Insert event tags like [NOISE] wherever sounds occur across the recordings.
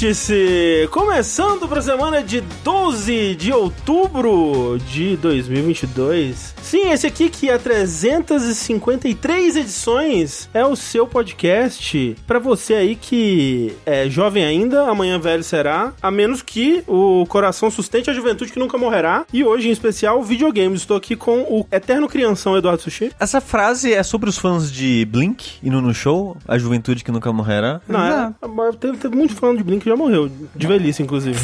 Vértice! Começando para a semana de 12 de outubro de 2022. Sim, esse aqui que há 353 edições é o seu podcast para você aí que é jovem ainda, amanhã velho será, a menos que o coração sustente a juventude que nunca morrerá. E hoje, em especial, videogames. Estou aqui com o eterno crianção Eduardo Sushi. Essa frase é sobre os fãs de Blink indo no show, a juventude que nunca morrerá. Não, é, teve, teve muito fã de Blink já morreu, de velhice, inclusive.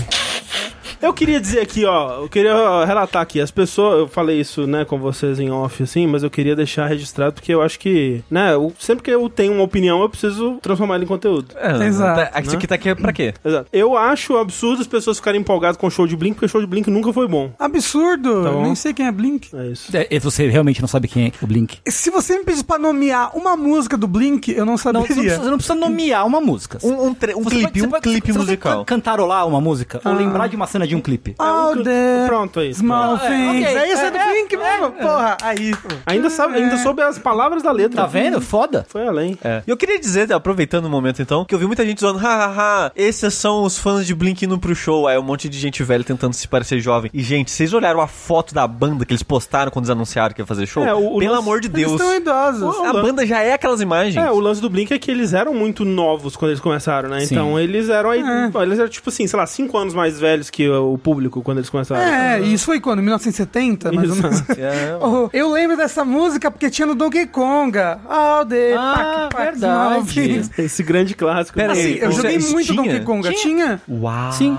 Eu queria dizer aqui, ó, eu queria relatar aqui, as pessoas, eu falei isso, né, com vocês em off, assim, mas eu queria deixar registrado porque eu acho que, né, eu- sempre que eu tenho uma opinião, eu preciso transformar ela em conteúdo. É, Exato, tá- Isso aqui tá aqui pra quê? Exato. Eu acho absurdo as pessoas ficarem empolgadas com o show de Blink, porque o show de Blink nunca foi bom. Absurdo. Tá bom. Nem sei quem é Blink. É isso. É, e você realmente não sabe quem é o Blink? Se você me pedisse pra nomear uma música do Blink, eu não Não, você não, saberia. precisa, você não precisa nomear uma música. Um, um, um Você clipe, pode- você um pode- clipe você musical. Pode cantarolar uma música ou lembrar de uma cena de um clipe. All um- Pronto, é isso. small É, things. ok. É isso, é do É, Blink mesmo? Porra, aí. Ainda, sabe, ainda soube as palavras da letra. Tá vendo? Foda. Foi além. É. E eu queria dizer, aproveitando o momento então, que eu vi muita gente zoando, hahaha, esses são os fãs de Blink indo pro show. Aí um monte de gente velha tentando se parecer jovem. E, gente, vocês olharam a foto da banda que eles postaram quando eles anunciaram que ia fazer show? É, o- o Pelo lance- amor de Eles Deus. estão idosos. A banda já é aquelas imagens. É, o lance do Blink é que eles eram muito novos quando eles começaram, né? Sim. Então eles eram aí. É. Eles eram, tipo assim, sei lá, 5 anos mais velhos que o público quando eles começaram. É, isso foi quando? 1970, mais ou menos. [LAUGHS] É. [LAUGHS] Oh, eu lembro dessa música porque tinha no Donkey Konga. All the Ah, pac, pac, verdade. [LAUGHS] Esse grande clássico. Pera do- aí, Assim, eu joguei isso muito tinha? Donkey Konga. Tinha? Uau. Sim.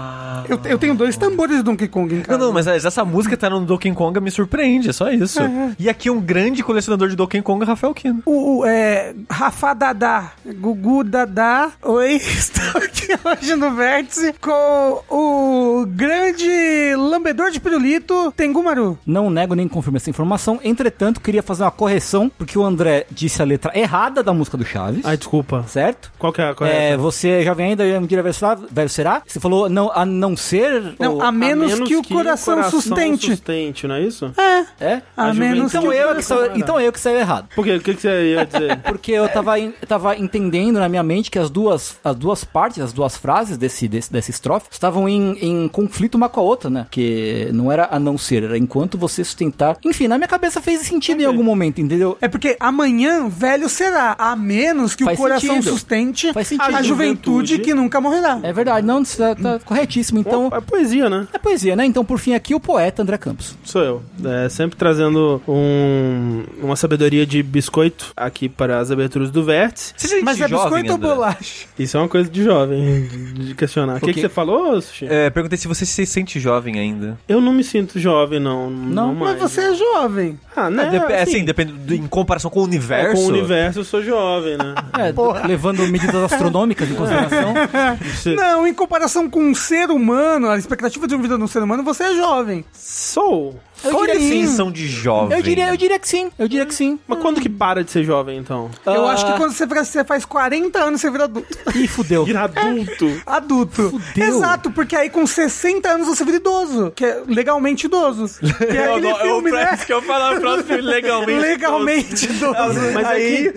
Eu, eu tenho dois tambores de Donkey Kong em Não, casa. não, mas essa música tá no Donkey Konga me surpreende, é só isso. E aqui um grande colecionador de Donkey Konga, Rafael Kino. O, o, é, Rafa Dadá, Gugu Dadá, oi, estou aqui hoje no Vértice com o grande lambedor de pirulito, Tengumaru. Não nego nem confirmo essa informação. Entretanto, queria fazer uma correção, porque o André disse a letra errada da música do Chaves. Ai, desculpa. Certo? Qual que é a É, correta? você é jovem ainda, um dia velho será, velho será? Você falou não, a não ser. Não, ou- a menos, que o coração, sustente. sustente, não é isso? É? A, a menos Então que o eu, que sou, então eu que saiu errado. Por quê? O que, que você ia dizer? [LAUGHS] Porque eu tava, en- tava entendendo na minha mente que as duas, as duas partes, as duas frases desse, desse, dessa estrofe estavam em, em conflito uma com a outra, né? Que não era a não ser, era enquanto você sustentar. Enfim, na minha cabeça fez sentido em algum momento, entendeu? É porque amanhã velho será, a menos que Faz o coração sentido. sustente Faz sentido. a juventude Juventude. que nunca morrerá. É verdade, não, tá, tá corretíssimo. Então, É poesia, né? é poesia, né? Então, por fim, aqui o poeta André Campos. Sou eu. É, sempre trazendo um, uma sabedoria de biscoito aqui para as aberturas do Vértice. Se Mas é jovem, biscoito ou André? bolacha? Isso é uma coisa de jovem, [LAUGHS] de questionar. O que, que você falou, Sushi? É, perguntei se você se sente jovem ainda. Eu não me sinto jovem, não. Não, Mas mais. você é jovem. Ah, né? É, dep- é, assim, depende do- em comparação com o é, universo. com o universo eu sou jovem, né? [LAUGHS] É, levando medidas astronômicas em consideração. [LAUGHS] Você- Não, em comparação com um ser humano, a expectativa de uma vida de um ser humano, você é jovem. Sou. Eu Qual é a diria que sim. definição de jovem? Eu diria, eu diria que sim. Eu diria que sim. Mas quando que para de ser jovem, então? Eu Ah. acho que quando você, vira- você faz 40 anos, você vira adulto. Ih, fudeu. Vira adulto. [LAUGHS] Adulto. Fudeu. Exato, porque aí com 60 anos você vira idoso. Que é legalmente idoso. [LAUGHS] Que é aquele filme, né? que eu falar o próximo filme legalmente. Legalmente idoso. Mas aí,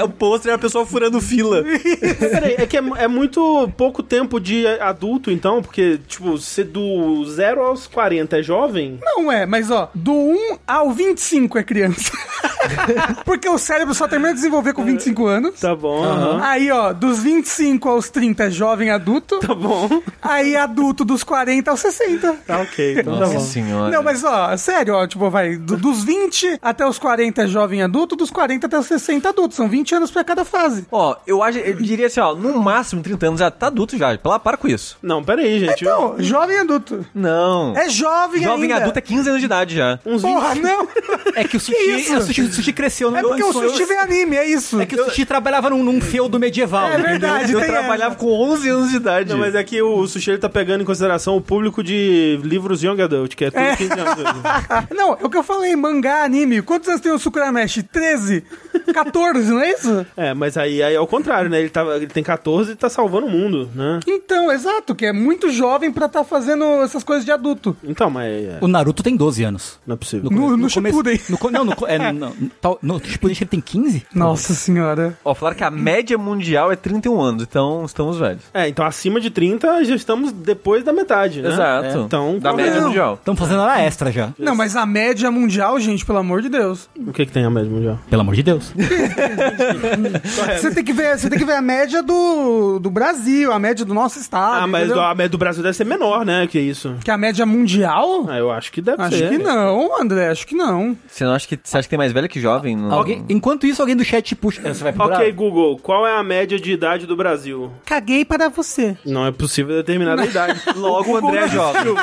a- o pôster é a pessoa furando fila. [LAUGHS] Peraí, é que é, é muito pouco tempo de adulto, então, porque, tipo, se do 0 aos 40 é jovem, Não é, mas ó, do 1 ao 25 é criança. [LAUGHS] Porque o cérebro só termina de desenvolver com 25 anos. tá bom. aham. Aí, ó, dos 25 aos 30 é jovem adulto. Tá bom. Aí adulto dos 40 aos 60. Tá ok, então tá Nossa bom. senhora. Não, mas ó, sério, ó, tipo, vai, do- dos 20 até os 40 é jovem adulto, dos 40 até os 60 adulto. São 20 anos pra cada fase. Ó, eu, acho, eu diria assim, ó, no máximo 30 anos já tá adulto já. Para, para com isso. Não, peraí, gente. Então, jovem adulto. Não. É jovem, Jovem ainda. adulto é 15 anos de idade já. Uns 20. Porra, não. É que o sushi, isso? o sushi, o sushi cresceu no É porque o sushi vê anime, é isso. É que o sushi trabalhava num, num feudo medieval. É entendeu? verdade. Eu trabalhava com 11 anos de idade. Não, mas é que o Sushi ele tá pegando em consideração o público de livros Young Adult, que é tudo 15 anos. [LAUGHS] Não, é o que eu falei, mangá, anime. Quantos anos tem o Sukurameshi? 13? 14, não é isso? É, mas aí, aí é o contrário, né? Ele, tava, ele tem 14 e tá salvando o mundo, né? Então, exato, que é muito jovem pra estar fazendo essas coisas de adulto. Então, mas é, O Naruto tem 12 anos. não é possível. No, no, começo- Shippuden. no co- não, no, é, [LAUGHS] no, no, tal- no Shippuden ele tem 15? Nossa senhora. Ó, falaram que a média mundial é 31 anos, então estamos velhos. É, então acima de 30 já estamos depois da metade, né? Exato. É, então, da média? Não. mundial. Estamos fazendo hora extra já. Não, mas a média mundial, gente, pelo amor de Deus. O que que tem a média mundial? Pelo amor de Deus. [LAUGHS] Você tem que ver, você tem que ver a média do, do Brasil, a média do nosso estado. Ah, mas entendeu? a média do Brasil deve ser menor, né? Que isso. Que a média mundial? Ah, eu acho que deve Acho ser. que não, André, acho que não. Você não acha que, você acha que tem mais velho que jovem? No... Alguém, enquanto isso, alguém do chat puxa. Você vai procurar? Ok, Google, qual é a média de idade do Brasil? Caguei para você. Não é possível determinar a idade. [LAUGHS] Logo o André é jovem.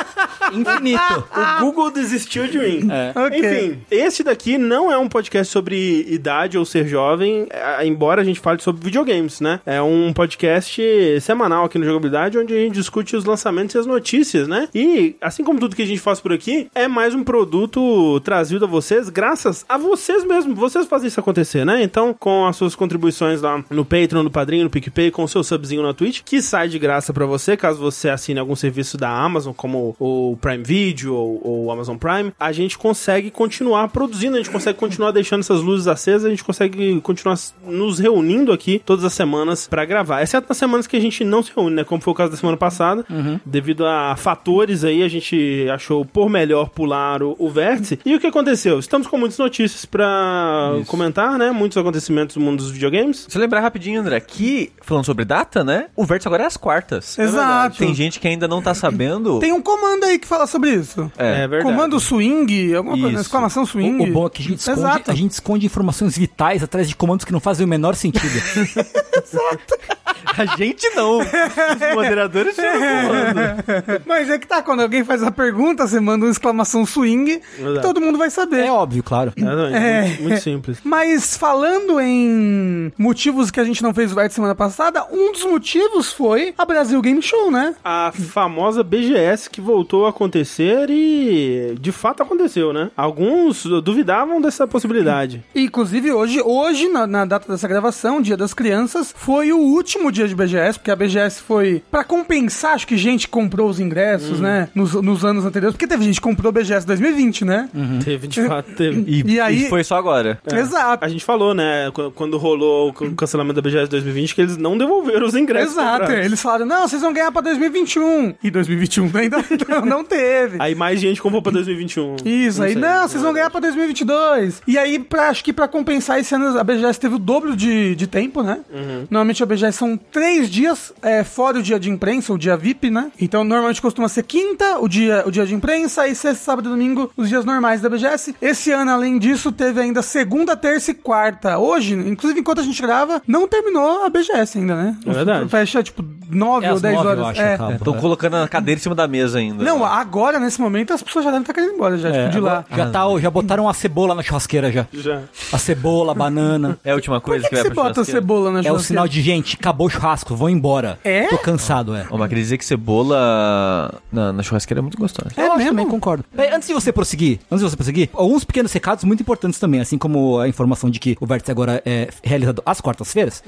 Infinito. O Google desistiu de mim. Ok. Enfim, esse daqui não é um podcast sobre idade ou ser jovem, é, embora a gente fale sobre videogames, né? É um podcast semanal aqui no Jogabilidade, onde a gente discute os lançamentos e as notícias, né? E, assim como tudo que a gente faz por aqui, é mais um produto trazido a vocês graças a vocês mesmos. Vocês fazem isso acontecer, né? Então, com as suas contribuições lá no Patreon, no Padrinho, no PicPay, com o seu subzinho na Twitch, que sai de graça pra você, caso você assine algum serviço da Amazon, como o Prime Video ou o Amazon Prime, a gente consegue continuar produzindo, a gente consegue continuar deixando essas luzes acesas, a gente consegue continuar s- nos reunindo aqui todas as semanas pra gravar. Exceto nas semanas que a gente não se reúne, né? Como foi o caso da semana passada. Devido a fatores aí, a gente achou por melhor pular o, o vértice. E o que aconteceu? Estamos com muitas notícias pra Isso. comentar, né? Muitos acontecimentos no mundo dos videogames. Você lembrar rapidinho, André, que, falando sobre data, né? O vértice agora é às quartas. Exato. Tem gente que ainda não tá sabendo. Tem um comando aí que fala sobre isso. É. verdade. Comando swing, alguma coisa, Isso. exclamação swing. O, o bom é que a gente, esconde, Exato. a gente esconde informações vitais atrás de comandos que não fazem o menor sentido. [LAUGHS] A gente não. Os moderadores tiram comando. Mas é que tá, quando alguém faz a pergunta, você manda uma exclamação swing, Verdade. todo mundo vai saber. é óbvio, claro. Exatamente. É. Muito, muito simples. Mas falando em motivos que a gente não fez o vértice semana passada, um dos motivos foi a Brasil Game Show, né? A famosa BGS que voltou a acontecer e de fato aconteceu, né? Alguns duvidavam dessa possibilidade. E, Inclusive hoje, hoje na, na data dessa gravação, Dia das Crianças, foi o último dia de BGS, porque a BGS foi pra compensar, acho que gente comprou os ingressos, né, nos, nos anos anteriores, porque teve gente que comprou BGS 2020, né? Teve, de fato, teve. [LAUGHS] E, E aí- e foi só agora. Exato. A gente falou, né, qu- quando rolou o cancelamento da BGS 2020, que eles não devolveram os ingressos. Exato, eles falaram, não, vocês vão ganhar pra 2021. E 2021 ainda [LAUGHS] não, não teve. Aí mais gente comprou pra 2021. Isso, aí, sei, não, vocês vão ganhar pra 2022. E aí, pra, acho que pra compensar esse ano, a BGS teve o dobro de, de tempo, né? Uhum. Normalmente a BGS são três dias, é, fora o dia de imprensa, o dia VIP, né? Então, normalmente costuma ser quinta, o dia, o dia de imprensa, e sexta, sábado e domingo, os dias normais da BGS. Esse ano, além disso, teve ainda segunda, terça e quarta. Hoje, inclusive, enquanto a gente grava, não terminou a BGS ainda, né? É verdade. Fecha, tipo, nove É ou dez horas. acho, é. Estão colocando a cadeira em cima da mesa ainda. Não, agora, nesse momento, as pessoas já devem estar querendo ir embora, já, É, tipo, de lá. já, tá, já botaram a cebola na churrasqueira já. Já. A cebola, a banana. É a última Por coisa que, que, que vai você bota churrasqueira. cebola na É o churrasqueira? sinal de, gente, acabou o churrasco, vou embora. É? Tô cansado, é. Ó, mas queria dizer que cebola na, na churrasqueira é muito gostosa. É eu mesmo? também, concordo. Bem, antes de você prosseguir, antes de você prosseguir, alguns pequenos recados muito importantes também, assim como a informação de que o Vértice agora é realizado às quartas-feiras.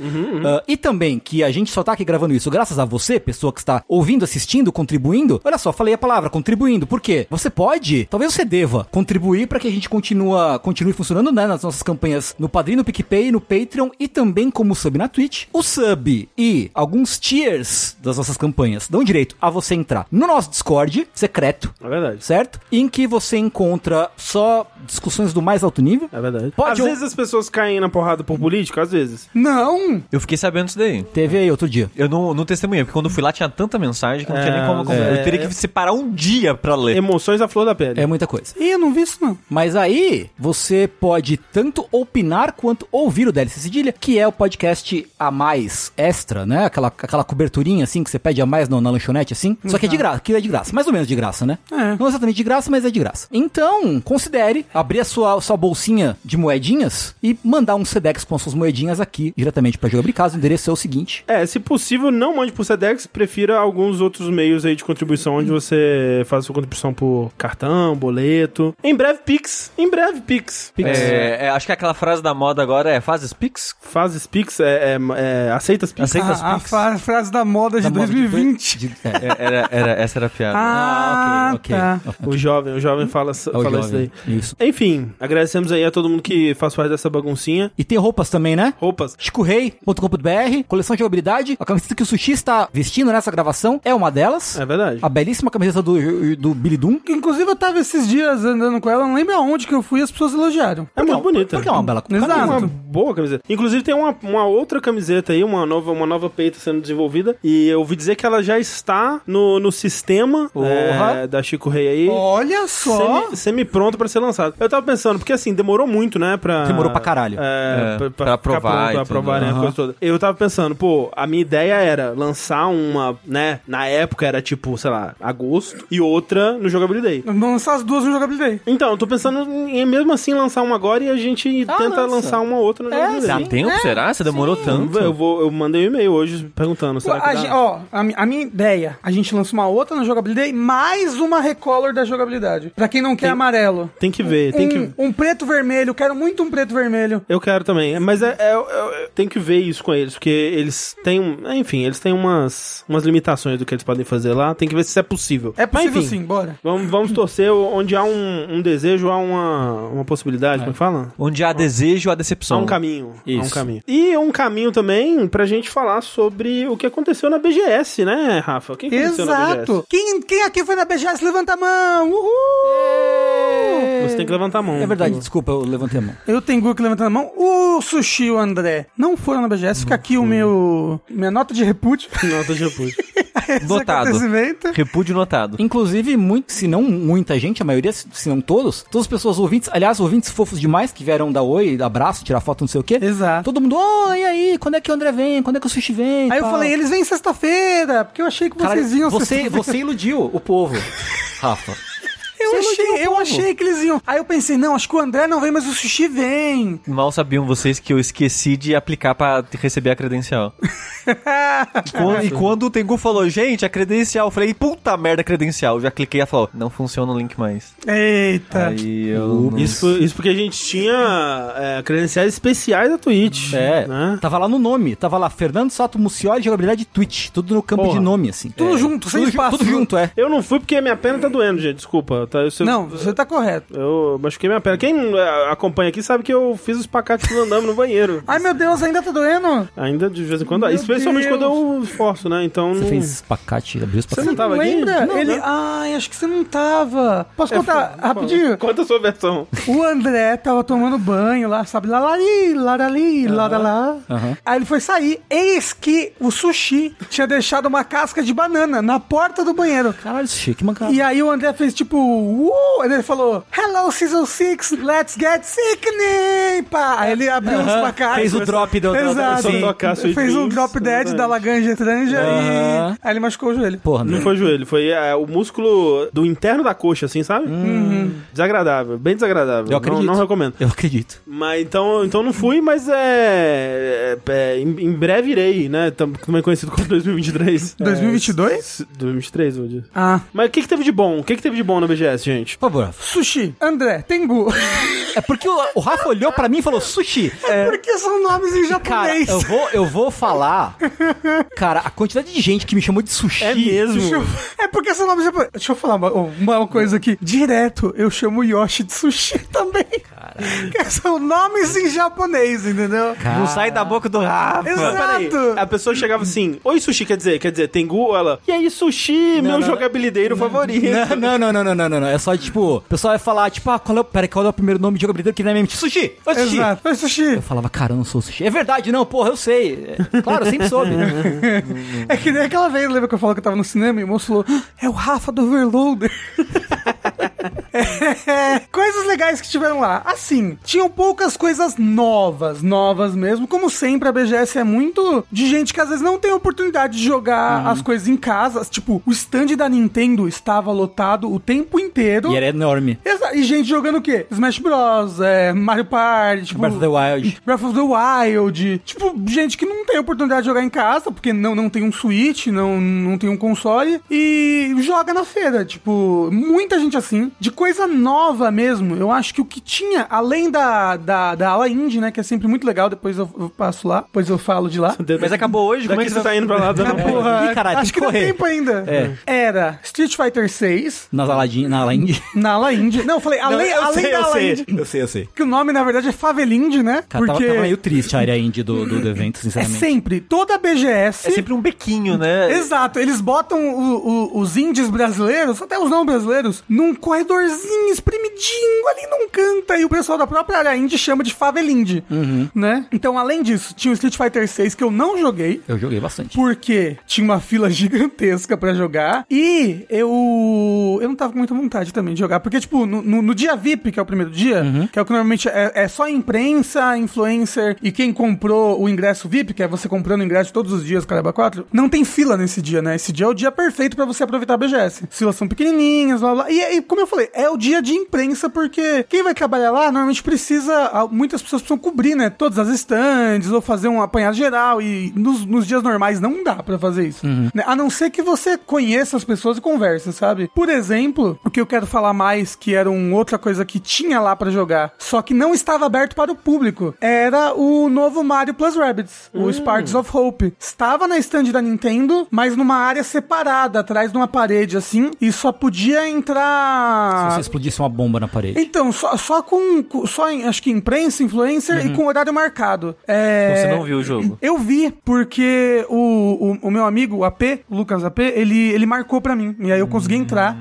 Ah, e também que a gente só tá aqui gravando isso graças a você, pessoa que está ouvindo, assistindo, contribuindo. Olha só, falei a palavra, contribuindo. Por quê? Você pode, talvez você deva, contribuir para que a gente continua, continue funcionando, né, nas nossas campanhas no Padrim, no PicPay, no Patreon e também como sub na Twitch. O sub e alguns tiers das nossas campanhas dão direito a você entrar no nosso Discord secreto, É verdade. certo? Em que você encontra só discussões do mais alto nível. É verdade. Pode às ou- vezes as pessoas caem na porrada por político, às vezes. Não! Eu fiquei sabendo disso daí. Teve aí outro dia. Eu não, não testemunhei, porque quando eu fui lá tinha tanta mensagem que não tinha É, nem como é. Eu teria que separar um dia pra ler. Emoções à flor da pele. É muita coisa. Ih, eu não vi isso, não. Mas aí, você pode tanto opinar quanto ouvir o DLC Cedilha, que é o podcast a mais extra, né? Aquela, aquela coberturinha assim que você pede a mais no- na lanchonete, assim. Só que é de graça, que é de graça. Mais ou menos de graça, né? É. Não exatamente de graça, mas é de graça. Então, considere abrir a sua, sua bolsinha de moedinhas e mandar um Sedex com as suas moedinhas aqui diretamente pra Jogabilicasa. O endereço é o seguinte. É, se possível, não mande por Sedex, prefira alguns outros meios aí de contribuição onde você faz sua contribuição por cartão, boleto. Em breve, Pix. Em breve, Pix. Pix. É, é, acho que aquela frase da moda agora é fazes Pix? Fazes Pix, é, é, é, aceitas Pix. Aceita A, a Pix? frase da moda de Da moda de 2020. dois- de- é. É, era, era- essa era a piada. Ah, Ah, ok, tá. ok. O jovem, o jovem fala, É o fala isso jovem. daí. Isso. Enfim, agradecemos aí a todo mundo que faz parte dessa baguncinha. E tem roupas também, né? Roupas. chicorei.com.br, coleção de jogabilidade. A camiseta que o Sushi está vestindo nessa gravação é uma delas. É verdade. A belíssima camiseta do, do Billy Doom. Inclusive, eu tava esses dias andando com ela, não lembro aonde que eu fui e as pessoas elogiaram. É muito bonita. Porque é uma bela Exato. É uma boa camiseta. Inclusive tem uma, uma outra camiseta aí, uma nova, uma nova peita sendo desenvolvida. E eu ouvi dizer que ela já está no, no sistema é, da Chico Rei aí. Olha só! Semi, semi-pronto pra ser lançado. Eu tava pensando, porque assim, demorou muito, né? Pra, Demorou pra caralho. É, É, pra, pra aprovar pronto, e pra aprovar, né? A coisa toda. Eu tava pensando, pô, a minha ideia era lançar uma, né? Na época era tipo, sei lá, agosto, e outra no Jogabilidade Day. Vamos lançar as duas no jogabilidade. Então, eu tô pensando em mesmo assim lançar uma agora e a gente Ah, tenta lança. lançar uma outra no É, Jogabilidade Dá tempo, será? Você demorou tanto? Eu, vou, eu mandei um e-mail hoje perguntando. Será A que gen- dá? ó, a, a minha ideia, a gente lança uma outra no jogabilidade, mais uma recolor da jogabilidade. Pra quem não quer Tem- amarelo. Tem que ver, tem um, que. um preto vermelho, quero muito um preto vermelho. Eu quero também, mas é, é, é- tem que ver isso com eles, porque eles têm, um- enfim, eles têm umas, umas limitações do que eles podem fazer lá. Tem que ver se isso é possível. É Mas, possível enfim, sim, bora. Vamos, vamos torcer onde há um, um desejo, há uma, uma possibilidade, como é que fala? Onde há desejo, há Há decepção. um caminho. Há um Isso. caminho. E um caminho também pra gente falar sobre o que aconteceu na BGS, né, Rafa? O que aconteceu na BGS? Exato. Quem, quem aqui foi na BGS, levanta a mão. Uhul! Você tem que levantar a mão. É verdade, desculpa, eu levantei a mão. Eu tenho que levantando a mão. O Sushi o André não foram na BGS. Fica aqui o meu minha nota de repúdio. Nota de repúdio. [LAUGHS] Notado. Repúdio notado. Inclusive, muito, se não muita gente, a maioria, se não todos, todas as pessoas ouvintes, aliás, ouvintes fofos demais, que vieram dar oi, dar abraço, tirar foto, não sei o quê. Exato. Todo mundo, oh, e aí, quando é que o André vem? Quando é que o Sushi vem? Aí eu falei, eles vêm sexta-feira, porque eu achei que Caralho, vocês iam você, sexta-feira. você iludiu o povo, [LAUGHS] Rafa. Eu achei, eu achei que eles iam. Aí eu pensei, não, acho que o André não vem, mas o Sushi vem. Mal sabiam vocês que eu esqueci de aplicar pra receber a credencial. [LAUGHS] Quando- e quando o Tengu falou, gente, a credencial, eu falei, puta merda, credencial. Eu já cliquei e falou, não funciona o link mais. Eita. Aí eu. não- Isso, isso porque a gente tinha é, credenciais especiais da Twitch. É, Né? tava lá no nome, tava lá Fernando Sato Mucioli, jogabilidade Twitch, tudo no campo Porra. de nome, assim. Tudo junto, sem Tudo, espaço. tudo junto, é. Eu não fui porque minha perna tá doendo, gente. Desculpa. Tá? Eu, Não, você tá correto. Eu machuquei minha perna. Quem é, acompanha aqui sabe que eu fiz os pacates do andame no banheiro. Ai, meu Deus, ainda tá doendo? Ainda de vez em quando. Meu especialmente Deus. quando eu esforço, né? Então. Você não... fez espacate, abriu Você espacate. não tava aqui? Lembra? Não, Ele. né? Ai, acho que você não tava. Posso contar rapidinho? Conta a sua versão. O André tava tomando banho lá, sabe? Larali, larali, laralá. Aham. Aí ele foi sair. Eis que o sushi tinha deixado uma casca de banana na porta do banheiro. Caralho, Sushi, que mancada. E aí o André fez tipo, uh, aí ele falou, Hello Season 6, let's get sickening, pá. Aí ele abriu os Aham, placares. fez o drop do- do- do- Exato. Sweet fez um Dreams, drop dead verdade. da laganja tranja Aham. e aí ele machucou o joelho. Porra, Não André. foi o joelho, foi é, o músculo do interno da coxa, assim, sabe? Desagradável, bem desagradável. Eu acredito. Não, não recomendo. Eu acredito. Mas então, então não fui, mas é. é, é, em, em breve irei, né? Tam- Também conhecido como 2023. 2022? É, 2023, eu vou dizer. Ah. Mas o que, que teve de bom? O que, que teve de bom na BGS, gente? Por favor. Sushi, André, Tengu. [LAUGHS] É porque o, o Rafa olhou pra mim e falou, Sushi. Porque são nomes em Cara, japonês. eu vou, eu vou falar. Cara, a quantidade de gente que me chamou de sushi. É mesmo? Eu- É porque são nomes japoneses. Deixa eu falar uma, uma coisa aqui. Direto, eu chamo Yoshi de sushi [LAUGHS] também. Que são nomes em japonês, entendeu? Não sai da boca do Rafa. Exato. A pessoa chegava assim, oi sushi, quer dizer, quer dizer, Tengu, ou ela, e aí sushi, meu não, jogabilideiro favorito. Não, não, não, não, não, não, não. É só, tipo, o pessoal vai falar, tipo, ah, qual é, o- pera, qual é o primeiro nome de jogabilidade que vem na minha mente? Sushi! Oi, sushi! Exato. Sushi. Eu falava, cara, eu não sou sushi. É verdade, não, porra, eu sei. É, Claro, eu sempre soube. [LAUGHS] É que nem aquela vez, lembra que eu falo que eu tava no cinema e o moço falou, "Ah, é o Rafa do Overloader. [LAUGHS] [LAUGHS] Coisas legais que tiveram lá. Assim, tinham poucas coisas novas, novas mesmo. Como sempre, a BGS é muito de gente que às vezes não tem oportunidade de jogar as coisas em casa. Tipo, o stand da Nintendo estava lotado o tempo inteiro. E era enorme. E gente jogando o quê? Smash Bros, é, Mario Party, tipo, Breath of the Wild. [LAUGHS] Breath of the Wild. Tipo, gente que não tem oportunidade de jogar em casa, porque não, não tem um Switch, não, não tem um console, e joga na feira. Tipo, muita gente assim. De coisa nova mesmo, eu acho que o que tinha, além da, da, da ala indie, né, que é sempre muito legal, depois eu, eu passo lá, depois eu falo de lá. [LAUGHS] Mas acabou hoje, como é Daqui que você tá indo pra lá, dando [LAUGHS] Ah, porra, Ih, caralho, tem acho que que dá tempo ainda. É. Era Street Fighter 6 Na Aladdin, na Aladdin. [LAUGHS] na ala indie. Não, eu falei, além, eu além sei, da eu ala sei, indie. eu sei, eu sei. Que o nome, na verdade, é Favelindie, né? Cara, tava, Porque tava meio triste a área indie do, do, do evento, é sinceramente. sempre, toda a BGS... É sempre um bequinho, né? Exato, eles botam o- o- os índios brasileiros, até os não brasileiros, num corredorzinho espremidinho ali num canto, e o pessoal da própria área indie chama de favelinde, né? Então, além disso, tinha o Street Fighter 6 que eu não joguei, Eu joguei bastante. porque tinha uma fila [LAUGHS] gigantesca pra jogar e eu eu não tava com muita vontade também de jogar, porque tipo, no, no- no dia VIP, que é o primeiro dia, que é o que normalmente é, é só imprensa, influencer e quem comprou o ingresso VIP, que é você comprando o ingresso todos os dias, Caramba 4, não tem fila nesse dia, né? Esse dia é o dia perfeito pra você aproveitar a BGS. As filas são pequenininhas, blá blá. E, e como eu falei, é o dia de imprensa porque quem vai trabalhar lá normalmente precisa, muitas pessoas precisam cobrir, né? Todas as stands ou fazer um apanhado geral e nos, nos dias normais não dá pra fazer isso. né? A não ser que você conheça as pessoas e converse, sabe? Por exemplo, o que eu quero falar mais, que era uma outra coisa que tinha lá pra jogar, só que não estava aberto para o público, era o novo Mario Plus Rabbids, o Sparks of Hope. Estava na stand da Nintendo, mas numa área separada, atrás de uma parede assim, e só podia Se você explodisse uma bomba na parede. Então, só, só com, Só em, acho que imprensa, influencer e com horário marcado. É... Você não viu o jogo? Eu vi, porque o, o, o meu amigo, o AP, o Lucas AP, ele, ele marcou pra mim. E aí eu consegui entrar.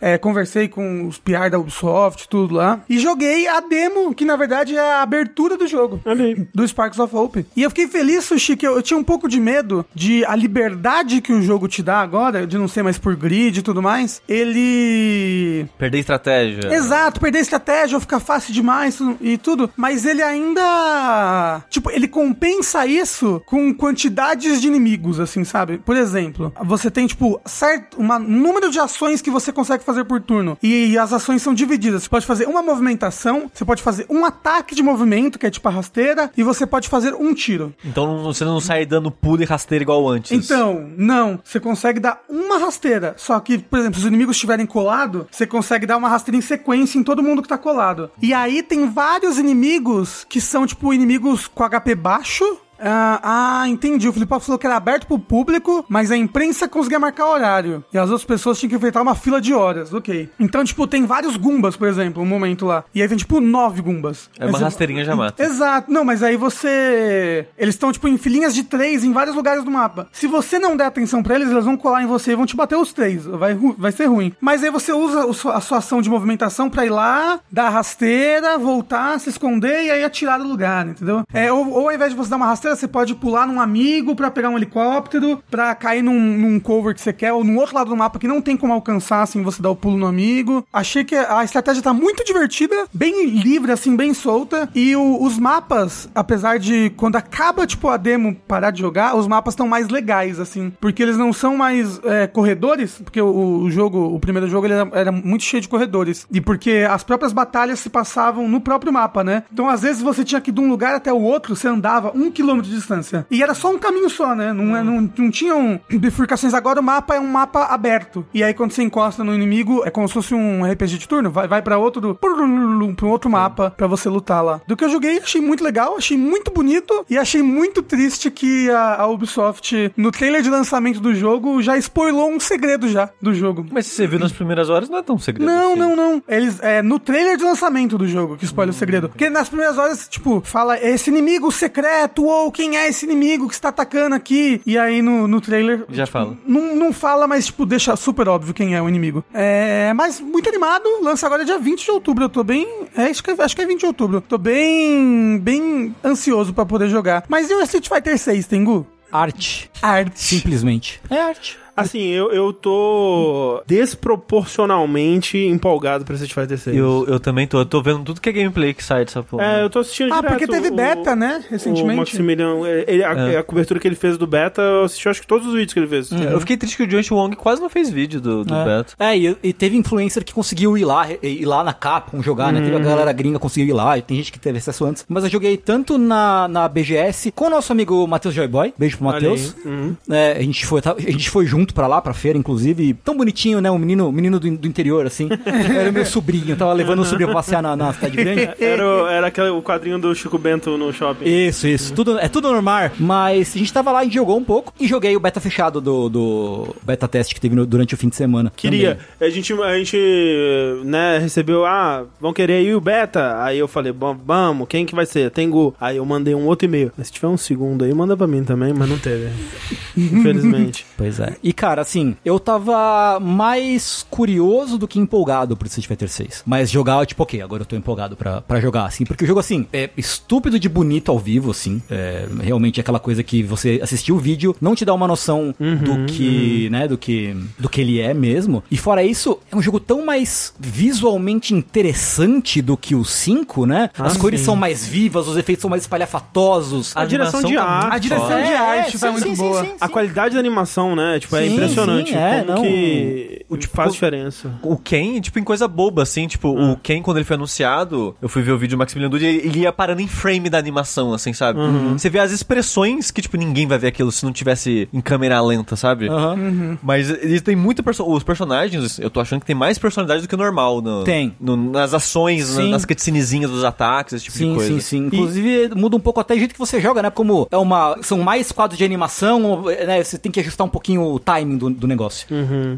É, conversei com os PR da Ubisoft, tudo lá. E joguei a demo, que na verdade é a abertura do jogo. Aí. Do Sparks of Hope. E eu fiquei feliz, Sushi, que eu, eu tinha um pouco de medo de a liberdade que o jogo te dá agora, de não ser mais por grid e tudo mais, ele Perder estratégia. Exato, perder estratégia ou ficar fácil demais e tudo. Mas ele ainda. Tipo, ele compensa isso com quantidades de inimigos, assim, sabe? Por exemplo, você tem, tipo, certo, uma- um número de ações que você consegue fazer por turno. E as ações são divididas. Você pode fazer uma movimentação, você pode fazer um ataque de movimento, que é tipo a rasteira, e você pode fazer um tiro. Então você não sai dando pulo e rasteira igual antes. Então, não. Você consegue dar uma rasteira. Só que, por exemplo, se os inimigos estiverem colados, você consegue dar uma rasteira em sequência em todo mundo que tá colado. E aí tem vários inimigos que são, tipo, inimigos com HP baixo. Ah, ah, entendi. O Felipe falou que era aberto pro público, mas a imprensa conseguia marcar horário. E as outras pessoas tinham que enfrentar uma fila de horas. Ok. Então, tipo, tem vários Gumbas, por exemplo, um momento lá. E aí tem, tipo, nove Gumbas. É uma você- rasteirinha já mata. Exato. Não, mas aí você. Eles estão, tipo, em filinhas de três em vários lugares do mapa. Se você não der atenção pra eles, eles vão colar em você e vão te bater os três. Vai, vai ser ruim. Mas aí você usa a sua ação de movimentação pra ir lá, dar a rasteira, voltar, se esconder e aí atirar do lugar, entendeu? É, ou, ou ao invés de você dar uma rasteira, você pode pular num amigo pra pegar um helicóptero, pra cair num, num cover que você quer, ou num outro lado do mapa que não tem como alcançar assim você dar o pulo no amigo. Achei que a estratégia tá muito divertida, bem livre, assim, bem solta. E o- os mapas, apesar de quando acaba, tipo, a demo parar de jogar, os mapas estão mais legais, assim. Porque eles não são mais é, corredores, porque o, o jogo, o primeiro jogo, ele era, era muito cheio de corredores. E porque as próprias batalhas se passavam no próprio mapa, né? Então, às vezes, você tinha que ir de um lugar até o outro, você andava um quilômetro de distância. E era só um caminho só, né? Não, é- não, não tinham bifurcações. Agora o mapa é um mapa aberto. E aí, quando você encosta no inimigo, é como se fosse um RPG de turno. Vai, vai pra outro, pra um outro mapa pra você lutar lá. Do que eu joguei, achei muito legal, achei muito bonito e achei muito triste que a, a Ubisoft, no trailer de lançamento do jogo, já spoilou um segredo já do jogo. Mas se você viu nas primeiras horas, não é tão segredo Não, assim. não, não. Eles, é no trailer de lançamento do jogo que spoiler o segredo. Porque nas primeiras horas, tipo, fala esse inimigo secreto ou quem é esse inimigo que está atacando aqui. E aí no, no trailer. Já tipo, fala. Não, não fala, mas, tipo, deixa super óbvio quem é o inimigo. É, mas muito animado. Lança agora dia 20 de outubro. Eu tô bem. É, acho que, é- acho que é 20 de outubro. Tô bem. bem ansioso pra poder jogar. Mas e o Street Fighter 6, Tengu? Arte. Arte. Simplesmente. É arte. Assim, eu, eu tô desproporcionalmente empolgado pra Street Fighter 6. Eu, eu também tô. Eu tô vendo tudo que é gameplay que sai dessa porra. É, eu tô assistindo Ah, direto. porque teve o- beta, né? O Recentemente. Maximiliano, ele- a, É. a cobertura que ele fez do beta, eu assisti acho que todos os vídeos que ele fez. Eu fiquei triste que o Josh Wong quase não fez vídeo do, do É. beta. É, e, e teve influencer que conseguiu ir lá, ir lá na Capcom jogar, né? Teve a galera gringa que conseguiu ir lá, e tem gente que teve acesso antes. Mas eu joguei tanto na, na BGS com o nosso amigo Matheus Joyboy. Beijo pro Matheus. Uhum. É, a gente foi, tá- a gente foi junto pra lá, pra feira, inclusive. Tão bonitinho, né? Um menino, menino do, do interior, assim. [LAUGHS] Era meu sobrinho, tava levando o sobrinho pra passear na, na cidade grande. Era, o- era aquele, o quadrinho do Chico Bento no shopping. Isso, isso. Tudo, é tudo normal. Mas a gente tava lá e jogou um pouco. E joguei o beta fechado do, do beta teste que teve no- durante o fim de semana. Queria. também. A gente, a gente, né, recebeu, ah, vão querer ir o beta? Aí eu falei, bom, vamos, quem que vai ser? Tengu. Aí eu mandei um outro e-mail. Se tiver um segundo aí, manda pra mim também, mas não teve. [LAUGHS] Infelizmente. Pois é. E cara, assim, eu tava mais curioso do que empolgado pro Street Fighter 6. Mas jogar, tipo, ok, agora eu tô empolgado pra, pra jogar, assim. Porque o jogo, assim, é estúpido de bonito ao vivo, assim. É realmente aquela coisa que você assistiu o vídeo, não te dá uma noção do que, né, do que, do que ele é mesmo. E fora isso, é um jogo tão mais visualmente interessante do que o 5, né? As Ah, cores sim. são mais vivas, os efeitos são mais espalhafatosos. A direção animação de tá arte. A direção foda. de É, arte sim, tá muito sim, sim, boa. sim, A qualidade da animação, né? Tipo, é Sim, impressionante sim, é, como não, que o- o tipo- faz diferença. O Ken, tipo, em coisa boba, assim, tipo, Ah. o Ken, quando ele foi anunciado, eu fui ver o vídeo do Maximilian Dude, ele, ia parando em frame da animação, assim, sabe? Uhum. Você vê as expressões que, tipo, ninguém vai ver aquilo se não tivesse em câmera lenta, sabe? Aham. Mas eles têm muita perso Os personagens, eu tô achando que tem mais personalidade do que o normal. No, Tem. no- nas ações, na- Sim. nas cutscenezinhas dos ataques, esse tipo de Sim, coisa. sim, sim. Inclusive, muda um pouco até o jeito que você joga, né? Como é uma. São mais quadros de animação, né? Você tem que ajustar um pouquinho o timing do, do negócio.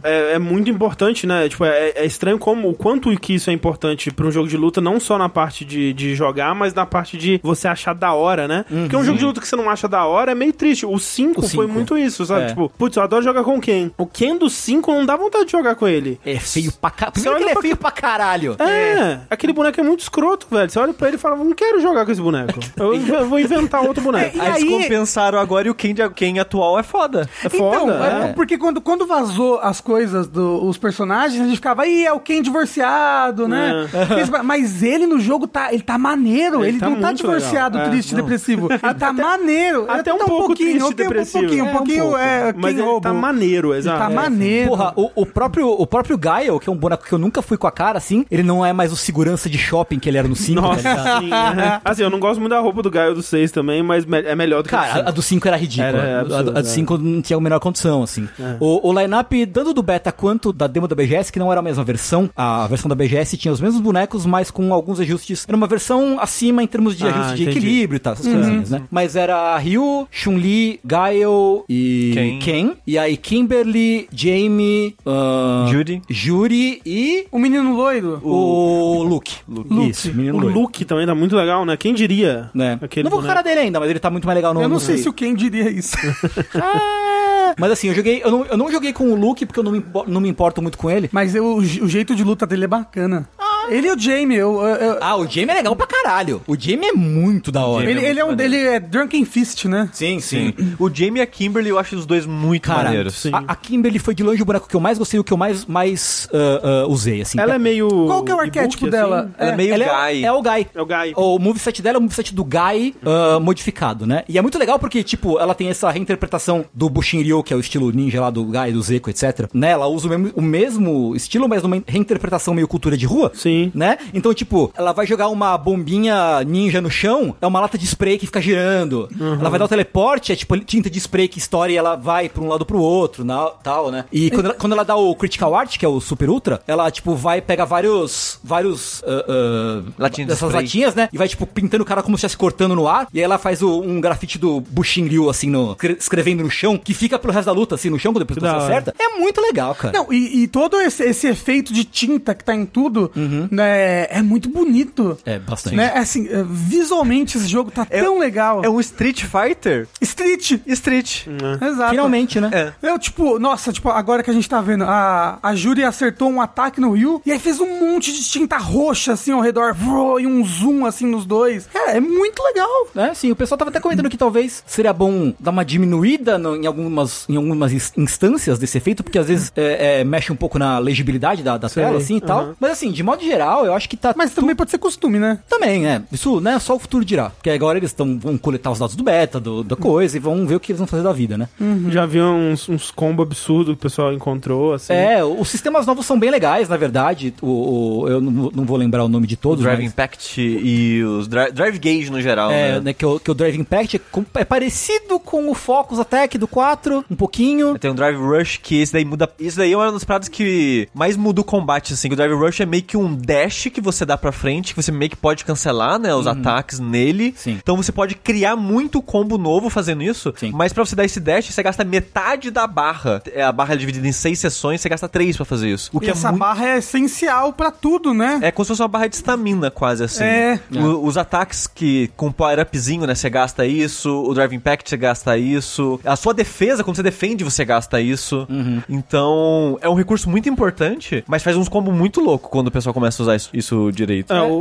É, é muito importante, né? Tipo, é, é estranho como o quanto que isso é importante pra um jogo de luta, não só na parte de, de jogar, mas na parte de você achar da hora, né? Porque um jogo de luta que você não acha da hora é meio triste. O 5 O foi muito isso, sabe? É. Tipo, putz, eu adoro jogar com o Ken. O Ken do 5 não dá vontade de jogar com ele. É feio pra caralho. Primeiro olha que ele é pra- feio pra caralho. É, aquele boneco é muito escroto, velho. Você olha pra ele e fala, não quero jogar com esse boneco. Eu [LAUGHS] inve- vou inventar outro boneco. E Aí, aí- eles compensaram agora e o Ken, de- Ken atual é foda. É foda, então, é. É porque quando, quando vazou as coisas dos personagens, a gente ficava, ih, é o Ken divorciado, né? Esse- Mas ele no jogo tá, ele tá maneiro, Ele ele, tá não tá divorciado, legal. É, triste, não. depressivo. [LAUGHS] Ele tá maneiro. até Ele um tá pouco pouquinho, triste um pouquinho, depressivo. Um pouquinho, É, um um pouquinho, pouco. é, Mas ele tá maneiro, Ele exato. tá É. maneiro. Porra, o, o próprio, o próprio Gaio, que é um boneco que eu nunca fui com a cara, assim, ele não é mais o segurança de shopping que ele era no 5, tá ligado? Nossa, sim. né? [LAUGHS] Assim, eu não gosto muito da roupa do Gaio do 6 também, mas é melhor do que Cara, a, do 5 era ridícula. Era, é a, do é. 5 não tinha a menor condição, assim. O, o line-up, tanto do beta quanto da demo da BGS, que não era a mesma versão, a versão da BGS tinha os mesmos bonecos, mas com alguns ajustes. Era uma versão acima em termos de Ah, ajuste de entendi. equilíbrio e tal, essas coisinhas, né? Mas era Ryu, Chun-Li, Gaio e Ken. Ken. E aí Kimberly, Jamie, ahn, Judy. Juri e O menino loiro. o Luke. Luke. Isso, menino O loiro. look também tá muito legal, né? Quem diria? Né? Aquele não vou com a cara dele ainda, mas ele tá muito mais legal no Eu não sei se o Ken diria isso. [LAUGHS] [LAUGHS] Mas assim, eu joguei. Eu não, eu não joguei com o Luke porque eu não me, impo- não me importo muito com ele. Mas eu- o, je- o jeito de luta dele é bacana. Ele e o Jamie, eu, eu- eu- Ah, o Jamie é legal pra caralho. O Jamie é muito da hora. ele, é ele é um dele é Drunken Fist, né? Sim, Sim. O Jamie e a Kimberly, eu acho os dois muito Cara, maneiros. sim. a, a Kimberly foi de longe o boneco que eu mais gostei, o que eu mais, mais ah, ah, usei, assim. Ela é meio. Qual que é o arquétipo assim? dela? Ela é meio Ela Guy. É, é o Guy. É o Guy. O moveset dela é o moveset do Guy ah, modificado, né? E é muito legal porque, tipo, ela tem essa reinterpretação do Bushinryu, que é o estilo ninja lá do Guy, do Zeko, etc. Né? Ela usa o mesmo, o mesmo estilo, mas numa reinterpretação meio cultura de rua. Sim. Né? Então, tipo, ela vai jogar uma bombinha ninja no chão, é uma lata de spray que fica girando. Ela vai dar o teleporte, é tipo tinta de spray que estoura e ela vai pra um lado pro outro, na, tal, né? E quando ela, quando ela dá o Critical Art, que é o Super Ultra, ela, tipo, vai pegar vários. vários. ah, ah, Latinhas de dessas latinhas, né? E vai, tipo, pintando o cara como se estivesse cortando no ar. E aí ela faz o- um grafite do Bushinryu, assim, no, escre- escrevendo no chão, que fica pro resto da luta, assim, no chão, quando você hora. acerta. É muito legal, cara. Não, e, e todo esse, esse efeito de tinta que tá em tudo né, é muito bonito. É, bastante. Né? Assim, é, visualmente esse jogo tá tão legal. É um Street Fighter Street. Street. Exato. Finalmente, né? É. Eu, tipo, nossa, tipo, agora que a gente tá vendo, a, a Júri acertou um ataque no Ryu e aí fez um monte de tinta roxa, assim, ao redor, vrô, e um zoom, assim, nos dois. Cara, é muito legal. É, sim, o pessoal tava até comentando que talvez seria bom dar uma diminuída no- em algumas, em algumas ins- instâncias desse efeito, porque às vezes é, é, mexe um pouco na legibilidade da, da tela, assim e tal. aham. Mas assim, de modo geral, eu acho que tá. Mas também pode ser costume, né? Também, é. Isso, né, só o futuro dirá. Porque agora eles tão, vão coletar os dados do beta, do, da coisa, e vão ver o que eles vão fazer da vida, né? Já vi uns, uns combos absurdos que o pessoal encontrou, assim. É, os sistemas novos são bem legais, na verdade. O, o- eu não, não vou lembrar o nome de O todos, Drive mas- Impact e os Drive, drive Gauge no geral, É, né? né, que, o, que o Drive Impact é, com- é parecido com o Focus Attack do 4, um pouquinho. Tem um Drive Rush que esse daí muda. Isso daí é uma das paradas que mais muda o combate, assim. O Drive Rush é meio que um dash que você dá pra frente, que você meio que pode cancelar, né? Os ataques nele. Sim. Então você pode criar muito combo novo fazendo isso. Sim. Mas pra você dar esse dash, você gasta metade da barra. É, A barra é dividida em seis sessões, você gasta três pra fazer isso. O que e é essa muito. barra é essencial pra tudo, né? É como se fosse uma barra de estamina, quase assim. É. O- os ataques que com o power-upzinho, né? Você gasta isso. O Drive Impact, você gasta isso. A sua defesa, quando você defende, você gasta isso. Então, é um recurso muito importante, mas faz uns combos muito loucos quando o pessoal começa a usar isso, isso direito. É, o,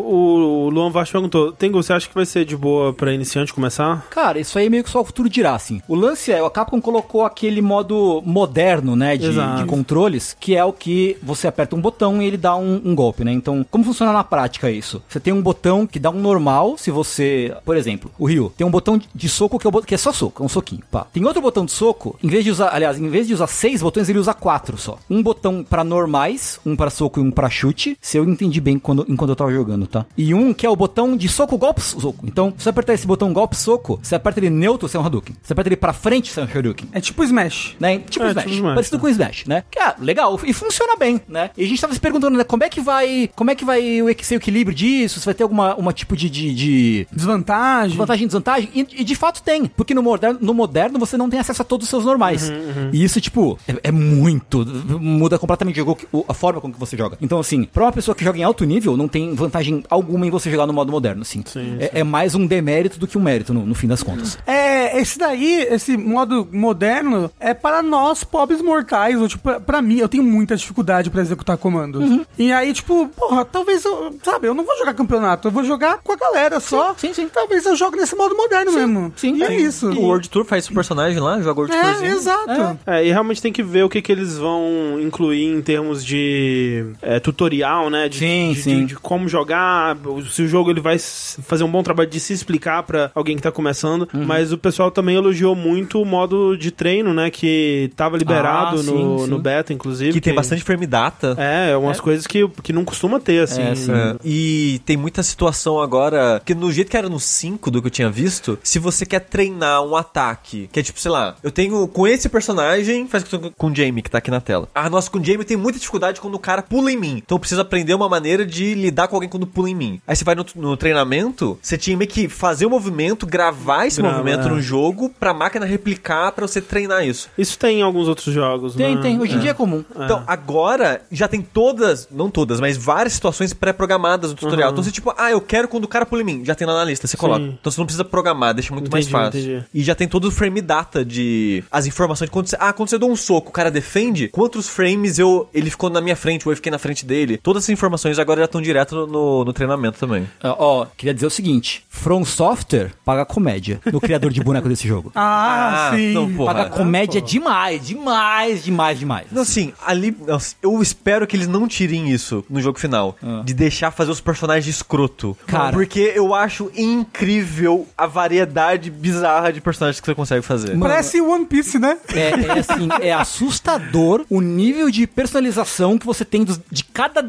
o Luan Vaz perguntou: Tengo, você acha que vai ser de boa pra iniciante começar? Cara, isso aí é meio que só o futuro dirá, assim. O lance é, a Capcom colocou aquele modo moderno, né, de, de controles, que é o que você aperta um botão e ele dá um, um golpe, né? Então, como funciona na prática isso? Você tem um botão que dá um normal, se você... Por exemplo, o Ryu tem um botão de- de soco que é, o bot- que é só soco, é um soquinho, pá. Tem outro botão de soco, em vez de usar, aliás, em vez de usar seis botões, ele usa quatro só. Um botão pra normais, um pra soco e um pra chute, se eu entendi bem quando, enquanto eu tava jogando, tá? E um que é o botão de soco, golpe, soco. Então, se você apertar esse botão golpe, soco, você aperta ele neutro, você é um Hadouken. Você aperta ele pra frente, você é um Shoryuken. É tipo Smash. Né? Tipo É, Smash. tipo Smash, parecido né? com Smash, né? Que, ah, legal. E funciona bem, né? E a gente tava se perguntando, né? Como é que vai. Como é que vai o ser o equilíbrio disso? Se vai ter alguma uma tipo de- de- de Desvantagem. vantagem desvantagem. E, e de fato tem. Porque no moderno, no moderno você não tem acesso a todos os seus normais. E isso, tipo, é, é muito. Muda completamente o jogo, o- a forma com que você joga. Então, assim, pra uma pessoa que joga em alto nível, não tem vantagem alguma em você jogar no modo moderno, assim. Sim, é, é mais um demérito do que um mérito, no, no fim das contas. É, esse daí, esse modo moderno, é para nós, pobres mortais, ou tipo, pra, pra mim, eu tenho muita dificuldade pra executar comandos. Uhum. E aí, tipo, porra, talvez eu, sabe, eu não vou jogar campeonato, eu vou jogar com a galera só. sim, sim. Talvez eu jogue nesse modo moderno mesmo. sim, e é sim. isso. O World Tour faz esse personagem lá, joga World É, Tourzinho. exato. É, e realmente tem que ver o que, que eles vão incluir em termos de é, tutorial, né? De, Sim, de, sim. de- de como jogar, se o jogo ele vai fazer um bom trabalho de se explicar pra alguém que tá começando. Uhum. Mas o pessoal também elogiou muito o modo de treino, né? Que tava liberado Ah, sim, no, sim. no beta, inclusive. Que tem bastante frame data. É, umas coisas que, que não costuma ter, assim. É, sim. É. E tem muita situação agora que no jeito que era no 5 do que eu tinha visto, se você quer treinar um ataque, que é tipo, sei lá, eu tenho com esse personagem, faz com com o Jamie que tá aqui na tela. Ah, nossa, com o Jamie tenho muita dificuldade quando o cara pula em mim. Então eu preciso aprender uma maneira de lidar com alguém quando pula em mim. Aí você vai no, no treinamento, você tinha meio que fazer o movimento, gravar esse Grava, movimento é. no jogo pra máquina replicar pra você treinar isso. Isso tem em alguns outros jogos, Tem, né? tem. Hoje em dia é comum. Então, agora já tem todas, não todas, mas várias situações pré-programadas no tutorial. Então você, tipo, ah, eu quero quando o cara pula em mim. Já tem lá na lista, você coloca. Então você não precisa programar, deixa muito mais Entendi, fácil. entendi. E já tem todo o frame data de. As informações. Quando você, ah, quando você dá um soco, o cara defende, quantos frames eu ele ficou na minha frente ou eu fiquei na frente dele. Todas essas informações agora já estão direto no, no, treinamento também. Ó, ó, queria dizer o seguinte: From Software paga comédia no criador de boneco desse jogo. [LAUGHS] Ah, Ah, sim. não. Paga comédia demais, demais, demais, demais. Não, assim, ali. eu espero que eles não tirem isso no jogo final. De deixar fazer os personagens escroto. Cara. Porque eu acho incrível a variedade bizarra de personagens que você consegue fazer. Parece One Piece, né? É, é assim, é assustador o nível de personalização que você tem dos- de cada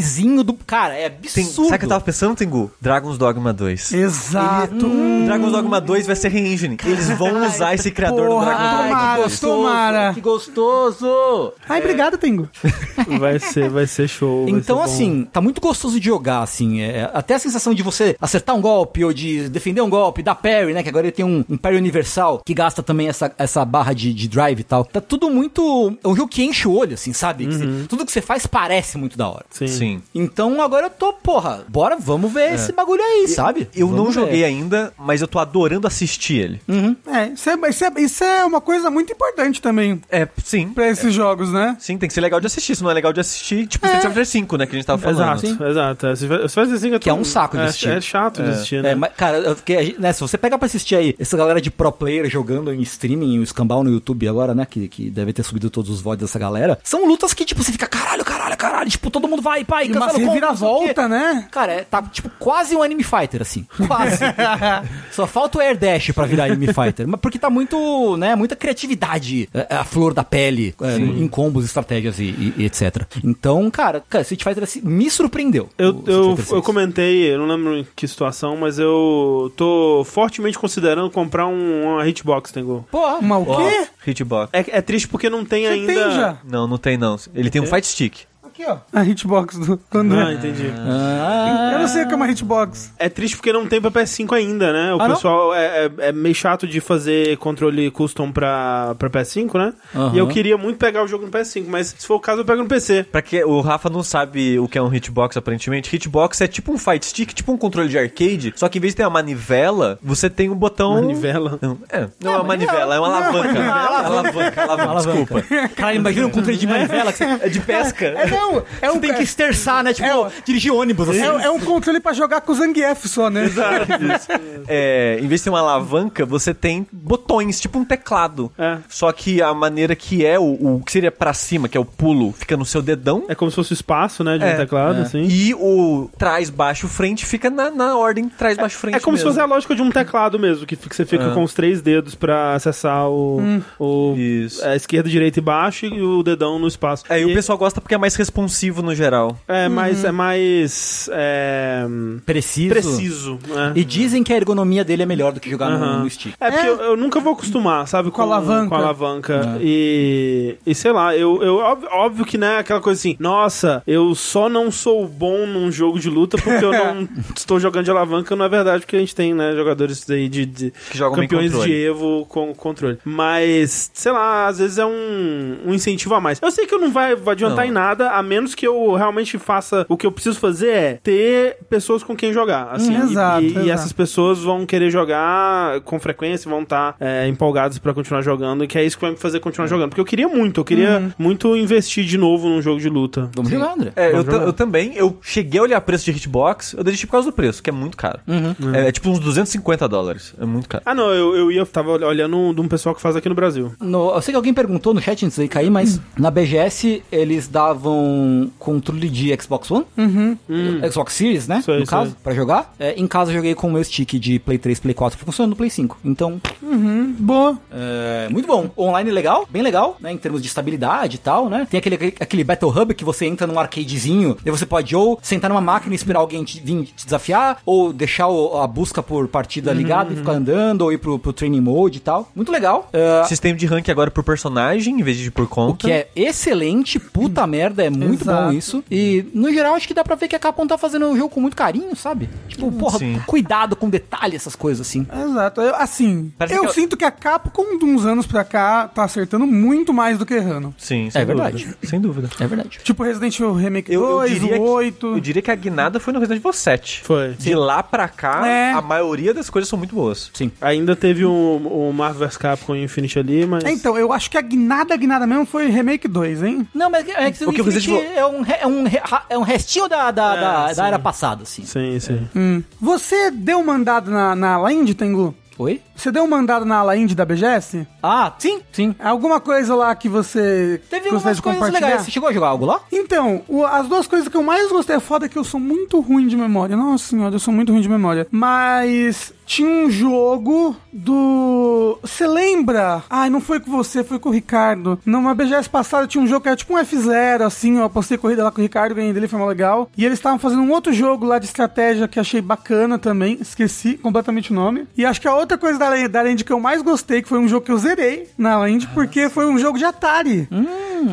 detalhezinho do. Cara, é Tem, absurdo. sabe o que eu tava pensando, Tengu? Dragon's Dogma 2. Exato. Dragon's Dogma 2 vai ser re-engine. Eles vão usar esse criador porra, do Dragon's Dogma tomara, 2. tomara. Que gostoso! Ai, obrigado, Tengo. [LAUGHS] Vai ser, vai ser show. vai Então, ser assim, tá muito gostoso de jogar, assim. é, até a sensação de você acertar um golpe ou de defender um golpe, dar parry, né? Que agora ele tem um, um parry universal que gasta também essa, essa barra de, de drive e tal. Tá tudo muito. É um jogo que enche o olho, assim, sabe? Que você- tudo que você faz parece muito da hora. Sim. Sim. Então agora eu tô, porra, bora, vamos ver esse bagulho aí, sabe? Eu não ver. joguei ainda, mas eu tô adorando assistir ele. É, isso é, isso, é, isso é uma coisa muito importante também É, sim. pra esses jogos, né? Sim, tem que ser legal de assistir. Se não é legal de assistir, tipo Street Fighter 5, né? Que a gente tava falando. Exato, exato. É, vai- se faz assim, Que é um saco de é, assistir. É chato de assistir, né? É, mas, cara, eu fiquei, né, se você pegar pra assistir aí essa galera de pro player jogando em streaming, o escambau no YouTube agora, né, que, que deve ter subido todos os VODs dessa galera, são lutas que, tipo, você fica caralho, caralho, caralho, tipo, todo mundo vai, pai, E uma cancela sei o quê. reviravolta, né? Cara, é, tá, tipo, quase um anime fighter, assim, quase. [LAUGHS] Só falta o air dash pra virar anime fighter, mas porque tá muito, né, muita criatividade, é, a flor da pele, é, em combos, estratégias e, e- e etc. Então, cara, cara, Street Fighter assim, me surpreendeu. Eu, eu, eu 6. comentei, eu não lembro em que situação, mas eu tô fortemente considerando comprar um, uma hitbox, Tengu. Porra, Uma o quê? Hitbox. É, é triste porque não tem Você ainda. tem já? Não, não tem não. Ele tem um fight stick. Aqui, ó. A hitbox do, André. Ah, entendi. Ah, Eu não sei o que é uma hitbox. É triste porque não tem pra PS5 ainda, né? O Ah, pessoal é, é- é meio chato de fazer controle custom pra, pra PS5, né? Aham. E eu queria muito pegar o jogo no PS5, mas se for o caso, eu pego no PC. Pra que o Rafa não sabe o que é um hitbox, aparentemente. Hitbox é tipo um fight stick, tipo um controle de arcade, só que em vez de ter uma manivela, você tem um botão. Manivela. Não, é, não é uma manivela, é uma alavanca. é uma alavanca, alavanca, desculpa. Cara, imagina um controle de manivela É de pesca. É, não. É você um, tem que esterçar, né? Tipo, É, dirigir ônibus, assim. é, é um controle pra jogar com o Zangief só, né? [LAUGHS] É, em vez de ter uma alavanca, você tem botões, tipo um teclado. É. Só que a maneira que é o, o que seria pra cima, que é o pulo, fica no seu dedão. É como se fosse o espaço, né? De É, um teclado, é. assim. E o trás, baixo, frente fica na, na ordem trás, baixo, frente. É como se mesmo. fosse a lógica de um teclado mesmo, que você fica É. com os três dedos pra acessar o, o Isso. é, esquerda, direita e baixo e o dedão no espaço. É, e E- o pessoal gosta porque é mais responsivo no geral. É mais, é mais é, Preciso. preciso. né? E dizem que a ergonomia dele é melhor do que jogar no- Aham. no, stick. É porque Eu, eu nunca vou acostumar, sabe? Com a alavanca. Com a alavanca. E, e sei lá, eu, eu óbvio, óbvio que não é aquela coisa assim, nossa, eu só não sou bom num jogo de luta porque eu não [LAUGHS] estou jogando de alavanca, não é verdade, porque a gente tem, né, jogadores aí de, de Que jogam bem campeões de Evo com controle. Mas, sei lá, às vezes é um, um incentivo a mais. Eu sei que não vai, vai adiantar Não. em nada, a menos que eu realmente faça. O que eu preciso fazer é ter pessoas com quem jogar. Assim, Hum, e- exato, e, e exato. essas pessoas vão querer jogar com frequência, vão estar é, empolgadas pra continuar jogando, e que é isso que vai me fazer continuar jogando. Porque eu queria muito, eu queria Uhum. muito investir de novo num jogo de luta. Vamos jogar, André. É, eu, eu também, eu cheguei a olhar preço de hitbox, eu desisti por causa do preço, que é muito caro. É, é tipo uns 250 dólares, é muito caro. Ah, não, eu, eu ia, tava olhando de um pessoal que faz aqui no Brasil. No- eu sei que alguém perguntou no chat antes de cair, mas na BGS eles davam controle de Xbox One, Xbox Series, né? Aí, no caso, pra jogar. É, em casa eu joguei com o meu stick de Play 3, Play 4, funcionando no Play 5. Então, Boa. é, muito bom. Online legal, bem legal, né? Em termos de estabilidade e tal, né? Tem aquele, aquele Battle Hub que você entra num arcadezinho, e você pode ou sentar numa máquina e esperar alguém te, vir te desafiar, ou deixar o- a busca por partida ligada e ficar andando, ou ir pro, pro training mode e tal. Muito legal. É, Sistema de rank agora por personagem, em vez de por conta. o que é excelente, puta merda, é muito Exato. bom isso. E, no geral, acho que dá pra ver que a Capcom tá fazendo o jogo com muito carinho, sabe? Tipo, porra, Sim. cuidado com detalhe, essas coisas assim. Exato. Eu- assim, Parece eu que eu- sinto que a Capcom de uns anos pra cá tá acertando muito mais do que errando. Sim, sem É verdade. dúvida. Sem dúvida. É verdade. Tipo Resident Evil Remake Eu, eu 2, diria o 8. que, eu diria que a guinada foi no Resident Evil 7. Foi. De lá pra cá, É. a maioria das coisas são muito boas. Sim. Ainda teve o, o Marvel vs Capcom Infinite ali, mas. É, Então, eu acho que a guinada, a guinada mesmo foi Remake 2, hein? Não, mas é que O que o você Falou- é um, é um, é um restinho da, da, É, da, da era passada, assim. Sim, sim. Hum. Você deu uma andada na, na Land, Tengu? Oi? Você deu uma andada na ala indie da BGS? Ah, sim, sim. Alguma coisa lá que você Teve gostaria de coisas compartilhar? legais. Você chegou a jogar algo lá? Então, o- as duas coisas que eu mais gostei é foda que eu sou muito ruim de memória. Nossa senhora, eu sou muito ruim de memória. Mas tinha um jogo do. Você lembra? Ai, não foi com você, foi com o Ricardo. Numa BGS passada tinha um jogo que era tipo um F0, assim. Eu apostei corrida lá com o Ricardo, ganhei dele, foi mó legal. E eles estavam fazendo um outro jogo lá de estratégia que achei bacana também. Esqueci completamente o nome. E acho que a outra coisa da, da Land que eu mais gostei, que foi um jogo que eu zerei na Land, porque foi um jogo de Atari.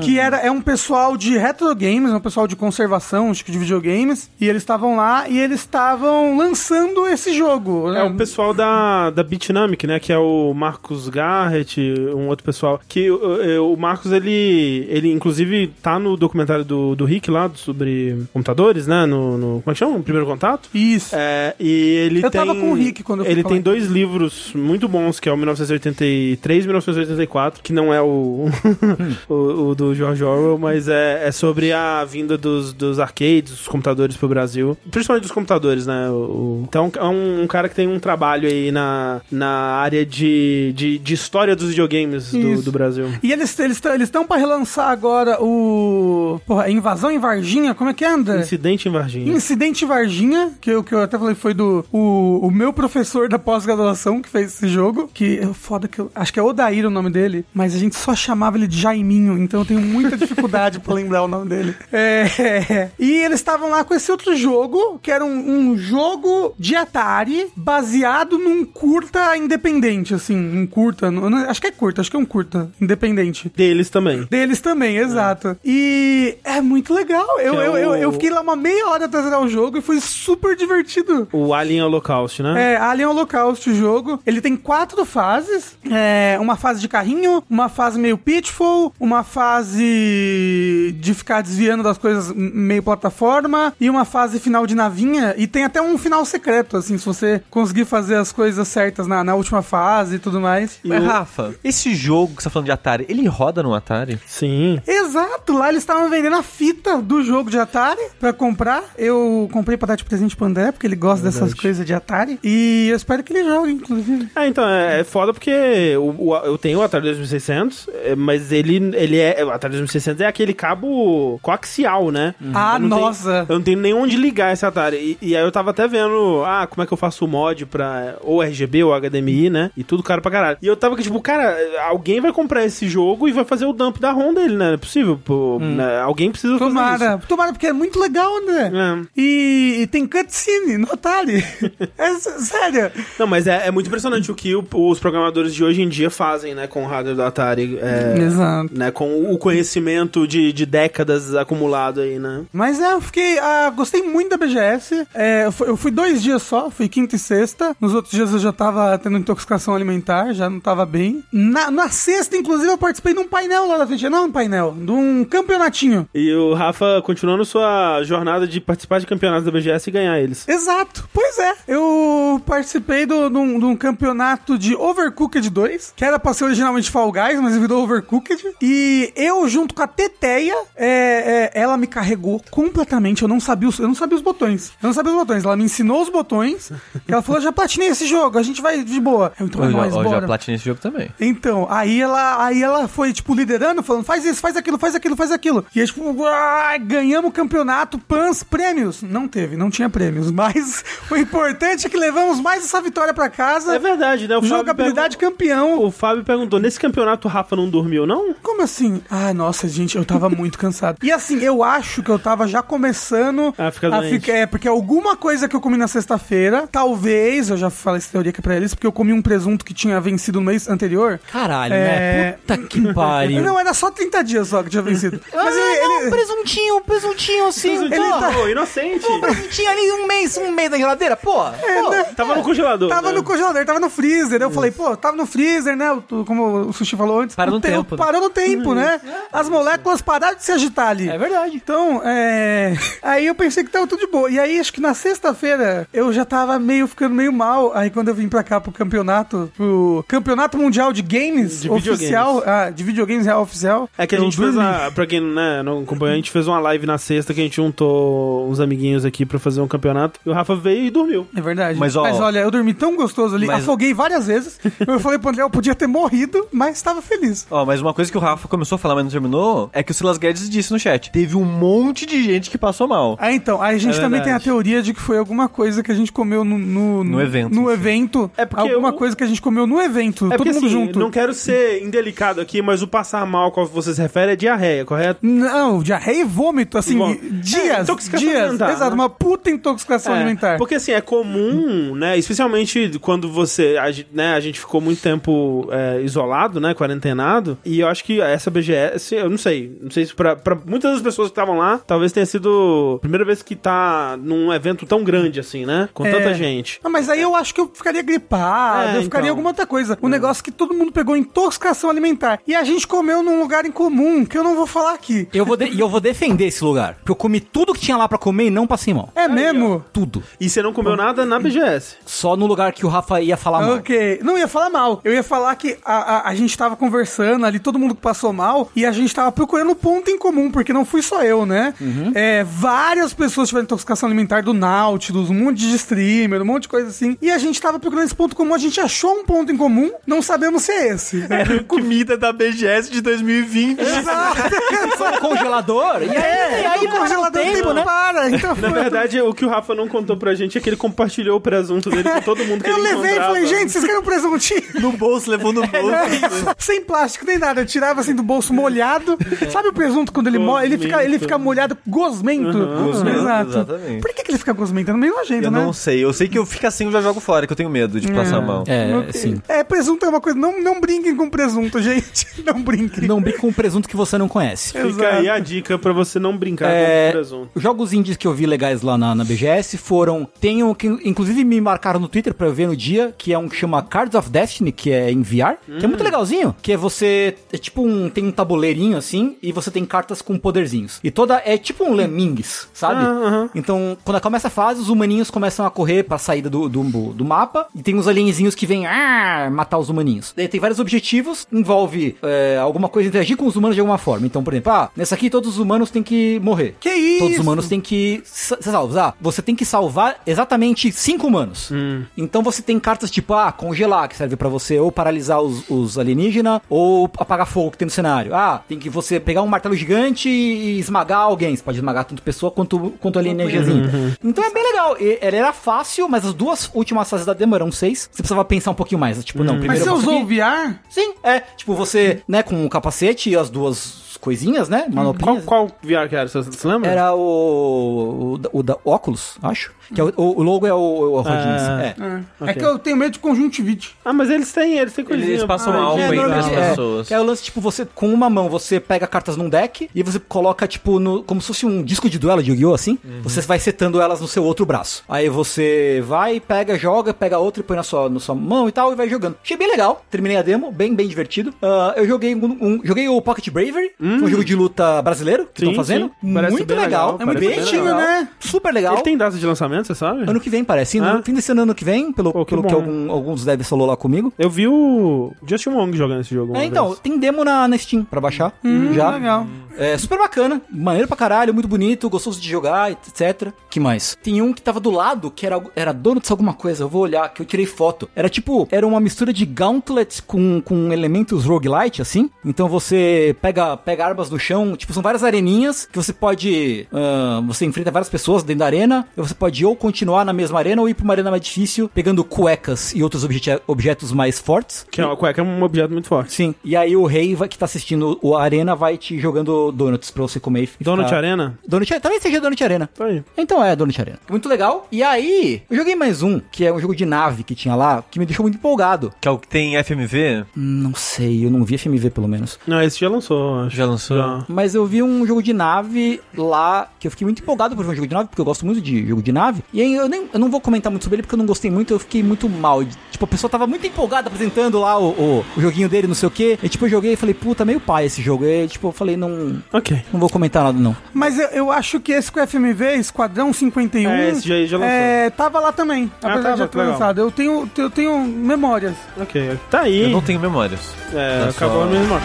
que era, é um pessoal de retro games, um pessoal de conservação, acho que de videogames, e eles estavam lá e eles estavam lançando esse jogo. É o pessoal da, da Bitnamic, né? Que é o Marcos Garrett, um outro pessoal. Que o, o Marcos, ele, ele inclusive tá no documentário do, do Rick lá sobre computadores, né? No, no como é que chama? Primeiro Contato. Isso. É, e ele Eu tem. tava com o Rick quando eu Ele tem dois livros muito bons, que é o 1983 e 1984, que não é o, [LAUGHS] o, o do George Orwell, mas é, é sobre a vinda dos, dos arcades, dos computadores pro Brasil. Principalmente dos computadores, né? O- então é um, um cara que tem um trabalho aí na, na área de, de, de história dos videogames do, do Brasil. E eles eles estão eles tão pra relançar agora o. Porra, Invasão em Varginha, como é que é, André? Incidente em Varginha. Incidente Varginha, que eu, que eu até falei foi do o, o meu professor da pós-graduação que fez esse jogo, que é foda que eu acho que é Odair o nome dele, mas a gente só chamava ele de Jaiminho, então eu tenho muita dificuldade pra lembrar o nome dele. É, e eles estavam lá com esse outro jogo, que era um, um jogo de Atari baseado num curta independente, assim, um curta, não- acho que é curta, acho que é um curta independente. Deles também. Deles também, exato. E é muito legal. Eu, é eu, eu, eu fiquei lá uma meia hora zerar o jogo e foi super divertido. O Alien Holocaust, né? É, Alien Holocaust o jogo. Ele tem quatro fases. É, uma fase de carrinho, uma fase meio pitfall, uma fase de ficar desviando das coisas meio plataforma e uma fase final de navinha. E tem até um final secreto, assim, se você conseguir fazer as coisas certas na, na última fase e tudo mais. Mas, Rafa, esse jogo que você tá falando de Atari, ele roda no Atari? Sim. Exato, lá eles estavam vendendo a fita do jogo de Atari pra comprar. Eu comprei pra dar de presente pro André, porque ele gosta dessas coisas de Atari. E eu espero que ele jogue, inclusive. Ah, então, é, é foda porque o, o- eu tenho o Atari 2600, é, mas ele, ele é. O Atari 2600 é aquele cabo coaxial, né? Ah, Eu não tenho- nossa. eu não tenho nem onde ligar esse Atari. E, e aí eu tava até vendo, ah, como é que eu faço o mod pra ou RGB ou HDMI, né? E tudo caro pra caralho. E eu tava que, tipo, cara, alguém vai comprar esse jogo e vai fazer o dump da ROM dele, né? Não é possível. Pô, né? Alguém precisa fazer Tomara, tomara, porque é muito legal, André. É. E, e tem cutscene no Atari. [LAUGHS] é sério. Não, mas é, é muito impressionante o que o- os programadores de hoje em dia fazem, né, com o hardware do Atari. É, Exato. né, com o conhecimento de, de décadas acumulado aí, né? Mas é, eu fiquei. Ah, gostei muito da BGS. É, eu fui dois dias só, fui quinta e sexta. Nos outros dias eu já tava tendo intoxicação alimentar, já não tava bem. Na, na sexta, inclusive, eu participei de um painel lá da frente. Não um painel, de um campeonatinho. E o Rafa continuando sua jornada de participar de campeonatos da BGS e ganhar eles. Exato, pois é. Eu participei de um campeonato de Overcooked 2, que era pra ser originalmente Fall Guys, mas virou Overcooked. E eu, junto com a Teteia, é, é, ela me carregou completamente. Eu não sabia os, eu não sabia os botões. Eu não sabia os botões. Ela me ensinou os botões. e [LAUGHS] ela falou: já platinei esse jogo, a gente vai de boa. Eu, então é Eu já, nóis, eu já bora. platinei esse jogo também. Então, aí ela, aí ela foi, tipo, liderando, falando, faz isso, faz aquilo, faz aquilo, faz aquilo. E aí, tipo, uai, ganhamos o campeonato, pans, prêmios. Não teve, não tinha prêmios, [LAUGHS] mas o importante é que levamos mais essa vitória pra casa. É verdade, né? O Jogabilidade pergun- campeão. o Fábio perguntou: nesse campeonato o Rafa não dormiu, não? Como assim? Ah, nossa, gente, eu tava muito cansado. E assim, eu acho que eu tava já começando A ficar doente. ficar- É, porque alguma coisa que eu comi na sexta-feira, talvez, eu já falei essa teoria aqui pra eles, porque eu comi um presunto que tinha vencido no mês anterior. Caralho, É. né? Puta que [LAUGHS] pariu. Não, era só 30 dias só que tinha vencido. Mas ah, ele- não, ele- presuntinho, presuntinho [LAUGHS] assim. Ele pô. tá inocente. Um presuntinho ali, um mês, um mês na geladeira, pô. pô. né? Tava no congelador. Tava né? no congelador, tava no freezer. Eu falei, pô, tava no freezer, né? Como o Sushi falou antes. Para O no te- tempo, né? Parou no tempo, né? As moléculas pararam de se agitar ali. É verdade. Então, é. [LAUGHS] Aí eu pensei que tava tudo de boa. E aí, acho que na sexta-feira eu já tava meio ficando meio mal. Aí quando eu vim pra cá pro campeonato, pro Campeonato Mundial de Games De oficial, ah, de videogames real oficial. É que a gente fez dormi. a. Pra quem né, não acompanhou, a gente fez uma live na sexta que a gente juntou uns amiguinhos aqui pra fazer um campeonato. E o Rafa veio e dormiu. É verdade. Mas, ó- olha, eu dormi tão gostoso ali, Mas- afoguei várias vezes. [LAUGHS] eu falei pro André, eu podia ter morrido, mas estava feliz. Ó, mas uma coisa que o Rafa começou a falar, mas não terminou, é que o Silas Guedes disse no chat. Teve um monte de gente que passou mal. Ah, então, aí a gente É também tem a teoria de que foi alguma coisa que a gente comeu no... No, No evento, No sim. evento. É porque alguma eu- coisa que a gente comeu no evento, É todo porque mundo assim, junto. não quero ser indelicado aqui, mas o passar mal qual você se refere é diarreia, correto? Não, diarreia e vômito, assim. É, dias, intoxicação dias. alimentar, Exato, né? uma puta intoxicação É, alimentar. Porque assim, é comum, né? Especialmente quando você. A, né, a gente ficou muito tempo é, isolado, né? Quarentenado. E eu acho que essa BGS BGS, eu não sei. Não sei se pra, pra muitas das pessoas que estavam lá, talvez tenha sido a primeira vez que tá num evento tão grande assim, né? Com É. tanta gente. Ah, mas aí eu acho que eu ficaria gripado, É, eu ficaria então. alguma outra coisa. O negócio é que todo mundo pegou intoxicação alimentar. E a gente comeu num lugar em comum, que eu não vou falar aqui. Eu vou de- E eu vou defender esse lugar. Porque eu comi tudo que tinha lá pra comer e não passei mal. É mesmo? Tudo. E você não comeu nada na BGS. Só no lugar que o Rafa ia falar mal. Ok. Não ia falar mal. Eu ia falar que a, a, a gente tava conversando ali, todo mundo que passou mal, e a gente tava procurando ponto em comum, porque não fui só eu, né? É, várias pessoas tiveram intoxicação alimentar do Nautilus, um monte de streamer, um monte de coisa assim. E a gente tava procurando esse ponto comum, a gente achou um ponto em comum, não sabemos se é esse. [LAUGHS] Era comida da BGS de 2020. Exato. [LAUGHS] Foi no congelador. E aí, É, e aí o congelador tempo, tempo, né? para. Então Na verdade, o que o Rafa não contou pra gente é que ele compartilhou o presunto dele com todo mundo que eu ele levei e encontrava. falei, gente, vocês querem um presuntinho? [LAUGHS] No bolso, levou no bolso. Sem plástico nem nada, eu tirava assim do bolso molhado. Sabe o presunto quando ele molha? Ele fica, ele fica molhado, gosmento. Gosmento, Exato. exatamente. Por que, que ele fica? É meio nojento, Eu né? não sei. Eu sei que eu fico assim eu já jogo fora, que eu tenho medo de passar mal. É, Ok. sim. É, presunto é uma coisa. Não, não brinquem com presunto, [LAUGHS] gente. Não brinquem. Não brinque com presunto que você não conhece. Fica Exato. aí a dica pra você não brincar É, com presunto. Os jogos indies que eu vi legais lá na, na BGS foram. Tem um que inclusive me marcaram no Twitter pra eu ver no dia, que é um que chama Cards of Destiny, que é em VR, que é muito legalzinho. Que é você. É tipo um. Tem um tabuleirinho assim, e você tem cartas com poderzinhos. E toda. É tipo um Lemmings, sabe? Ah, aham. Então, quando começa a fase, os humaninhos começam a correr pra saída do, do, do mapa. E tem uns alienzinhos que vêm ah, matar os humaninhos. Daí tem vários objetivos. Envolve é, alguma coisa interagir com os humanos de alguma forma. Então, por exemplo, ah, nessa aqui todos os humanos têm que morrer. Que isso? Todos os humanos têm que ser salvos. Ah, você tem que salvar exatamente cinco humanos. Então você tem cartas tipo, ah, congelar, que serve pra você ou paralisar os, os alienígenas ou apagar fogo que tem no cenário. Ah, tem que você pegar um martelo gigante e esmagar alguém. Você pode esmagar tanto pessoa quanto, quanto alienígenazinho. Então é bem legal. E, ela era fácil, mas as duas últimas fases da demo eram seis. Você precisava pensar um pouquinho mais. Tipo, não, Mas primeiro você eu faço usou o. VR? Sim, é. Tipo, você, né, com o capacete e as duas coisinhas, né? Qual, Manoplinhas. qual VR que era? Você, você lembra? Era o, o, da- o da Oculus, acho. Que é o, o logo é o, o rodinhas. Ah. É. É. Ok. É que eu tenho medo de conjuntivite. Ah, mas eles têm, eles têm coisinha. Eles passam Ah, álcool é, entre normal. as É, pessoas. que é o lance, tipo, você, com uma mão, você pega cartas num deck e você coloca, tipo, no, como se fosse um disco de duelo de Yu-Gi-Oh! assim. Você vai setando elas no seu outro braço. Aí você vai, pega, joga, pega outra e põe na sua, na sua mão e tal, e vai jogando. Achei bem legal. Terminei a demo, bem, bem divertido. Ah, eu joguei um, um- joguei o Pocket Bravery, que é um jogo de luta brasileiro que estão fazendo. Muito bem legal. legal, É muito bem né? Super legal. Ele tem data de lançamento, você sabe? Ano que vem, parece. Ah? Fim desse ano, ano que vem, pelo, Pô, que pelo que bom. algum- alguns devs falou lá comigo. Eu vi o Justin Wong jogando esse jogo. É, então, vez. tem demo na, na Steam pra baixar. Hum, já. legal. É super bacana, maneiro pra caralho, muito bonito, gostoso de jogar, etc. que mais? Tem um que tava do lado, que era, era Donuts alguma coisa, eu vou olhar, que eu tirei foto. Era tipo, era uma mistura de Gauntlet com, com elementos roguelite, assim. Então você pega, pega armas no chão, tipo, são várias areninhas que você pode. ah, você enfrenta várias pessoas dentro da arena, e você pode ou continuar na mesma arena ou ir pra uma arena mais difícil, pegando cuecas e outros objet- objetos mais fortes. Que é, uma cueca é um objeto muito forte. Sim. E aí o rei vai, que tá assistindo a arena vai te jogando donuts pra você comer e ficar... Donut Arena? Donut Também seja Donut Arena. Tá aí. Então é, Donut Arena. Muito legal. E aí, eu joguei mais um, que é um jogo de nave que tinha lá, que me deixou muito empolgado. Que é o que tem FMV? Não sei, eu não vi FMV pelo menos. Não, esse já lançou, acho. Já lançou? Já. Mas eu vi um jogo de nave lá, que eu fiquei muito empolgado por ver um jogo de nave, porque eu gosto muito de jogo de nave. E aí eu, nem, eu não vou comentar muito sobre ele, porque eu não gostei muito, eu fiquei muito mal. Tipo, a pessoa tava muito empolgada apresentando lá o, o, o joguinho dele, não sei o quê. E tipo, eu joguei e falei, puta, meio pai esse jogo. E tipo, eu falei, não, Ok. não vou comentar nada não. Mas eu, eu acho que esse com o FMV, Esquadrão 51, É, esse já- já lançou. é, tava lá também. Ah, apesar tava, de já ter legal. lançado. Eu tenho, eu tenho memórias. Ok. Tá aí. Eu não tenho memórias. É, Tá acabou só- a mesma.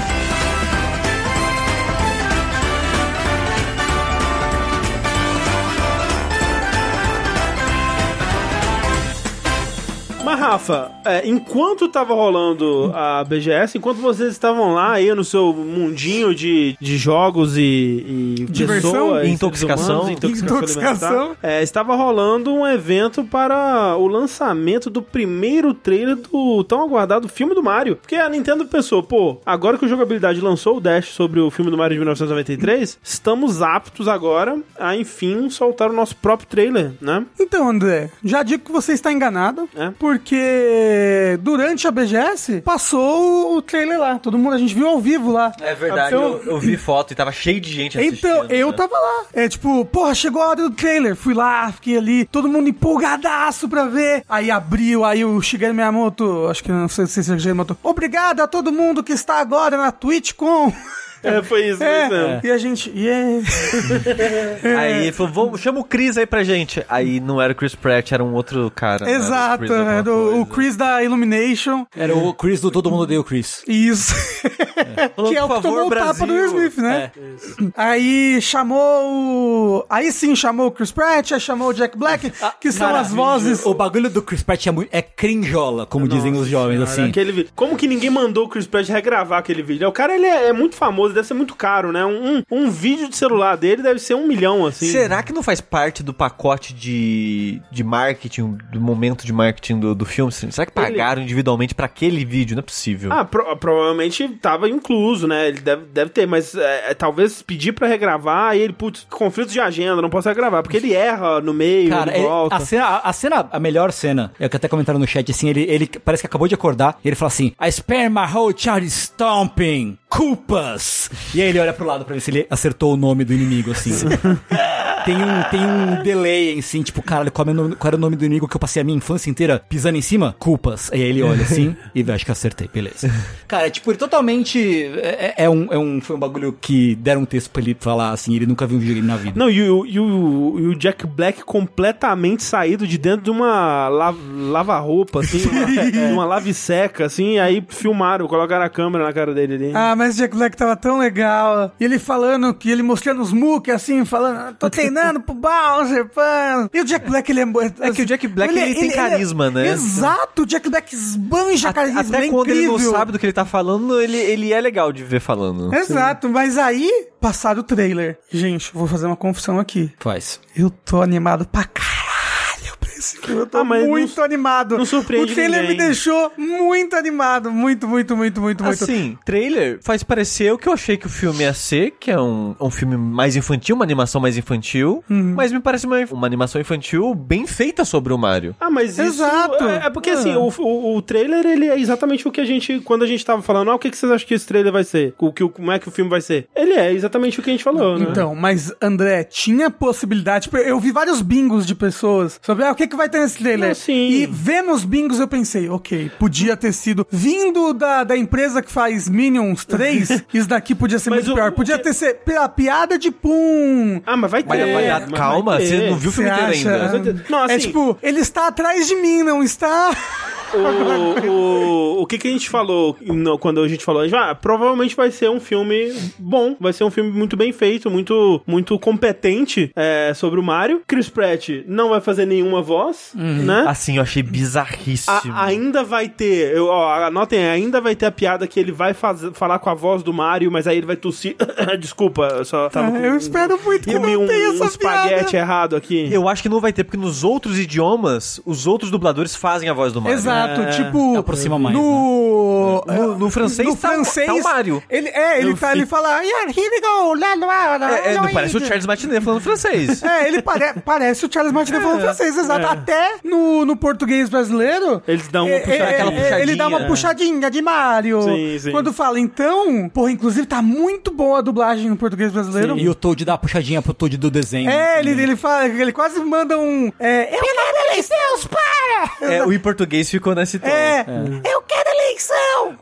Mas, Rafa, é, enquanto tava rolando a BGS, enquanto vocês estavam lá aí no seu mundinho de, de jogos e, e Diversão? pessoas, E intoxicação. humanos, intoxicação, Intoxicação. é, estava rolando um evento para o lançamento do primeiro trailer do tão aguardado filme do Mario. Porque a Nintendo pensou, pô, agora que o Jogabilidade lançou o Dash sobre o filme do Mario de 1993, estamos aptos agora a, enfim, soltar o nosso próprio trailer, né? Então, André, já digo que você está enganado, É? porque Porque durante a BGS passou o, trailer lá. Todo mundo, a gente viu ao vivo lá. É verdade, Então- eu, eu vi foto e tava cheio de gente assistindo. Então, eu né? tava lá. É tipo, porra, chegou a hora do trailer. Fui lá, fiquei ali, todo mundo empolgadaço pra ver. Aí abriu, aí o Shigeru Miyamoto, acho que não sei se é Shigeru Miyamoto. Obrigado a todo mundo que está agora na TwitchCon. É, foi isso. É, e a gente, yeah. [LAUGHS] Aí ele falou, vamos, chama o Chris aí pra gente. Aí não era o Chris Pratt, era um outro cara. né? Era o Exato, Chris é do- o coisa. Chris da Illumination. Era o Chris do Todo Mundo o Chris. Isso. Falou, [LAUGHS] que é o que tomou favor, o tapa do Will. Smith, né? Aí chamou o. Aí sim chamou o Chris Pratt, aí chamou o Jack Black, que são as vozes. O bagulho do Chris Pratt é, muito, é crinjola, como dizem os jovens, Cara, assim. aquele. Como que ninguém mandou o Chris Pratt regravar aquele vídeo? O cara ele é, é muito famoso, deve ser muito caro, né? Um, um, vídeo de celular dele deve ser um milhão, assim. Será que não faz parte do pacote de, de marketing, do momento de marketing do, do filme? Será que pagaram individualmente pra aquele vídeo? Não é possível. Ah, pro- provavelmente tava incluso, né? Ele deve, deve ter, mas é, é, talvez pedir pra regravar e ele, putz, conflitos de agenda, não posso regravar, porque ele erra no meio, Cara, ele ele- volta. a, cena, a, a cena, a melhor cena, é o que até comentaram no chat, assim, ele, ele parece que acabou de acordar, e ele fala assim, I spare my whole child stomping, culpas. E aí ele olha pro lado pra ver se ele acertou o nome do inimigo, assim. [LAUGHS] tem, um, tem um delay, assim, tipo, caralho, qual, é nome- qual era o nome do inimigo que eu passei a minha infância inteira pisando em cima? Culpas. Aí ele olha assim, [LAUGHS] e vê, acho que acertei, beleza. Cara, é, tipo, ele totalmente, é, é um, é um, foi um bagulho que deram um texto pra ele falar, assim, ele nunca viu um videogame na vida. Não, e o, e, o, e o Jack Black completamente saído de dentro de uma la- lava-roupa, assim, [LAUGHS] uma, uma lave seca, assim, aí filmaram, colocaram a câmera na cara dele ali. Ah, mas o Jack Black tava tão legal. E ele falando que ele mostrando os muque assim, falando, "Ah, tô treinando pro Bowser, pã. E o Jack Black, ele é. É que o Jack Black, ele tem carisma, né? Exato, o Jack Black esbanja A- carisma. Até ele é quando ele não incrível. sabe do que ele tá falando, ele, ele é legal de ver falando. Exato, mas aí, passado o trailer. Gente, vou fazer uma confissão aqui. Faz. Eu tô animado pra caralho filme. Eu tô Ah, mas muito não- animado. não surpreende O trailer ninguém. me deixou muito animado. Muito, muito, muito, muito, muito. Assim, trailer faz parecer o que eu achei que o filme ia ser, que é um, um filme mais infantil, uma animação mais infantil, Uhum. mas me parece uma, uma animação infantil bem feita sobre o Mario. Ah, mas isso... Exato. É, é porque, Ah. assim, o, o, o trailer, ele é exatamente o que a gente... Quando a gente tava falando, ah, o que, que vocês acham que esse trailer vai ser? O, que, como é que o filme vai ser? Ele é exatamente o que a gente falou, né? Então, mas André, tinha possibilidade. tipo, Eu vi vários bingos de pessoas sobre ah, o que, que vai ter nesse trailer. Não, sim. E vendo os bingos eu pensei, ok, podia ter sido. Vindo da, da empresa que faz Minions 3, [LAUGHS] isso daqui podia ser Mas muito o- pior. Podia que- ter ser a piada de pum. Ah, mas vai ter. Mas, mas, mas calma, vai ter. você não viu o filme inteiro ainda. Não, assim- é tipo, ele está atrás de mim, não está? O, o, o que que a gente falou no- quando a gente falou? Ah, provavelmente vai ser um filme bom, vai ser um filme muito bem feito, muito, muito competente é, sobre o Mario. Chris Pratt não vai fazer nenhuma voz, né? Assim, eu achei bizarríssimo. A- ainda vai ter, eu, ó, anotem, ainda vai ter a piada que ele vai faz- falar com a voz do Mario, mas aí ele vai tossir. [COUGHS] Desculpa, eu só tava com, eu espero muito que comi não um, tenha um essa espaguete piada. errado aqui. Eu acho que não vai ter, porque nos outros idiomas, os outros dubladores fazem a voz do Mario. Exato, É, tipo. aproxima mais, No, No- no francês no tá- francês, tá o Mario. Ele, é, ele, tá, ele fala. "Yeah, here we go, lá, lá, lá, É, é, parece o lá." Charles Martinet falando francês. É, ele pare- parece o Charles Martinet falando francês, exato. Até no, no português brasileiro. Eles dão uma é, é, aquela é, Ele dá uma puxadinha. puxadinha de Mario. Sim, sim. Quando fala, então. Porra, inclusive tá muito boa a dublagem no português brasileiro. E o Toad dá uma puxadinha pro Toad do desenho. É, ele, ele fala, ele quase manda um. É, eu quero eleições, para! É, o em português ficou nesse tom. É, eu quero eleição!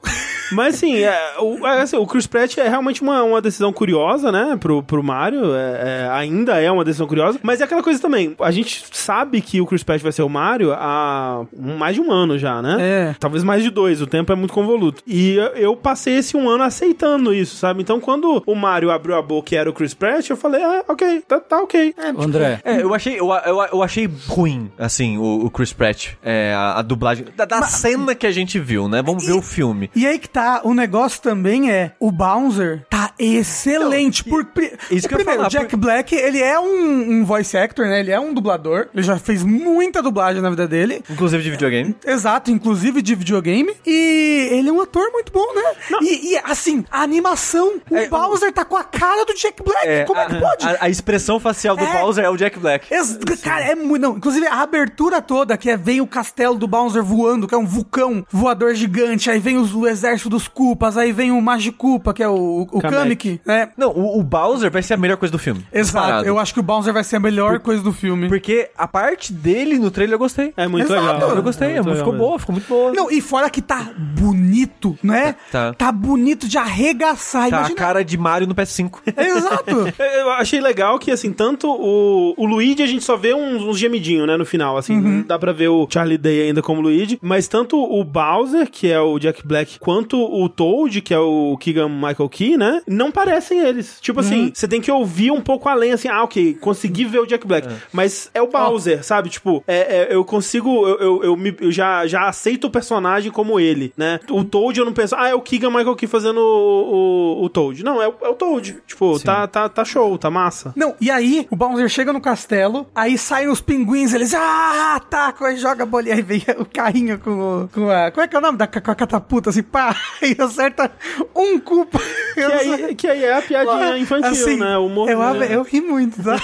Mas assim, é, o, é, assim, o Chris Pratt é realmente uma, uma decisão curiosa, né? Pro, pro Mario. é, é, ainda é uma decisão curiosa. Mas é aquela coisa também. A gente sabe que o Chris Pratt vai ser o Mario há mais de um ano já, né? É. Talvez mais de dois. O tempo é muito convoluto. E eu, eu passei esse um ano aceitando isso, sabe? Então quando o Mario abriu a boca e era o Chris Pratt, eu falei, ah, ok, tá, tá ok. É, André, É, eu achei, eu, eu, eu achei ruim, assim, o, o Chris Pratt, é, a, a dublagem da, da cena que a gente viu, né? Vamos ver o filme. E aí que tá. O negócio também é. O Bowser tá excelente. por, pri- isso que eu primeiro, falar, o Jack Black, ele é um, um voice actor, né? Ele é um dublador. Ele já fez muita dublagem na vida dele. Inclusive de videogame. Exato, inclusive de videogame. E ele é um ator muito bom, né? E, e, assim, a animação, o É, Bowser tá com a cara do Jack Black. Como é que a, pode? A, a expressão facial do É. Bowser é o Jack Black. Ex- cara, é muito. Não, inclusive a abertura toda, que é vem o castelo do Bowser voando, que é um vulcão voador gigante, aí vem os- o exército dos Koopas, aí vem o Magikupa, que é o, o Kamek. Né? Não, o, o Bowser vai ser a melhor coisa do filme. Exato, Disparado. eu acho que o Bowser vai ser a melhor coisa do filme. Porque a parte dele no trailer eu gostei. É muito Exato. legal. Eu gostei, É ficou legal boa, ficou muito boa. Não, e fora que tá bonito, né? Tá. bonito de arregaçar. tá a Imagina. cara de Mario no PS5. [LAUGHS] Exato. [LAUGHS] Eu achei legal que, assim, tanto o, o Luigi a gente só vê uns, uns gemidinhos, né, no final, assim, Uhum. dá pra ver o Charlie Day ainda como Luigi, mas tanto o Bowser, que é o Jack Black, quanto o Toad, que é o Keegan Michael Key, né, não parecem eles. Tipo Uhum. assim, você tem que ouvir um pouco além, assim, ah, ok, consegui ver o Jack Black, mas é o Bowser, sabe? Tipo, é, é- eu consigo, eu, eu, eu, me- eu já, já aceito o personagem como ele, né? O Toad eu não penso, ah, é o Keegan Michael Key fazendo o, o, o Toad. Não, é, o- é o Toad. Tipo, tá, tá, tá show, tá massa. Não, e aí o Bowser chega no castelo, aí saem os pinguins, eles ah, atacam, aí joga a bolinha, aí vem [LAUGHS] o carrinho com, o- com a. Como é que é o nome da com a catapulta, assim, pá, [LAUGHS] e acerta um cupo. Que aí, que aí é a piadinha infantil, né? O humor. eu, né? eu ri muito, tá?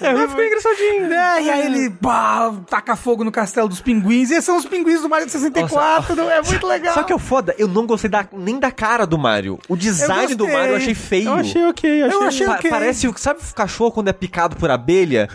Eu ri muito. engraçadinho. É, e aí ele pá, taca fogo no castelo dos pinguins, e esses são os pinguins do Mario 64, não é muito legal. Só que é o foda, eu não gostei da- nem da cara do Mario. O design do. Mario eu achei feio. Eu achei ok, achei. Eu achei- Pa- ok. Parece, o- sabe o cachorro quando é picado por abelha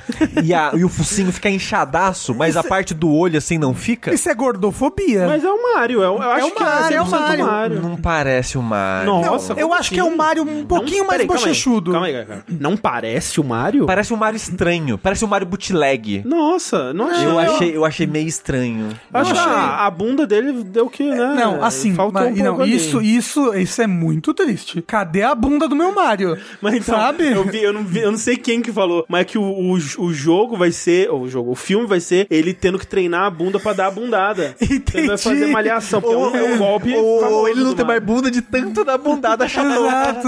e, a- e o focinho fica inchadaço, mas a parte do olho assim não fica? Isso é gordofobia. Mas é o Mario, eu, eu acho o que Mario, é o 100% Mario. Não parece o Mario. Nossa, eu como acho que é o Mario um pouquinho Não, mais peraí, calma aí, bochechudo. Calma aí, cara. Não parece o Mario? Parece um Mario estranho. Parece um Mario bootleg. Nossa, não achei. Eu achei, eu achei meio estranho. Acho que a, a bunda dele deu que, né? Não, assim, faltou mas- um pouco não, ali. isso, isso, isso é muito triste. Cadê a bunda do meu Mario? [LAUGHS] Mas então, Sabe? Eu, vi, eu, não vi, eu não sei quem que falou, mas é que o, o, o jogo vai ser. O jogo, o filme vai ser ele tendo que treinar a bunda pra dar a bundada. [LAUGHS] Ele vai fazer Entendi. malhação, porque é um- é um golpe. Ou famoso ele não tem mais bunda de tanto da bundada chatou. Exato.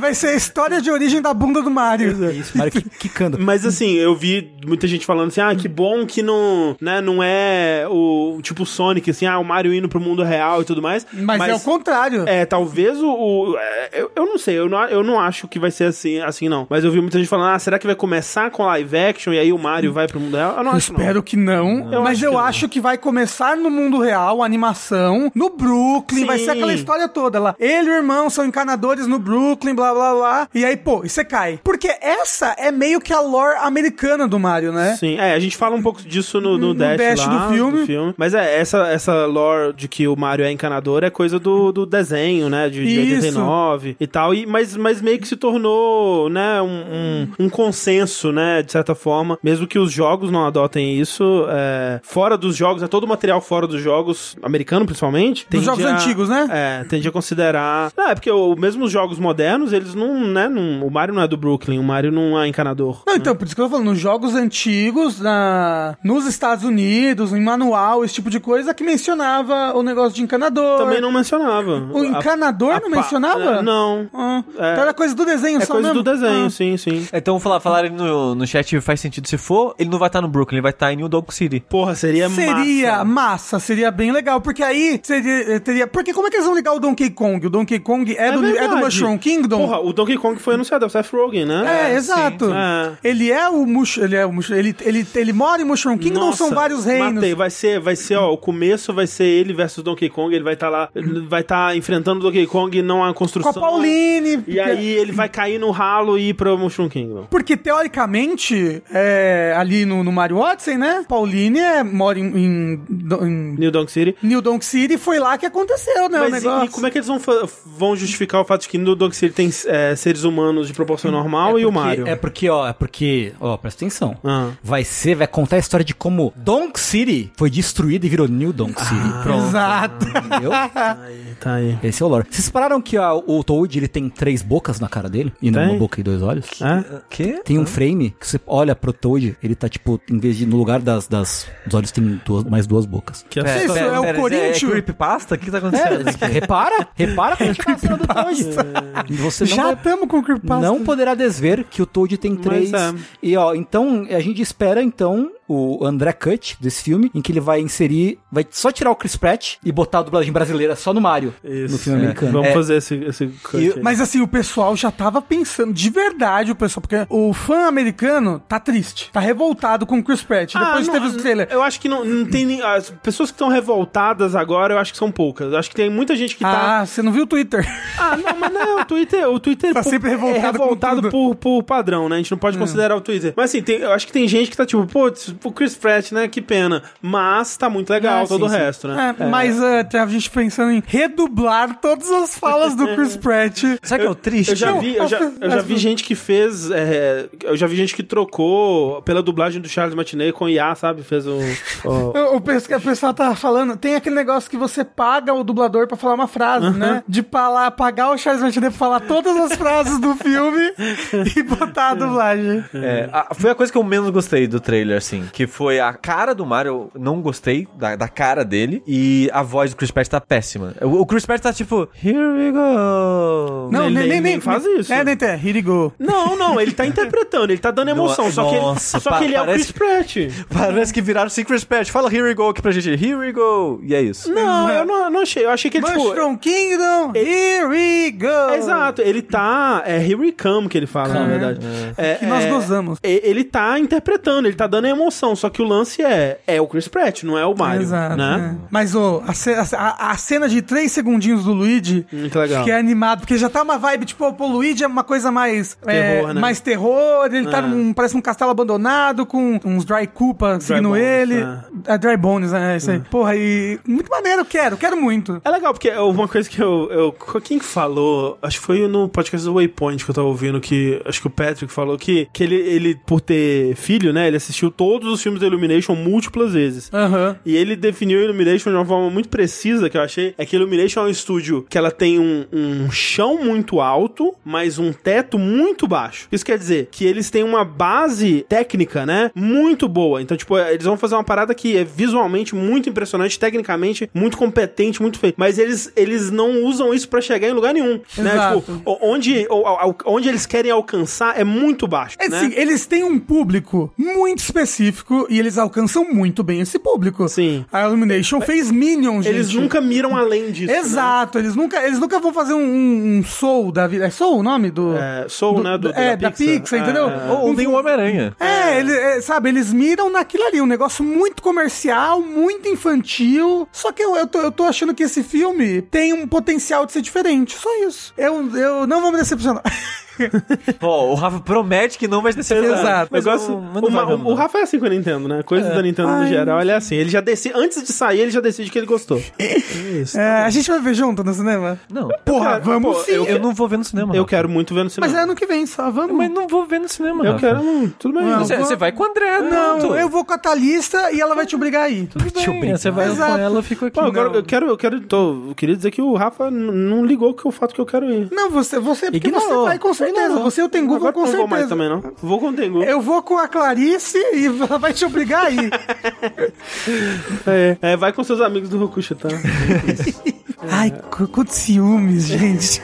Vai ser a história de origem da bunda do Mario. Isso, Mario qui- quicando. Mas assim, eu vi muita gente falando assim, ah, que bom que não, né, não é o tipo Sonic, assim, ah, o Mario indo pro mundo real e tudo mais. Mas, é o contrário. É, talvez o. o- é, eu, eu não sei, eu não, eu não acho que vai ser assim, assim, não. Mas eu vi muita gente falando, ah, será que vai começar com live action e aí o Mario vai pro mundo real? Eu não Eu acho. não. espero que não, Eu mas acho eu que não. acho que vai começar no mundo real, animação, no Brooklyn, Sim. vai ser aquela história toda lá. Ele e o irmão são encanadores no Brooklyn, blá blá blá. E aí, pô, e você cai. Porque essa é meio que a lore americana do Mario, né? Sim, é, a gente fala um pouco disso no, no, No Dash, Dash lá, do filme. Mas é, essa, essa lore de que o Mario é encanador é coisa do, do desenho, né? De, de Isso. 89 e tal. E, mas, mas meio que se tornou, né, um, um, um consenso, né? De certa forma. Mesmo que os jogos não adotem isso, é, fora dos jogos, é todo o material fora dos jogos, americano principalmente. Dos jogos a- antigos, né? É, tende a considerar. Ah, é porque o, mesmo os jogos modernos, eles não, né? Não, o Mario não é do Brooklyn, o Mario não é encanador. Não, então, por isso que eu tô falando, nos jogos antigos, na, nos Estados Unidos, em manual, esse tipo de coisa, que mencionava o negócio de encanador. Também não mencionava. O A- encanador a não pa- mencionava? É, Não. Ah, É. Então era coisa do desenho É só coisa mesmo? do desenho, Ah. sim, sim. Então falar, falar no, no chat faz sentido. Se for, ele não vai estar no Brooklyn, ele vai estar em New Dog City. Porra, seria, Seria massa. massa. Seria bem legal, porque aí seria, teria... Porque como é que eles vão ligar o Donkey Kong? O Donkey Kong é, do, é do. Mushroom Kingdom? Porra, o Donkey Kong foi anunciado, é o Seth Rogen, né? É, exato. É. Ele é o Mush, ele é o Mush, ele, ele, ele mora em Mushroom Kingdom, Nossa, são vários reinos. Matei. Vai ser, vai ser, ó, o começo vai ser ele versus Donkey Kong, ele vai estar lá, ele vai estar enfrentando o Donkey Kong não a Com construção. a Pauline. E aí ele vai cair no ralo e ir pro Mushroom Kingdom. Porque, teoricamente, é, ali no, no Mario Odyssey, né? Pauline é, mora em, em, em New Donk City. New Donk City, foi lá que aconteceu, né? o Mas e, negócio. e como é que eles vão, vão justificar o fato de que no Donk City tem é, seres humanos de proporção normal e o Porque- Mario? É porque, ó, é porque, ó, presta atenção. Ah. Vai ser, vai contar a história de como Donk City foi destruída e virou New Donk City. Ah. Pronto. Exato. Entendeu? [LAUGHS] Tá aí. Esse é o lore. Vocês pararam que a- o Toad ele tem três bocas na cara dele? E não Tem? uma boca e dois olhos? É? Quê? Tem um frame que você olha pro Toad, ele tá tipo, em vez de no lugar das, das dos olhos tem duas, mais duas bocas. Que Isso, é o Corinthians. É creepypasta? O que tá acontecendo? É, [LAUGHS] aqui? Repara, repara como tá a cena do Toad. Você não Já estamos com creepypasta. não poderá desver que o Toad tem três. é. E ó, então a gente espera então o André Cut desse filme, em que ele vai inserir, vai só tirar o Chris Pratt e botar a dublagem brasileira só no Mario, no filme americano. Vamos É. fazer esse, esse cut E- aí. Mas assim, o pessoal já tava pensando, de verdade, o pessoal, porque o fã americano tá triste, tá revoltado com o Chris Pratt. Depois Ah, de não- teve os trailer. Eu acho que não, não tem nem. As pessoas que estão revoltadas agora, eu acho que são poucas. Eu acho que tem muita gente que tá. Ah, você não viu o Twitter? [LAUGHS] Ah, não, mas não, o Twitter, o Twitter Tá pô, sempre revoltado é revoltado com tudo. por, por padrão, né? A gente não pode considerar o Twitter. Mas assim, tem- eu acho que tem gente que tá tipo, pô, o Chris Pratt, né? Que pena. Mas tá muito legal Ah, todo sim, o sim. resto, né? É, Mas uh, tem a gente pensando em redublar todas as falas do Chris [LAUGHS] Pratt. Sabe que é o triste? Eu já vi, eu já, eu já vi gente que fez. é, eu já vi gente que trocou pela dublagem do Charles Martinet com IA, sabe? Fez um. o- O, o o pessoal tá falando, tem aquele negócio que você paga o dublador pra falar uma frase, né? De falar, pagar o Charles Martinet pra falar todas as frases do filme [LAUGHS] e botar a dublagem. É, a- foi a coisa que eu menos gostei do trailer, assim. Que foi a cara do Mario, eu não gostei da, da cara dele. E a voz do Chris Pratt tá péssima. O, o Chris Pratt tá tipo, here we go. Não, Nem- nem, nem, nem nem faz isso. É, nem tem. Here you go. Não, não, ele tá interpretando, ele tá dando [LAUGHS] emoção. só que ele, Nossa, só pa- que ele é o Chris Pratt. Parece que viraram assim, Chris Pratt. Fala here we go aqui pra gente. Here we go. E é isso. Não, eu não, não achei. Eu achei que ele, tipo. Mushroom Kingdom, here we go. É, exato, ele tá. É Here We Come que ele fala, na verdade. É, Que nós é, gozamos. Ele tá interpretando, ele tá dando a Só que o lance é, é o Chris Pratt, não é o Mario. Exato. né? é. Mas ô, a, a- a cena de três segundinhos do Luigi, Muito legal. que é animado, porque já tá uma vibe, tipo, pô, o Luigi é uma coisa mais. Terror, é, né? Mais terror, ele tá É. num. Parece um castelo abandonado com uns Dry Koopa seguindo Bones, ele. É. Dry Bones, é isso aí. Porra, e. Muito maneiro, eu quero, quero muito. É legal, porque uma coisa que eu, eu. Quem que falou? Acho que foi no podcast do Waypoint que eu tava ouvindo, que acho que o Patrick falou que, que ele, ele, por ter filho, né, ele assistiu todos os filmes da Illumination múltiplas vezes. Aham. E ele definiu a Illumination de uma forma muito precisa, que eu achei, é que a Illumination é um estúdio que ela tem um, um chão muito alto, mas um teto muito baixo. Isso quer dizer que eles têm uma base técnica, né, muito boa. Então, tipo, eles vão fazer uma parada que é visualmente muito impressionante, tecnicamente muito competente, muito feito. Mas eles, eles não usam isso pra chegar em lugar nenhum, né? Tipo, onde, onde eles querem alcançar é muito baixo, É né? assim, eles têm um público muito específico e eles alcançam muito bem esse público. Sim. A Illumination fez Minions, Eles gente. nunca miram além disso, né? Exato, eles nunca, eles nunca vão fazer um, um Soul da vida. É Soul o nome do. É, Soul, né, do- é, da Pixar, entendeu? É, é. Ou, ou nem o Homem-Aranha. É, ele, é, sabe, eles miram naquilo ali, um negócio muito comercial, muito infantil. Só que eu, eu, tô, eu tô achando que esse filme tem um potencial de ser diferente. Só isso. Eu, eu não vou me decepcionar. [LAUGHS] [LAUGHS] Ó, o Rafa promete que não vai descer Exato. Eu gosto, o, Ma- o- o Rafa é assim com a Nintendo, né? Coisas da Nintendo no Ai. geral, ele é assim. Ele já decide, antes de sair, ele já decide que ele gostou. [LAUGHS] Isso. É, a gente vai ver junto no cinema? Não. Porra, quero- vamos pô, sim. Eu, eu não vou ver no cinema. Eu Rafa. quero muito ver no cinema. Mas é ano que vem só, vamos. Mas não vou ver no cinema. Eu Rafa. quero, hum, tudo bem. Não, Você, vou- você vai com o André, Não, pronto. eu vou com a Thalista e ela vai te obrigar a ir. Tudo bem, Você vai Exato. com ela, eu fico aqui. Pô, agora Não. eu quero, eu quero, tô, eu queria dizer que o Rafa não ligou com o fato que eu quero ir. Não, você, você, porque Ignorou. você vai com certeza. Você e o Tengu vão Agora com não vou certeza. mais também, não. Vou com o Tengu. Eu vou com a Clarice e ela [LAUGHS] vai te obrigar a ir. [LAUGHS] É, é, vai com seus amigos do Rokusha, tá? [LAUGHS] Ai, qu- quantos ciúmes, gente.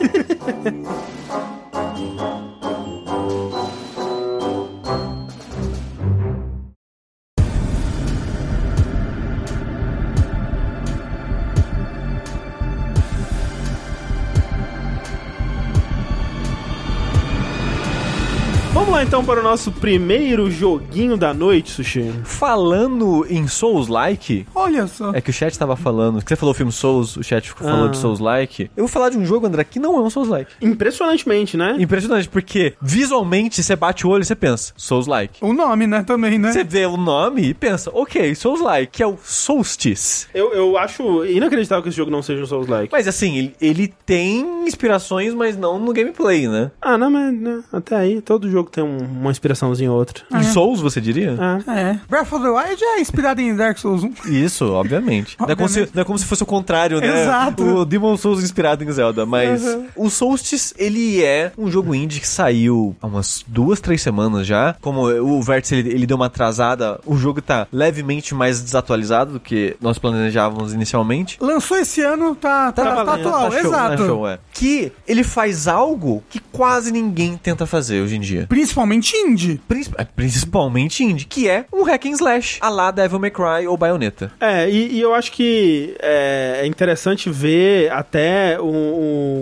Vamos lá então para o nosso primeiro joguinho da noite, Sushi. Falando em Souls-like, Olha só. é que o chat tava falando, que você falou o filme Souls, o chat falou Ah. de Souls-like. Eu vou falar de um jogo, André, que não é um Souls-like. Impressionantemente, né? Impressionante, porque visualmente você bate o olho e você pensa, Souls-like. O nome, né, também, né? Você vê o nome e pensa, ok, Souls-like, que é o Solstice. Eu, eu acho inacreditável que esse jogo não seja um Souls-like. Mas assim, ele, ele tem inspirações, mas não no gameplay, né? Ah, não, mas né, até aí, todo jogo jogo tem um- uma inspiraçãozinha ou outra. Em Souls, você diria? É. É. Breath of the Wild é inspirado em Dark Souls 1. Isso, obviamente. Não é, como se, Obviamente. não é como se fosse o contrário, né? Exato. O Demon Souls inspirado em Zelda. Mas o Solstice, ele é um jogo indie que saiu há umas duas, três semanas já. Como o Vértice, ele, ele deu uma atrasada, o jogo tá levemente mais desatualizado do que nós planejávamos inicialmente. Lançou esse ano, tá, tá, Tá tá valendo, atual, Tá show, exato. tá show, é. Que ele faz algo que quase ninguém tenta fazer hoje em dia. Principalmente indie. Princip- é, Principalmente indie, que é um hack and slash, a lá Devil May Cry ou Bayonetta. É, e, e eu acho que é, é interessante ver até o,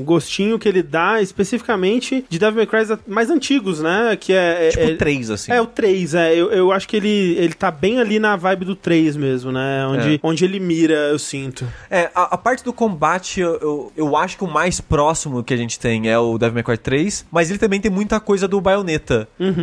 o gostinho que ele dá especificamente de Devil May Cry mais antigos, né? Que é. é- Tipo é, três, assim. É, o 3, é. Eu, eu acho que ele, ele tá bem ali na vibe do 3 mesmo, né? Onde, É. onde ele mira, eu sinto. É, a, a parte do combate, eu, eu, eu acho que o mais próximo que a gente tem é o Devil May Cry 3, mas ele também tem muita coisa do Bayonetta,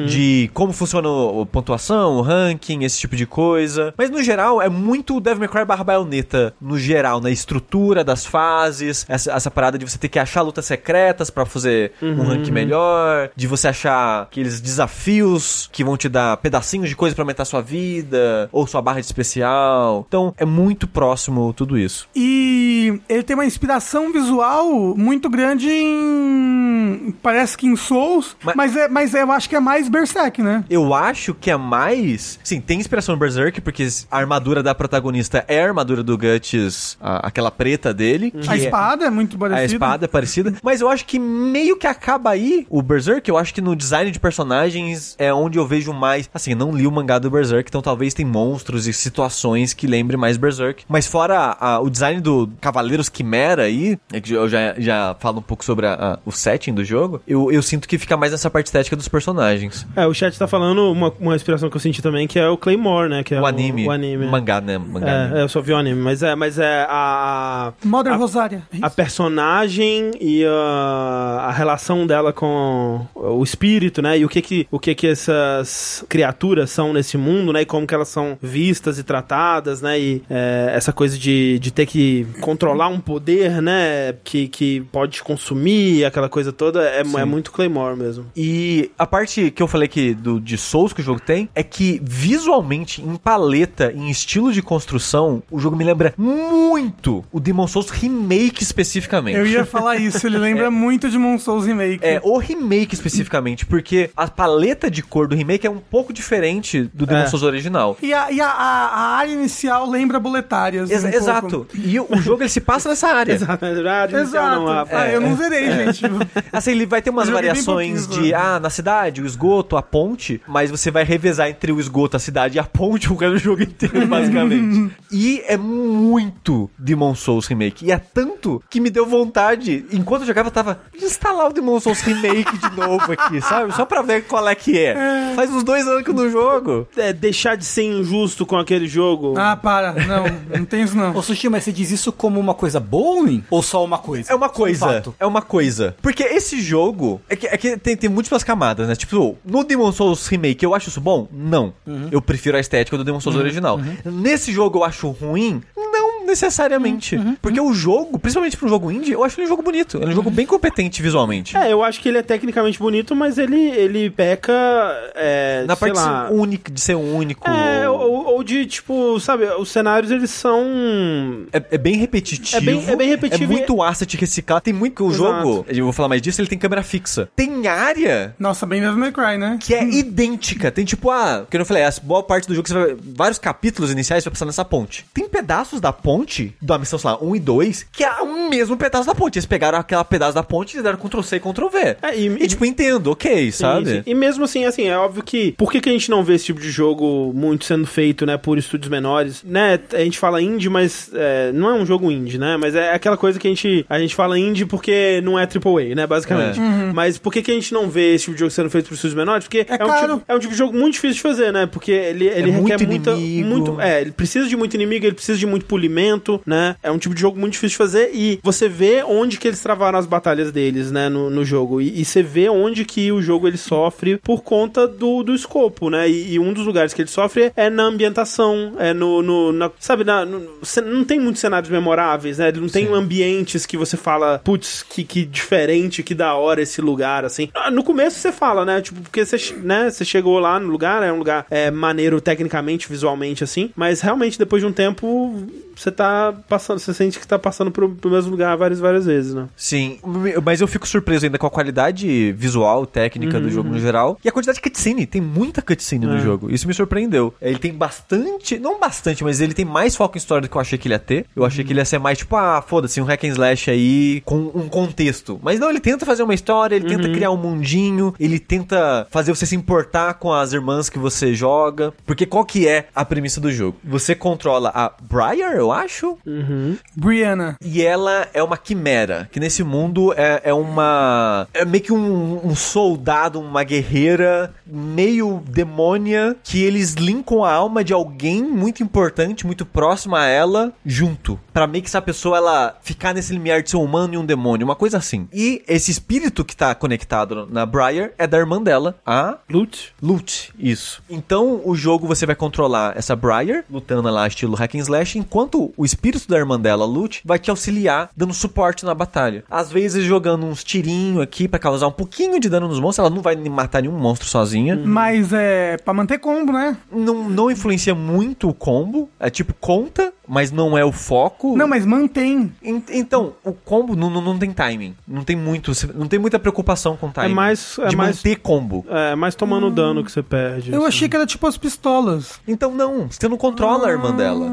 de como funciona a pontuação, o ranking, esse tipo de coisa. Mas no geral, é muito o Devil May Cry barra Bayonetta, no geral, na estrutura das fases, essa, essa parada de você ter que achar lutas secretas pra fazer um ranking melhor, de você achar aqueles desafios que vão te dar pedacinhos de coisa pra aumentar sua vida, ou sua barra de especial. Então, é muito próximo tudo isso. E ele tem uma inspiração visual muito grande em. Parece que em Souls, Mas- mas, é, mas eu acho que é mais Berserk, né? Eu acho que é mais. Sim, tem inspiração no Berserk, porque a armadura da protagonista é a armadura do Guts, a- aquela preta dele. A é- espada é muito parecida. A espada é parecida. Mas eu acho que meio que acaba aí o Berserk. Eu acho que no design de personagens é onde eu vejo mais. Assim, eu não li o mangá do Berserk, então talvez tem monstros e situações que lembrem mais Berserk. Mas fora a- o design do Cavaleiros Quimera aí, é que eu já, já falo um pouco sobre a- o setting do jogo, eu, eu sinto que fica mais nessa parte estética dos personagens. É, o chat tá falando uma, uma inspiração que eu senti também, que é o Claymore, né? Que é o anime. O, anime. Mangá, né? Mangá. É, né? é, eu só vi o anime, mas é, mas é a, Modern a- Rosária. a personagem e a, a relação dela com o espírito, né? E o que que, o que que essas criaturas são nesse mundo, né? E como que elas são vistas e tratadas, né? E é, essa coisa de, de ter que controlar um poder, né? Que, que pode te consumir, aquela coisa toda, é, é muito Claymore mesmo. E a parte que eu falei que do, de Souls que o jogo tem é que visualmente, em paleta, em estilo de construção, o jogo me lembra muito o Demon Souls Remake especificamente. Eu ia falar isso, ele lembra [LAUGHS] muito de Mon Souls Remake. É, o remake especificamente, porque a paleta de cor do remake é um pouco diferente do Demon É. Souls original. E, a, e a, a, a área inicial lembra boletárias. Exa- um pouco. exato. E o, o jogo ele se passa nessa área. [LAUGHS] Exato. Ah, Exato. não. Ah, eu não zerei, gente. [LAUGHS] Assim, ele vai ter umas variações de, ah, na cidade, o esgoto, a ponte, mas você vai revezar entre o esgoto, a cidade e a ponte [LAUGHS] o resto do jogo inteiro, basicamente. [LAUGHS] e é muito Demon Souls Remake. E é tanto que me deu vontade, enquanto eu jogava, eu tava de instalar o Demon Souls Remake de novo aqui, [LAUGHS] sabe? Só pra ver qual é que é. Faz uns dois anos que eu não jogo. É, deixar de ser injusto com aquele jogo. Ah, para. Não, não tem isso não. Ô, Sushi, mas você diz isso como uma coisa boa ou só uma coisa? É uma um coisa. fato. É uma coisa. Porque esse jogo. É que, é que tem, tem múltiplas camadas, né? Tipo, no Demon Souls Remake eu acho isso bom? Não. Eu prefiro a estética do Demon Souls original. Nesse jogo eu acho ruim? Não necessariamente. Porque o jogo, principalmente um jogo indie, eu acho ele um jogo bonito. Ele é um jogo bem competente visualmente. É, eu acho que ele é tecnicamente bonito, mas ele, ele peca. É, Na sei parte de lá. ser único, de ser único. É, ou, ou de, tipo, sabe, os cenários eles são. É, é bem repetitivo. É bem- é bem repetitivo É muito asset reciclado. Tem muito. O Exato. jogo, eu vou falar mais disso, ele tem câmera fixa. Tem área Nossa, bem Devil May Cry, né? que é idêntica. Tem tipo, ah, que eu falei, a boa parte do jogo, você vai, vários capítulos iniciais você vai passar nessa ponte. Tem pedaços da ponte, da missão, sei lá, 1 e 2, que é o mesmo pedaço da ponte. Eles pegaram aquela pedaço da ponte e deram Ctrl C e Ctrl V. É, e- e, tipo, entendo, ok, sabe? Sim, sim. E mesmo assim, assim, é óbvio que. Por que, que a gente não vê esse tipo de jogo muito sendo feito, né, por estúdios menores? Né, a gente fala indie, mas é, não é um jogo indie, né? Mas é aquela coisa que a gente, a gente fala indie porque não é AAA, né, basicamente. É. Mas por que, que a gente não vê esse tipo de jogo sendo feito por estúdios menores? Porque é, um, caro. tipo, é um tipo de jogo muito difícil de fazer, né? Porque ele, ele É requer muito muita. inimigo. Muito, é, ele precisa de muito inimigo, ele precisa de muito polimento, né? É um tipo de jogo muito difícil de fazer e você vê onde que eles travaram as batalhas deles, né, no, no jogo. E, e você vê onde que o jogo ele sofre por conta do, do escopo, né? E, e um dos lugares que ele sofre é na ambientação, é no, no na- sabe, na- no- não tem muitos cenários memoráveis, né? Não tem ambientes que você fala, putz, que, que diferente, que da hora esse lugar, assim. Ah, No começo você fala, né? Tipo, porque você, né, você chegou lá no lugar, é um lugar é, maneiro tecnicamente, visualmente, assim, mas realmente depois de um tempo você tá passando, você sente que tá passando pro, pro mesmo lugar várias, várias vezes, né? Sim, mas eu fico surpreso ainda com a qualidade visual, técnica do jogo no geral. E a quantidade de cutscene, tem muita cutscene no jogo. Isso me surpreendeu. Ele tem bastante, não bastante, mas ele tem mais foco em história do que eu achei que ele ia ter. Eu achei que ele ia ser mais tipo, ah, foda-se, um hack and slash aí com um contexto. Mas não, ele tenta fazer uma história, ele tenta criar um mundinho, ele tenta fazer você se importar com as irmãs que você joga. Porque qual que é a premissa do jogo? Você controla a Briar, eu acho, Brianna. e ela é uma quimera, que nesse mundo é, é uma. É meio que um, um soldado, uma guerreira meio demônia, que eles linkam a alma de alguém muito importante, muito próximo a ela, junto. Pra meio que essa pessoa ela ficar nesse limiar de ser um humano e um demônio, uma coisa assim. E esse espírito que tá conectado na Briar é da irmã dela, a Loot. Loot, isso. Então, o jogo você vai controlar essa Briar, lutando lá estilo hack and slash, enquanto o espírito da irmã dela, Loot, vai te auxiliar dando suporte na batalha. Às vezes jogando uns tirinhos aqui pra causar um pouquinho de dano nos monstros, ela não vai matar nenhum monstro sozinha. Mas é pra manter combo, né? Não, não influencia muito o combo, é tipo conta, mas não é o foco. Não, mas mantém. En- Então, o combo não, não, não tem timing. Não tem muito, não tem muita preocupação com timing. mais- é de mais- manter combo. É, mas tomando dano que você perde. Eu assim. achei que era tipo as pistolas. Então não, você não controla a irmã dela.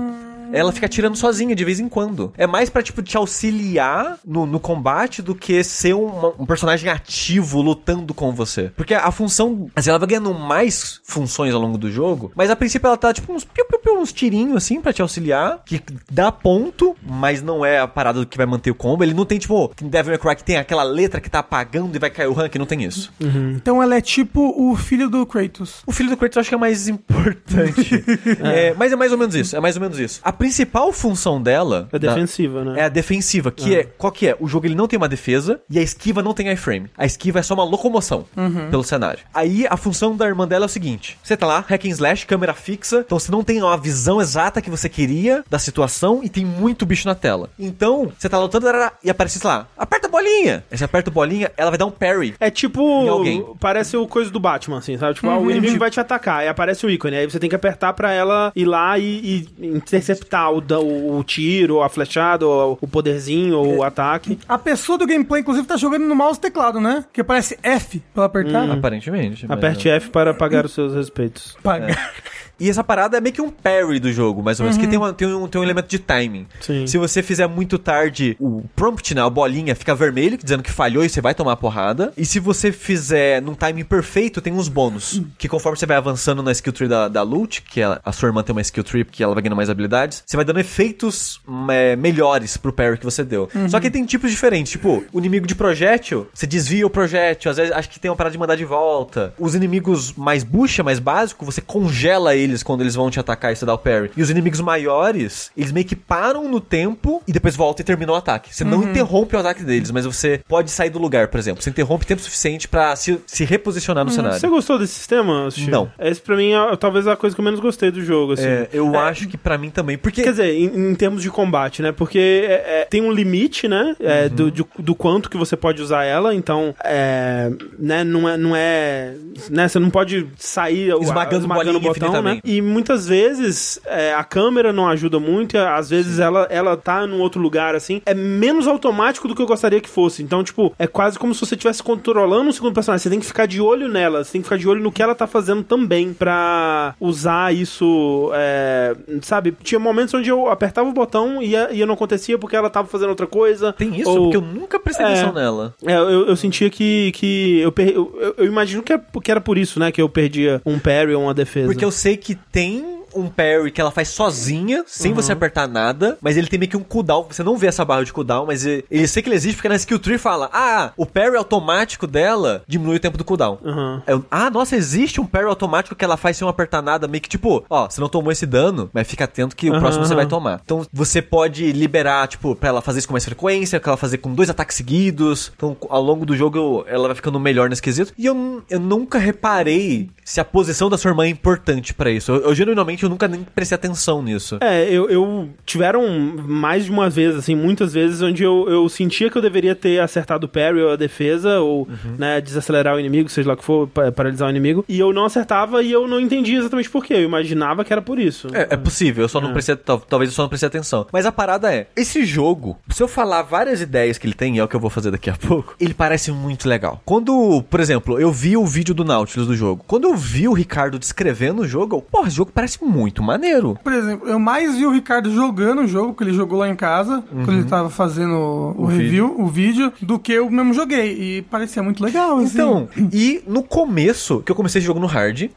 Ela fica atirando sozinha de vez em quando. É mais pra, tipo, te auxiliar no, no combate do que ser um, um personagem ativo lutando com você. Porque a função. Assim, ela vai ganhando mais funções ao longo do jogo, mas a princípio ela tá, tipo, uns, piu, piu, piu, uns tirinhos assim pra te auxiliar, que dá ponto, mas não é a parada que vai manter o combo. Ele não tem, tipo, que Devil May Cry que tem aquela letra que tá apagando e vai cair o rank, não tem isso. Então ela é tipo o filho do Kratos. O filho do Kratos eu acho que é mais [LAUGHS] importante. [LAUGHS] É, mas é mais ou menos isso. É mais ou menos isso. A principal função dela É da- defensiva, né? é a defensiva, que é qual que é? O jogo ele não tem uma defesa e a esquiva não tem iframe. A esquiva é só uma locomoção pelo cenário. Aí a função da irmã dela é o seguinte: você tá lá, hack and slash, câmera fixa, então você não tem uma visão exata que você queria da situação e tem muito bicho na tela. Então, você tá lutando e aparece sei lá, aperta a bolinha. Aí você aperta a bolinha, ela vai dar um parry. É tipo. alguém. Parece o coisa do Batman, assim, sabe? Tipo, ah, o inimigo vai te atacar, aí aparece o ícone. Aí você tem que apertar pra ela ir lá e, e interceptar o, da- o, o tiro, a flechada, ou o poderzinho, ou o ataque. A pessoa do gameplay, inclusive, tá jogando no mouse e teclado, né? Que parece F pra apertar. Aparentemente. mas- Aperte F para pagar os seus respeitos. Pagar. [LAUGHS] E essa parada é meio que um parry do jogo, mais ou menos, que tem, uma- tem um, tem um elemento de timing. Sim. Se você fizer muito tarde, o prompt, né, a bolinha, fica vermelho, dizendo que falhou e você vai tomar porrada. E se você fizer num timing perfeito, tem uns bônus. Que conforme você vai avançando na skill tree da, da loot, que ela- a sua irmã tem uma skill tree, que ela vai ganhando mais habilidades, você vai dando efeitos é, melhores pro parry que você deu. Só que tem tipos diferentes, tipo, o inimigo de projétil, você desvia o projétil, às vezes acho que tem uma parada de mandar de volta. Os inimigos mais bucha, mais básico, você congela eles quando eles vão te atacar e você dá o parry. E os inimigos maiores, eles meio que param no tempo e depois voltam e terminam o ataque. Você não interrompe o ataque deles, mas você pode sair do lugar, por exemplo. Você interrompe tempo suficiente pra se, se reposicionar no cenário. Você gostou desse sistema, Steve? Não. Esse pra mim é talvez a coisa que eu menos gostei do jogo, assim. É, eu acho que pra mim também. Porque. Quer dizer, em, em termos de combate, né? Porque é, é, tem um limite, né? É, do, de- do quanto que você pode usar ela. Então, é, né? Não é, não é, né? Você não pode sair Esmagando bolinha o botão, né? Infinitamente. E muitas vezes é, a câmera não ajuda muito. E às vezes ela, ela tá num outro lugar, assim. É menos automático do que eu gostaria que fosse. Então, tipo, é quase como se você estivesse controlando um segundo personagem. Você tem que ficar de olho nela. Você tem que ficar de olho no que ela tá fazendo também pra usar isso, é, sabe? Tinha momentos onde eu apertava o botão e, e não acontecia porque ela tava fazendo outra coisa. Tem isso, ou- porque eu nunca prestei É. atenção nela. É, eu, eu sentia que, que eu, per... eu, eu- eu imagino que, é, que era por isso, né? Que eu perdia um parry ou uma defesa. Porque eu sei que tem um parry que ela faz sozinha, sem você apertar nada, mas ele tem meio que um cooldown. Você não vê essa barra de cooldown, mas ele, ele sei que ele existe porque na skill tree fala: Ah, o parry automático dela diminui o tempo do cooldown. Aham. Eu, ah, nossa, existe um parry automático que ela faz sem apertar nada, meio que tipo, ó, você não tomou esse dano, mas fica atento que o Aham, próximo você vai aham. tomar. Então você pode liberar, tipo, pra ela fazer isso com mais frequência, pra ela fazer com dois ataques seguidos. Então, ao longo do jogo, eu- ela vai ficando melhor nesse quesito. E eu, eu nunca reparei se a posição da sua irmã é importante pra isso. Eu, eu genuinamente que eu nunca nem prestei atenção nisso. É, eu, eu- tiveram mais de uma vez, assim, muitas vezes, onde eu, eu sentia que eu deveria ter acertado o parry ou a defesa, ou, né, desacelerar o inimigo, seja lá o que for, pa- paralisar o inimigo, e eu não acertava e eu não entendia exatamente por quê. Eu imaginava que era por isso. É, é possível, eu só não prestei. tal- talvez eu só não prestei atenção. Mas a parada é: esse jogo, se eu falar várias ideias que ele tem, e é o que eu vou fazer daqui a pouco, ele parece muito legal. Quando, por exemplo, eu vi o vídeo do Nautilus do jogo, quando eu vi o Ricardo descrevendo o jogo, eu, porra, esse jogo parece muito maneiro. Por exemplo, eu mais vi o Ricardo jogando o jogo, porque ele jogou lá em casa, quando ele tava fazendo o, O review, o vídeo, do que eu mesmo joguei. E parecia muito legal, assim. Então, e no começo, que eu comecei esse jogo no hard,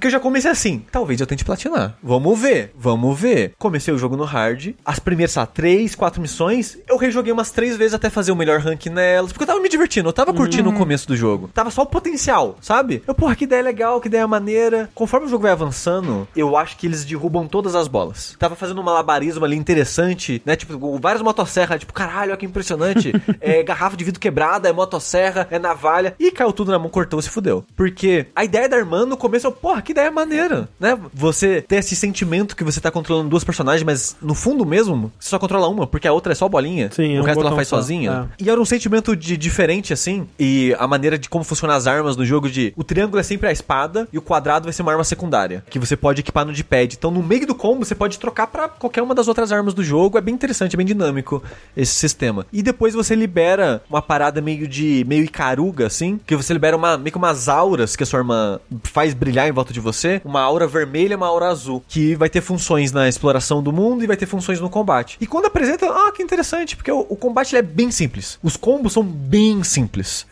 que eu já comecei assim, talvez eu tente platinar. Vamos ver, vamos ver. Comecei o jogo no hard, as primeiras, sei lá, três, quatro missões, eu rejoguei umas três vezes até fazer o melhor rank nelas, porque eu tava me divertindo, eu tava curtindo o começo do jogo. Tava só o potencial, sabe? Eu, porra, que ideia legal, que ideia maneira. Conforme o jogo vai avançando, eu acho que eles derrubam todas as bolas. Tava fazendo um malabarismo ali interessante, né? Tipo, várias motosserras, tipo, caralho, olha que impressionante. [LAUGHS] é garrafa de vidro quebrada, é motosserra, é navalha. E caiu tudo na mão, cortou, se fudeu. Porque a ideia da irmã no começo, eu, porra, que ideia maneira, né? Você ter esse sentimento que você tá controlando duas personagens, mas no fundo mesmo, você só controla uma, porque a outra é só bolinha. Sim, é o resto ela faz só, sozinha. E era um sentimento de diferente, assim. E a maneira de como funcionam as armas no jogo de o triângulo é sempre a espada e o quadrado vai ser uma arma secundária. Que você pode equipar no D-pad. Então, no meio do combo, você pode trocar pra qualquer uma das outras armas do jogo. É bem interessante, é bem dinâmico esse sistema. E depois você libera uma parada meio de. meio Icaruga, assim. Que você libera uma, meio que umas auras que a sua arma faz brilhar em volta de você. Uma aura vermelha e uma aura azul. Que vai ter funções na exploração do mundo e vai ter funções no combate. E quando apresenta, ah, que interessante, porque o, o combate é bem simples. Os combos são bem simples.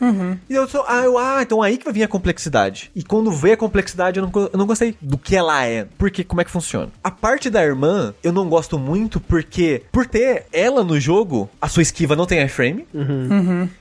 E eu sou, ah, eu, ah, então aí que vai vir a complexidade. E quando vê a complexidade, eu não, eu não gostei do que ela é. Porque, como é que funciona? A parte da irmã, eu não gosto muito porque, por ter ela no jogo, a sua esquiva não tem iframe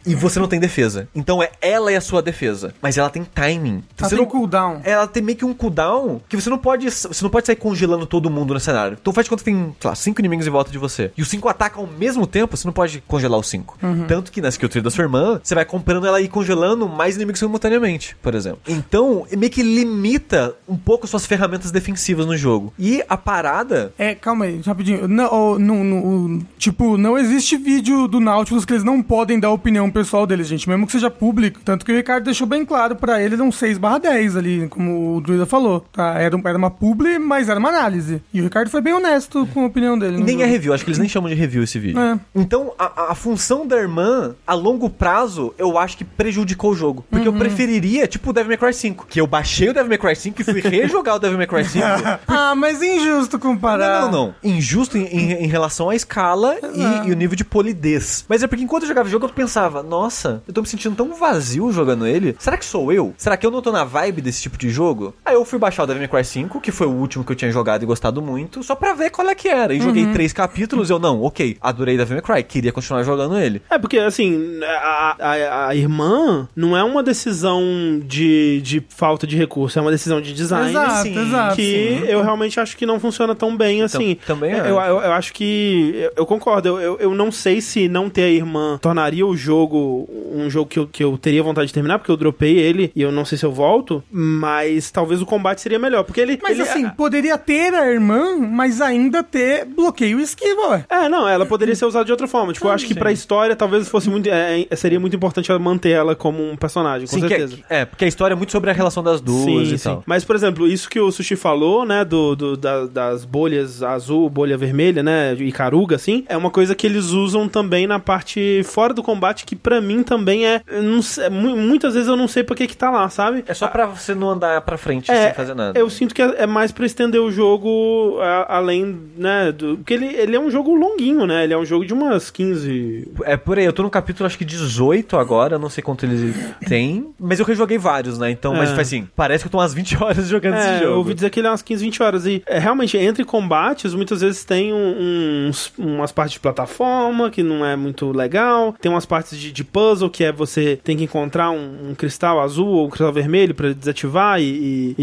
e você não tem defesa. Então é ela e a sua defesa. Mas ela tem timing. Ela você tem não, cooldown. ela tem meio que um cooldown que você não pode. Você não pode sair congelando todo mundo no cenário. Então faz de conta que tem, sei lá, cinco inimigos em volta de você. E os cinco atacam ao mesmo tempo, você não pode congelar os cinco. Tanto que na skill tree da sua irmã, você vai comprando ela e congelando mais inimigos simultaneamente, por exemplo. Então, meio que limita um pouco suas ferramentas defensivas no jogo. E a parada. É, calma aí, rapidinho. Não, ó, não, não, tipo, não existe vídeo do Nautilus que eles não podem dar a opinião pessoal deles, gente, mesmo que seja público. Tanto que o Ricardo deixou bem claro pra ele, é um 6 10 ali, como o Druida falou. Tá? Era, era uma publi, mas era uma análise. E o Ricardo foi bem honesto com a opinião dele. No nem é jogo. review, acho que eles nem chamam de review esse vídeo. É. Então, a, a- a função da irmã, a longo prazo, eu acho que prejudicou o jogo. Porque Uhum. eu preferiria, tipo, o Devil May Cry 5. Que eu baixei o Devil May Cry 5 e fui [LAUGHS] rejogar o Devil May Cry 5. Ah, mas é injusto comparar. Não, não, não. Injusto em, em- em relação à escala e, e o nível de polidez. Mas é porque enquanto eu jogava o jogo, eu pensava, nossa, eu tô me sentindo tão vazio jogando ele. Será que sou eu? Será que eu não tô na vibe desse tipo de jogo? Aí eu fui baixar o Devil May Cry 5, que foi o último que eu tinha jogado e gostado muito, só pra ver qual é que era. E joguei três capítulos e eu, não, ok, adorei Devil May Cry, queria continuar jogando ele. É, porque, assim, a, a, a irmã não é uma decisão de, de falta de recurso, é uma decisão de design. Exato, sim, exato. que eu realmente acho que não funciona tão bem assim. também eu, acho. eu, eu acho que. Eu, eu concordo. Eu, eu, eu não sei se não ter a irmã tornaria o jogo um jogo que eu, que eu teria vontade de terminar, porque eu dropei ele e eu não sei se eu volto. Mas talvez o combate seria melhor. Porque ele. Mas ele- assim, poderia ter a irmã, mas ainda ter bloqueio e esquiva, ué. É, não, ela poderia ser usada de outra forma. Tipo, eu acho que pra história talvez fosse muito. é, é, seria muito importante ela manter ela como um personagem, com Sim, que é- certeza. é, porque a história é muito sobre a relação das duas Sim, e sim. tal. Mas, por exemplo, isso que o Sushi falou, né, do, do- da- das bolhas azul, bolha vermelha, né, e caruga, assim, é uma coisa que eles usam também na parte fora do combate, que pra mim também é, sei- mu- muitas vezes eu não sei pra que que tá lá, sabe? É só pra você não andar pra frente É, sem fazer nada. Eu sinto que é, é mais pra estender o jogo a- além, né, do, porque ele, ele é um jogo longuinho, né, ele é um jogo de umas 15... É por aí, eu tô no capítulo acho que 18 agora, não sei quanto eles têm, mas eu rejoguei vários, né? Então, mas É. assim, parece que eu tô umas 20 [LAUGHS] horas jogando esse É, jogo. eu ouvi dizer que ele é umas 15, 20 horas. E é, realmente, entre combates, muitas vezes tem um- uns, umas partes de plataforma que não é muito legal. Tem umas partes de, de puzzle que é você tem que encontrar um, um cristal azul ou um cristal vermelho pra desativar e, e-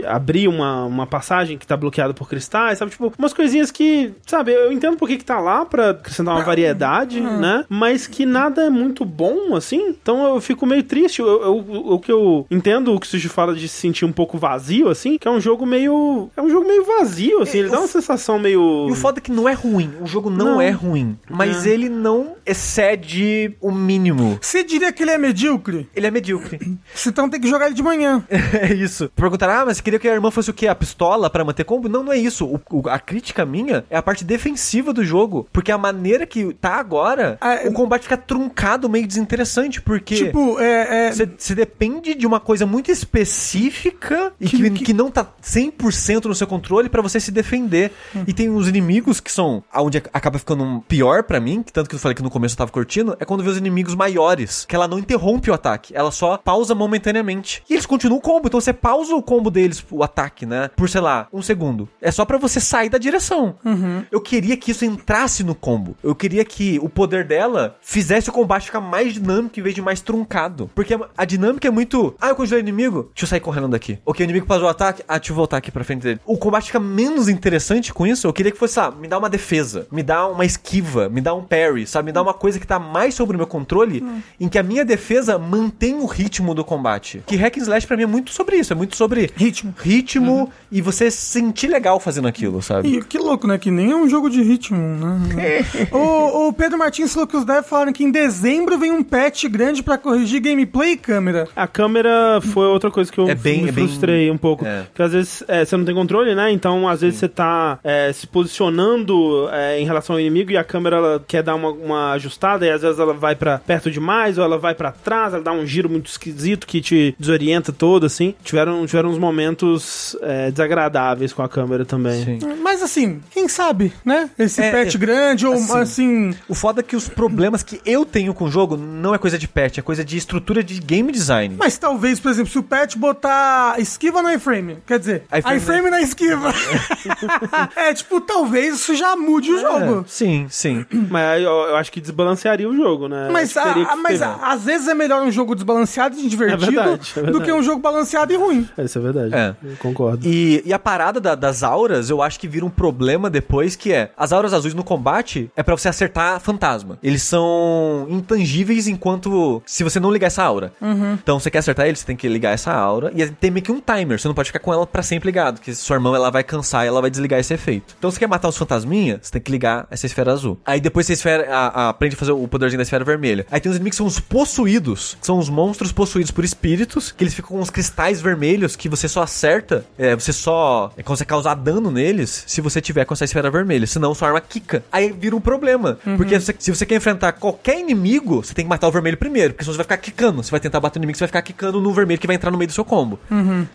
e abrir uma, uma passagem que tá bloqueada por cristais, sabe? Tipo, umas coisinhas que, sabe, eu entendo por que que tá lá pra acrescentar uma variedade, né? Mas que nada é muito bom, assim. Então eu fico meio triste. Eu, eu- o que eu entendo o que o Sushi fala de se sentir um pouco vazio, assim, que é um jogo meio jogo. É um jogo meio vazio, assim. Ele dá uma sensação meio. E o foda é que não é ruim. O jogo não, Não. é ruim. Mas ele não excede o mínimo. Você diria que ele é medíocre? Ele é medíocre. [CLEARS THROAT] Você então tem que jogar ele de manhã. [LAUGHS] é isso. Perguntaram, ah, mas você queria que a irmã fosse o quê? A pistola pra manter combo? Não, não é isso. O- o- a crítica minha é a parte defensiva do jogo. Porque a maneira que tá agora, Ah, é- o combate fica truncado, meio desinteressante. Porque. Tipo, é. é- Você depende de uma coisa muito específica e que, Que- que, que- não tá 100% no seu controle pra você se defender. Hum. E tem os inimigos que são aonde acaba ficando um pior pra mim, que tanto que eu falei que no começo eu tava curtindo, é quando vê os inimigos maiores, que ela não interrompe o ataque, ela só pausa momentaneamente. E eles continuam o combo, então você pausa o combo deles, o ataque, né? Por, sei lá, um segundo. É só pra você sair da direção. Eu queria que isso entrasse no combo. Eu queria que o poder dela fizesse o combate ficar mais dinâmico em vez de mais truncado. Porque a- a dinâmica é muito. Ah, eu congelei o inimigo? Deixa eu sair correndo daqui. Ok, o inimigo pausou o ataque. Ah, deixa eu voltar aqui pra frente dele. O combate fica menos interessante com isso. Eu queria que fosse, ah, me dá uma defesa, me dá uma esquiva, me dá um parry, sabe? Me dá uma coisa que tá mais sobre o meu controle, em que a minha defesa mantém o ritmo do combate. Que Hack and Slash pra mim é muito sobre isso. É muito sobre Ritmo. ritmo e você se sentir legal fazendo aquilo, sabe? Ih, que louco, né? Que nem é um jogo de ritmo, né? [LAUGHS] o, o Pedro Martins falou que os devs falaram que em dezembro vem um patch grande pra corrigir gameplay e câmera. A câmera foi outra coisa que eu É bem- me é bem- frustrei um pouco. é. Porque às vezes é, você não tem controle, né? Então às vezes você tá é, se posicionando é, em relação ao inimigo e a câmera ela quer dar uma, uma ajustada e às vezes ela vai pra perto demais ou ela vai pra trás, ela dá um giro muito esquisito que te desorienta todo, assim. Tiveram, tiveram uns momentos é, desagradáveis com a câmera também. Sim. Mas assim, quem sabe, né? Esse É, patch é, grande ou assim, assim. O foda é que os problemas que eu tenho com o jogo não é coisa de patch, é coisa de estrutura de game design. Mas talvez, por exemplo, se o patch botar esquiva no iframe, quer dizer, iframe- iframe na esquiva. [LAUGHS] é, tipo, talvez isso já mude o jogo. É, sim, sim. Mas eu, eu acho que desbalancearia o jogo, né? Mas, a- que mas a- às vezes é melhor um jogo desbalanceado e divertido É verdade, é do verdade. que um jogo balanceado e ruim. Isso é verdade. É. Eu concordo. E, e a parada da- das auras, eu acho que vira um problema depois, que é, as auras azuis no combate é pra você acertar fantasma. Eles são intangíveis enquanto, se você não ligar essa aura. Então, você quer acertar eles, você tem que ligar essa aura, e tem meio que um timer, você não pode ficar com ela pra sempre ligado, porque sua irmã, ela vai cansar e ela vai desligar esse efeito. Então, você quer matar os fantasminhas, você tem que ligar essa esfera azul. Aí depois você esfera, a- a- aprende a fazer o poderzinho da esfera vermelha. Aí tem os inimigos que são os possuídos, que são os monstros possuídos por espíritos, que eles ficam com uns cristais vermelhos que você só acerta, é, você só é, consegue causar dano neles se você tiver com essa esfera vermelha, senão sua arma quica. Aí vira um problema, porque você- se você quer enfrentar qualquer inimigo, você tem que matar o vermelho primeiro, porque senão você vai ficar quicando. Você vai tentar bater no inimigo, você vai ficar quicando no vermelho que vai entrar no meio do seu combo.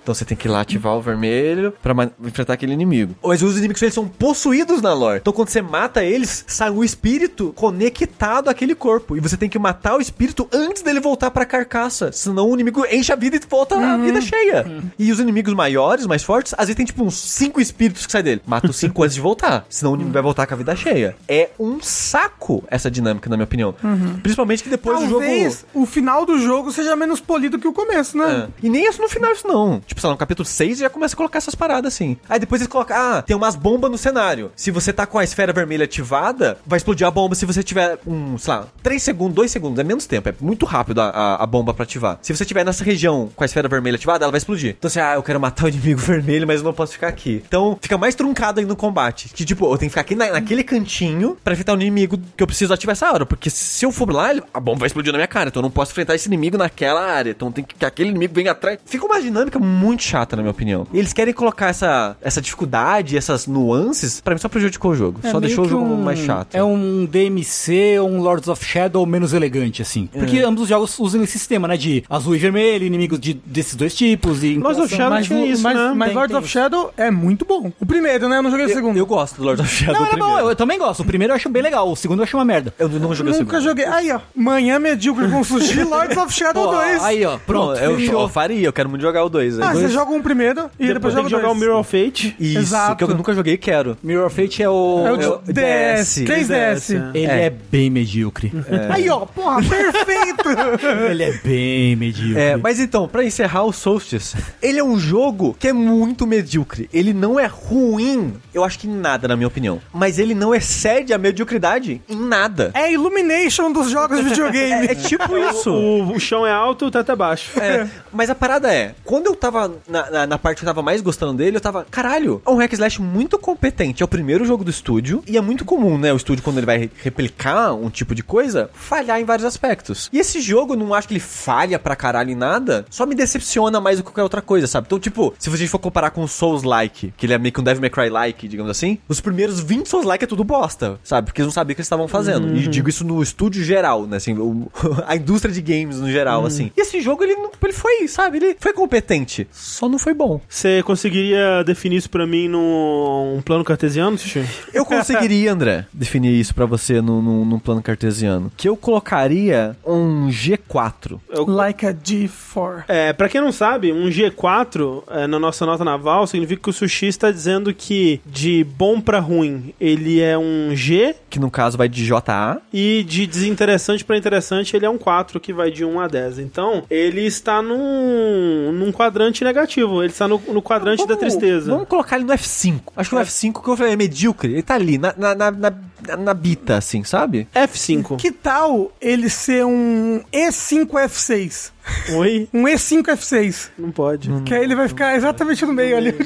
Então você tem que ir lá ativar o vermelho pra ma- enfrentar aquele inimigo. Mas os inimigos eles são possuídos na lore. Então quando você mata eles, sai um espírito conectado àquele corpo. E você tem que matar o espírito antes dele voltar pra carcaça. Senão o inimigo enche a vida e volta a vida cheia. E os inimigos maiores, mais fortes, às vezes tem tipo uns cinco espíritos que saem dele. Mata os cinco antes de voltar. Senão o inimigo vai voltar com a vida cheia. É um saco essa dinâmica, na minha opinião. Principalmente que depois o jogo. Talvez o final do jogo seja menos polido que o começo, né? É. E nem isso no final, isso não. Tipo, sei lá, no capítulo 6 já começa a colocar essas paradas assim. Aí depois eles colocam, ah, tem umas bombas no cenário. Se você tá com a esfera vermelha ativada, vai explodir a bomba se você tiver um, sei lá, 3 segundos, 2 segundos, é menos tempo, é muito rápido a, a, a bomba pra ativar. Se você tiver nessa região com a esfera vermelha ativada, ela vai explodir. Então você, ah, eu quero matar o inimigo [LAUGHS] vermelho, mas eu não posso ficar aqui. Então fica mais truncado aí no combate. Que tipo, eu tenho que ficar aqui na- naquele cantinho pra enfrentar o inimigo que eu preciso ativar essa hora. Porque se eu for lá, a bomba vai explodir na minha cara. Então eu não posso enfrentar esse inimigo naquela área. Então tem que que aquele inimigo venha atrás. Fica uma dinâmica muito chata, na minha opinião. E eles querem colocar essa, essa dificuldade, essas nuances, pra mim só prejudicou o jogo. É só deixou o jogo um- mais chato. É um DMC ou um Lords of Shadow menos elegante, assim. É. Porque ambos os jogos usam esse sistema, né? De azul e vermelho, inimigos de, desses dois tipos. E Lords of. Shadow Mas, tinha o- isso, mas, né? mas Tem- Lords tem of isso. Shadow é muito bom. O primeiro, né? Eu não joguei o segundo. Eu gosto do Lord of Shadow Não, era bom, eu, eu também gosto. O primeiro eu acho bem legal, o segundo eu acho uma merda. Eu não joguei o Nunca segundo. joguei. Aí, ó. Manhã medíocre com sushi, [LAUGHS] Lords of Shadow Pô, 2. aí, ó, pronto. Eu, eu faria, eu quero muito jogar o 2. ah, você joga um primeiro e depois, Depois joga que jogar o. Mirror of Fate. Isso, Exato. que eu nunca joguei e quero. Mirror of Fate é o... É o É o DS, 3DS. Ele É. é. bem medíocre. Aí, ó, porra, perfeito! [LAUGHS] Ele é bem medíocre. É, mas então, pra encerrar o Solstice, ele é um jogo que é muito medíocre. Ele não é ruim, eu acho que em nada, na minha opinião. Mas ele não excede a mediocridade em nada. É a Illumination dos jogos de videogame. É tipo isso. O, o chão é alto, o teto é baixo. É, mas a parada é, quando eu tava na, na, na parte que eu tava mais gostando gostando dele, eu tava, caralho, é um hack slash muito competente. É o primeiro jogo do estúdio, e é muito comum, né, o estúdio, quando ele vai re- replicar um tipo de coisa, falhar em vários aspectos. E esse jogo, eu não acho que ele falha pra caralho em nada, só me decepciona mais do que qualquer outra coisa, sabe? Então, tipo, se a gente for comparar com o Souls-like, que ele é meio que um Devil May Cry-like, digamos assim, os primeiros 20 Souls-like é tudo bosta, sabe? Porque eles não sabiam o que eles estavam fazendo. E digo isso no estúdio geral, né, assim, o- [LAUGHS] a indústria de games no geral, assim. E esse jogo, ele, ele foi, sabe? Ele foi competente, só não foi bom. Você conseguiria definir isso pra mim num plano cartesiano, Sushi? Eu conseguiria, André, definir isso pra você num, num, num plano cartesiano. Que eu colocaria um G4. Like a G4. É, pra quem não sabe, um G4 é, na nossa nota naval significa que o Sushi está dizendo que de bom pra ruim ele é um G Que no caso vai de JA. e de desinteressante pra interessante ele é um 4 que vai de 1 a 10. Então, ele está num, num quadrante negativo, ele está no, no quadrante da tristeza. Vamos colocar ele no F5. Acho que o F5 que eu falei é medíocre. Ele tá ali, na, na, na, na, na bita, assim, sabe? F5. Que tal ele ser um E5F6? Oi? Um E5F6. Não pode. Que aí ele vai ficar exatamente no meio ali. [LAUGHS]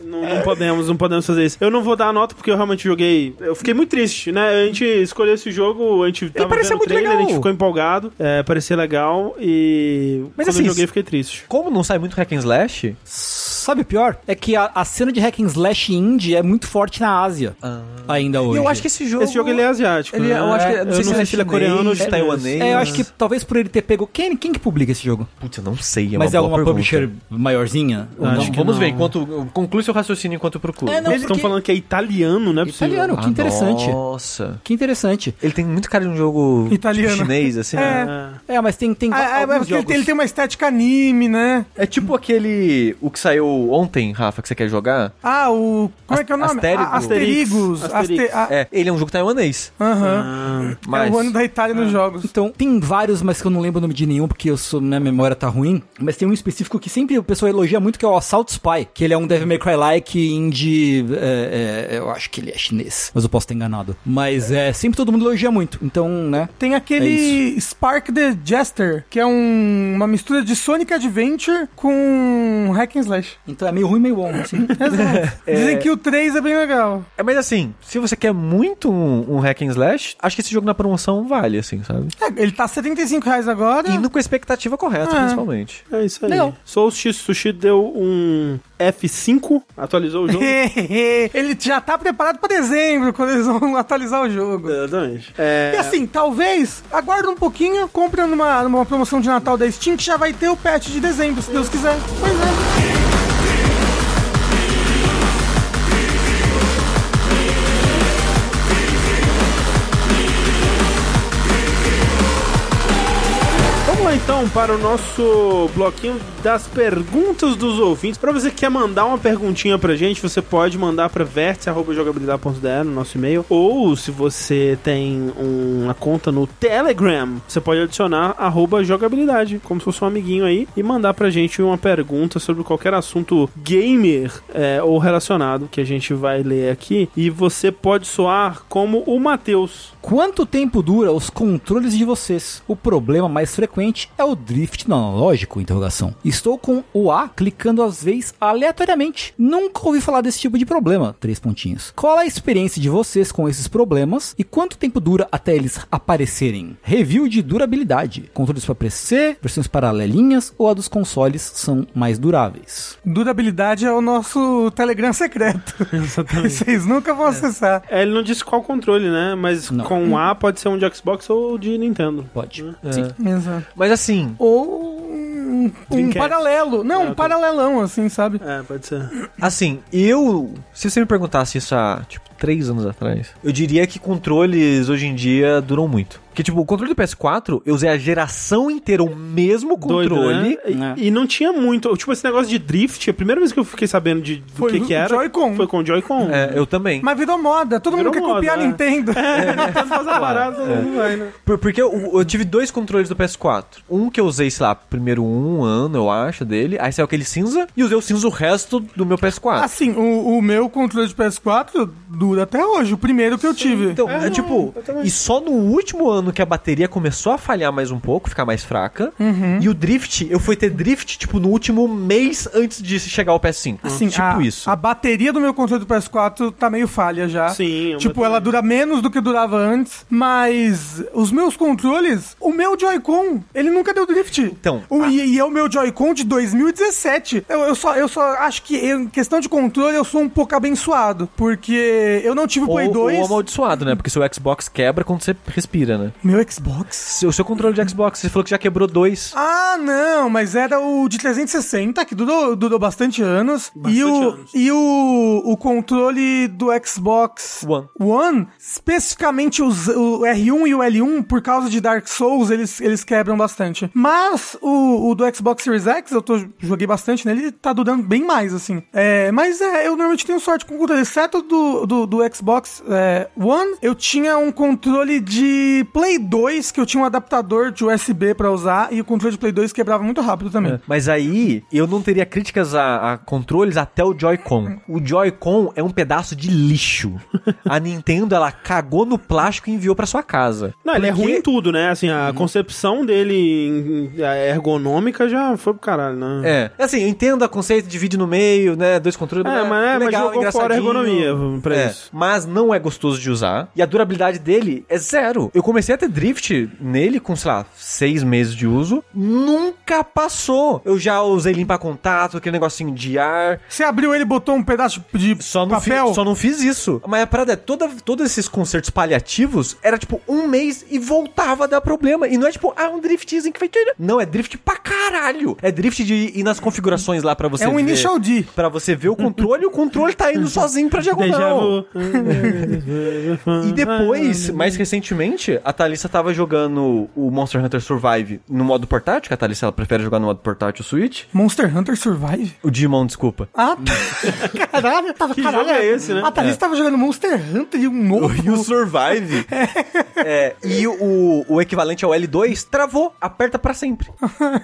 Não, não podemos, não podemos fazer isso. Eu não vou dar a nota porque eu realmente joguei. Eu fiquei muito triste, né? A gente escolheu esse jogo, a gente tava parecia muito trailer, legal. a gente ficou empolgado, é, parecia legal e Mas quando assim, eu joguei fiquei triste. Como não sai muito hack and slash, Sabe o pior? É que a, a cena de hack and slash indie é muito forte na Ásia. Ainda hoje. eu acho que esse jogo... Esse jogo ele é asiático. Ele é- né? eu acho que- eu não sei se ele é ele é coreano ou taiwanês. É, eu acho que talvez por ele ter pego. Quem, quem que publica esse jogo? Putz, eu não sei, é Mas uma é alguma pergunta. publisher maiorzinha? Acho não? que Vamos não. ver, enquanto... Conclui seu raciocínio enquanto eu procuro. É, não, Eles estão porque- falando que é italiano, não é possível. Italiano, que interessante. Nossa. Que interessante. Ele tem muito cara de um jogo Italiano. tipo, chinês, assim. É. É. É, mas tem, tem Ah, é, ele tem, ele tem uma estética anime, né? É tipo aquele. O que saiu ontem, Rafa, que você quer jogar? Ah, o. Como é que é o nome? Astérigo. Asterigos. Asterix. Aste- a- É, ele é um jogo taiwanês. Aham. Ah, Mas. É o ano da Itália nos jogos. Então, tem vários, mas que eu não lembro o nome de nenhum, porque eu sou, minha memória tá ruim. Mas tem um específico que sempre o pessoal elogia muito, que é o Assault Spy. Que ele é um Devil May Cry-like indie... é, é, eu acho que ele é chinês, mas eu posso ter enganado. Mas é, sempre todo mundo elogia muito. Então, né... Tem É aquele Spark the Jester, que é um- uma mistura de Sonic Adventure com Hack and Slash. Então é meio ruim, meio bom, assim. [LAUGHS] Exato. Dizem que o 3 é bem legal. É, mas assim, se você quer muito um, um hack and slash, acho que esse jogo na promoção vale, assim, sabe? É, ele tá 75 reais agora. Indo com a expectativa correta, É. principalmente. É isso aí. Legal. Solstice Sushi deu um F5, atualizou o jogo. [LAUGHS] ele já tá preparado pra dezembro, quando eles vão [LAUGHS] atualizar o jogo. Exatamente. É, E assim, talvez, aguarda um pouquinho, compre numa, numa promoção de Natal da Steam, que já vai ter o patch de dezembro, se Deus quiser. Pois é. Então para o nosso bloquinho das perguntas dos ouvintes. Para você que quer mandar uma perguntinha pra gente, você pode mandar para vértice.jogabilidade.de no nosso e-mail. Ou se você tem uma conta no Telegram, você pode adicionar jogabilidade, como se fosse um amiguinho aí, e mandar pra gente uma pergunta sobre qualquer assunto gamer é, ou relacionado que a gente vai ler aqui. E você pode soar como o Matheus. Quanto tempo dura os controles de vocês? O problema mais frequente é o drift no analógico, interrogação. Estou com o A clicando às vezes aleatoriamente. Nunca ouvi falar desse tipo de problema. Três pontinhos. Qual a experiência de vocês com esses problemas e quanto tempo dura até eles aparecerem? Review de durabilidade. Controles para PC, versões paralelinhas ou a dos consoles são mais duráveis? Durabilidade é o nosso Telegram secreto. [LAUGHS] Exatamente. Vocês nunca vão acessar. É, ele não disse qual controle, né? Mas Não. Com A pode ser um de Xbox ou de Nintendo. Pode. É. Sim. Exato. Mas assim, Ou um, um paralelo. Não, Ah, um paralelão, assim, sabe? É, pode ser. assim, eu. Se você me perguntasse isso há, tipo, três anos atrás, eu diria que controles hoje em dia duram muito. Porque, tipo, o controle do PS4, eu usei a geração inteira o mesmo Doido, controle. né? É. E, e não tinha muito. Tipo, esse negócio de drift, a primeira vez que eu fiquei sabendo de, do Foi que, o que era. Joy-Con. Foi com o Joy-Con. É, eu também. Mas virou moda. Todo Virou mundo quer moda, copiar a é. Nintendo. [LAUGHS] Nintendo faz a parada, todo mundo vai, né? Por- porque eu, eu tive dois controles do PS4. Um que eu usei, sei lá, primeiro um ano, eu acho, dele. Aí saiu aquele cinza. E usei o cinza o resto do meu PS4. Assim, o, o meu controle de PS4 do dura até hoje, o primeiro que eu tive. Então, É, é, tipo, e só no último ano que a bateria começou a falhar mais um pouco, ficar mais fraca. E o drift, eu fui ter drift, tipo, no último mês antes de chegar ao PS5. Assim, tipo a, isso. a bateria do meu controle do PS4 tá meio falha já. Sim, o Tipo, ela dura menos do que durava antes, mas os meus controles, o meu Joy-Con, ele nunca deu drift. Então, O, e, e é o meu Joy-Con de 2017. Eu, eu só, eu só acho que, em questão de controle, eu sou um pouco abençoado, porque eu não tive o Play Ou, 2. ou amaldiçoado, né? Porque seu Xbox quebra quando você respira, né? Meu Xbox? Seu, seu controle de Xbox, você falou que já quebrou dois. Ah, não, mas era o de 360, que durou, durou bastante anos. Bastante e o, anos. E o, o controle do Xbox One. One, especificamente os, o R1 e o L1, por causa de Dark Souls, eles, eles quebram bastante. Mas o, o do Xbox Series X, eu tô, joguei bastante nele, ele tá durando bem mais, assim. É, mas é, eu normalmente tenho sorte com o controle, exceto do, do, do Xbox é, One, eu tinha um controle de Play 2, que eu tinha um adaptador de USB pra usar, e o controle de Play 2 quebrava muito rápido também. Mas aí, eu não teria críticas a, a controles até o Joy-Con. O Joy-Con é um pedaço de lixo. a Nintendo, ela cagou no plástico e enviou pra sua casa. Não, ele é Porque- ruim em tudo, né? Assim, a concepção dele ergonômica já foi pro caralho, né? É, assim, eu entendo a conceito de vídeo no meio, né? Dois controles. É, mas, é, mas jogou fora a ergonomia pra É, isso. Mas não é gostoso de usar. E a durabilidade dele é zero. Eu comecei a ter drift nele com, sei lá, seis meses de uso. Nunca passou. Eu já usei limpar contato, aquele negocinho de ar. Você abriu ele e botou um pedaço de Só papel? Fiz, só não fiz isso. Mas a parada é, toda, todos esses concertos paliativos era tipo um mês e voltava a dar problema. E não é tipo, ah, um driftzinho que vai. Não, é drift pra caralho. É drift de ir nas configurações lá pra você É um ver. Initial D. Pra você ver o controle o controle tá indo [LAUGHS] sozinho pra diagonal. [LAUGHS] E depois, mais recentemente, a Thalissa tava jogando o Monster Hunter Survive no modo portátil, que a Thalissa ela prefere jogar no modo portátil o Switch. Monster Hunter Survive? O Digimon, desculpa. Ah, tá. [LAUGHS] caralho, tava, Que caralho. é esse, né? A Thalys tava jogando Monster Hunter e um novo. [LAUGHS] E o Survive. é, e o, o equivalente ao L2 travou, aperta pra sempre.